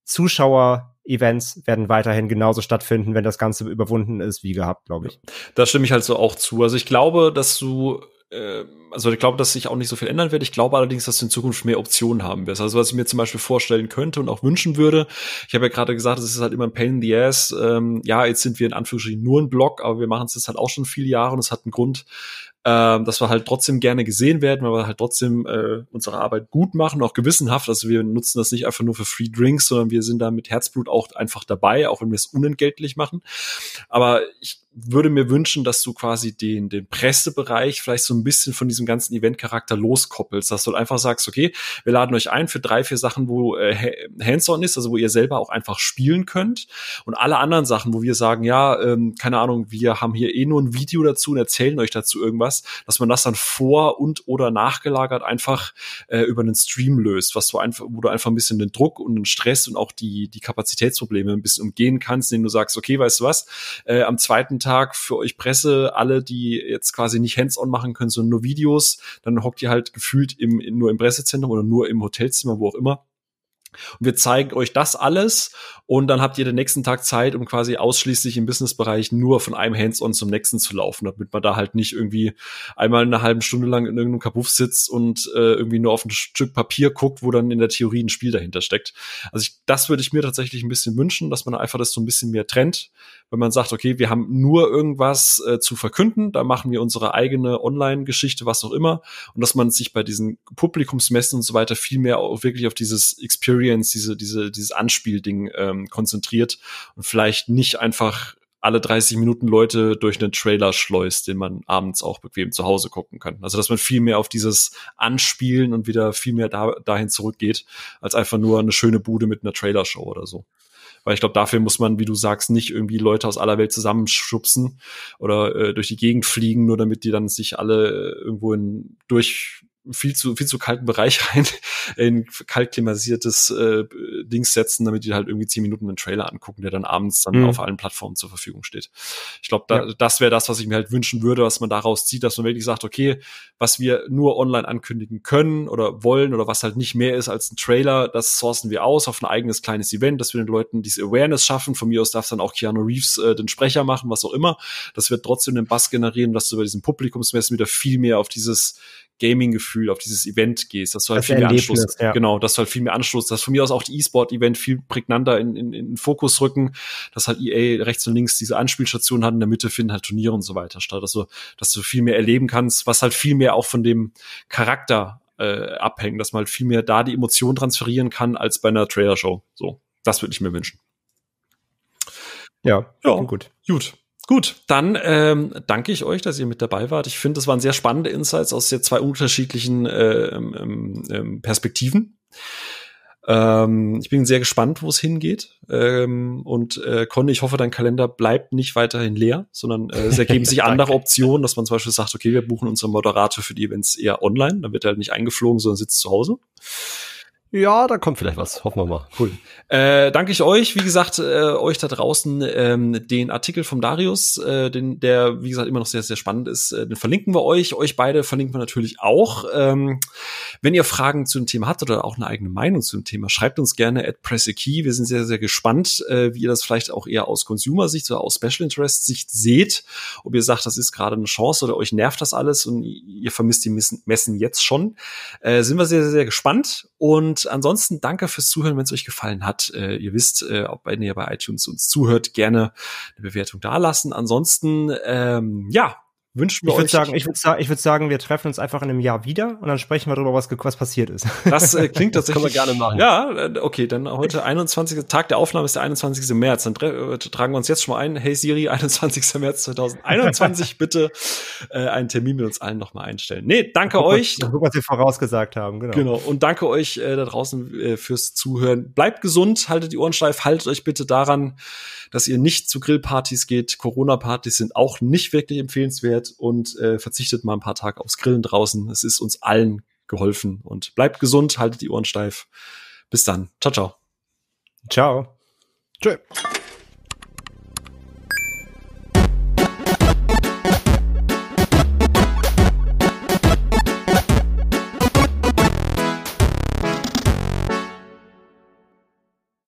Zuschauer Events werden weiterhin genauso stattfinden, wenn das Ganze überwunden ist, wie gehabt, glaube ich. Da stimme ich halt so auch zu. Also ich glaube, dass du äh, also ich glaube, dass sich auch nicht so viel ändern wird. Ich glaube allerdings, dass du in Zukunft mehr Optionen haben wirst. Also was ich mir zum Beispiel vorstellen könnte und auch wünschen würde, ich habe ja gerade gesagt, es ist halt immer ein Pain in the Ass. Ähm, ja, jetzt sind wir in Anführungsstrichen nur ein Blog, aber wir machen es jetzt halt auch schon viele Jahre und es hat einen Grund, äh, dass wir halt trotzdem gerne gesehen werden, weil wir halt trotzdem äh, unsere Arbeit gut machen, auch gewissenhaft. Also wir nutzen das nicht einfach nur für Free Drinks, sondern wir sind da mit Herzblut auch einfach dabei, auch wenn wir es unentgeltlich machen. Aber ich würde mir wünschen, dass du quasi den, den Pressebereich vielleicht so ein bisschen von diesem ganzen Event-Charakter loskoppelst, dass du einfach sagst, okay, wir laden euch ein für drei, vier Sachen, wo äh, Hands-on ist, also wo ihr selber auch einfach spielen könnt. Und alle anderen Sachen, wo wir sagen, ja, ähm, keine Ahnung, wir haben hier eh nur ein Video dazu und erzählen euch dazu irgendwas, dass man das dann vor und oder nachgelagert einfach äh, über einen Stream löst, was du einfach, wo du einfach ein bisschen den Druck und den Stress und auch die, die Kapazitätsprobleme ein bisschen umgehen kannst, indem du sagst, okay, weißt du was, äh, am zweiten Tag für euch Presse, alle, die jetzt quasi nicht hands-on machen können, sondern nur Videos, dann hockt ihr halt gefühlt im, nur im Pressezentrum oder nur im Hotelzimmer, wo auch immer und wir zeigen euch das alles und dann habt ihr den nächsten Tag Zeit, um quasi ausschließlich im Businessbereich nur von einem Hands-on zum nächsten zu laufen, damit man da halt nicht irgendwie einmal eine halbe Stunde lang in irgendeinem Kabuff sitzt und äh, irgendwie nur auf ein Stück Papier guckt, wo dann in der Theorie ein Spiel dahinter steckt. Also ich, das würde ich mir tatsächlich ein bisschen wünschen, dass man einfach das so ein bisschen mehr trennt, wenn man sagt, okay, wir haben nur irgendwas äh, zu verkünden, da machen wir unsere eigene Online-Geschichte, was auch immer, und dass man sich bei diesen Publikumsmessen und so weiter viel mehr auch wirklich auf dieses Experience, diese, diese, dieses Anspielding ähm, konzentriert und vielleicht nicht einfach alle 30 Minuten Leute durch einen Trailer schleust, den man abends auch bequem zu Hause gucken kann. Also dass man viel mehr auf dieses Anspielen und wieder viel mehr da, dahin zurückgeht, als einfach nur eine schöne Bude mit einer Trailershow oder so. Weil ich glaube, dafür muss man, wie du sagst, nicht irgendwie Leute aus aller Welt zusammenschubsen oder äh, durch die Gegend fliegen, nur damit die dann sich alle äh, irgendwo in durch viel zu viel zu kalten Bereich rein in kalt klimatisiertes äh, Dings setzen, damit die halt irgendwie zehn Minuten einen Trailer angucken, der dann abends dann mhm. auf allen Plattformen zur Verfügung steht. Ich glaube, da, ja. das wäre das, was ich mir halt wünschen würde, was man daraus zieht, dass man wirklich sagt, okay, was wir nur online ankündigen können oder wollen oder was halt nicht mehr ist als ein Trailer, das sourcen wir aus auf ein eigenes kleines Event, dass wir den Leuten diese Awareness schaffen. Von mir aus darf dann auch Keanu Reeves äh, den Sprecher machen, was auch immer. Das wird trotzdem den Bass generieren, dass du bei diesen Publikumsmessen wieder viel mehr auf dieses Gaming-Gefühl, auf dieses Event gehst, dass du halt das viel mehr Anschluss, ja. genau, dass du halt viel mehr Anschluss, dass von mir aus auch die E-Sport-Event viel prägnanter in, in, in Fokus rücken, dass halt EA rechts und links diese Anspielstationen hat, in der Mitte finden halt Turniere und so weiter statt, also, dass du viel mehr erleben kannst, was halt viel mehr auch von dem Charakter äh, abhängen, dass man halt viel mehr da die Emotionen transferieren kann als bei einer Trailer-Show. So, das würde ich mir wünschen. Ja, ja gut. Gut. Gut, dann ähm, danke ich euch, dass ihr mit dabei wart. Ich finde, das waren sehr spannende Insights aus sehr zwei unterschiedlichen äh, ähm, ähm, Perspektiven. Ähm, ich bin sehr gespannt, wo es hingeht. Ähm, und äh, Conny, ich hoffe, dein Kalender bleibt nicht weiterhin leer, sondern äh, es ergeben sich andere Optionen, dass man zum Beispiel sagt, okay, wir buchen unseren Moderator für die Events eher online, dann wird er halt nicht eingeflogen, sondern sitzt zu Hause. Ja, da kommt vielleicht was. Hoffen wir mal. Cool. Äh, danke ich euch. Wie gesagt, äh, euch da draußen ähm, den Artikel vom Darius, äh, den, der, wie gesagt, immer noch sehr, sehr spannend ist, äh, den verlinken wir euch. Euch beide verlinken wir natürlich auch. Ähm, wenn ihr Fragen zu dem Thema habt oder auch eine eigene Meinung zu dem Thema, schreibt uns gerne at PressAKey. Wir sind sehr, sehr gespannt, äh, wie ihr das vielleicht auch eher aus Consumer-Sicht oder aus Special Interest-Sicht seht. Ob ihr sagt, das ist gerade eine Chance oder euch nervt das alles und ihr vermisst die Messen jetzt schon. Äh, sind wir sehr, sehr, sehr gespannt. Und ansonsten danke fürs Zuhören, wenn es euch gefallen hat. Äh, ihr wisst, äh, ob ihr bei iTunes uns zuhört, gerne eine Bewertung dalassen. Ansonsten, ähm, ja, wünschen wir ich euch. Sagen, ich würde sagen, ich würde sagen, wir treffen uns einfach in einem Jahr wieder und dann sprechen wir darüber, was, was passiert ist. Das äh, klingt tatsächlich. Können wir gerne machen. Ja, äh, okay, dann heute 21. Tag der Aufnahme ist der 21. März. Dann äh, tragen wir uns jetzt schon mal ein. Hey Siri, 21. März 2021, bitte äh, einen Termin mit uns allen nochmal einstellen. Nee, danke guck, euch. Guck, was wir vorausgesagt haben, genau. Genau. Und danke euch äh, da draußen äh, fürs Zuhören. Bleibt gesund, haltet die Ohren steif, haltet euch bitte daran, dass ihr nicht zu Grillpartys geht. Corona-Partys sind auch nicht wirklich empfehlenswert und äh, verzichtet mal ein paar Tage aufs Grillen draußen. Es ist uns allen geholfen und bleibt gesund, haltet die Ohren steif. Bis dann. Ciao, ciao. Ciao. Tschö.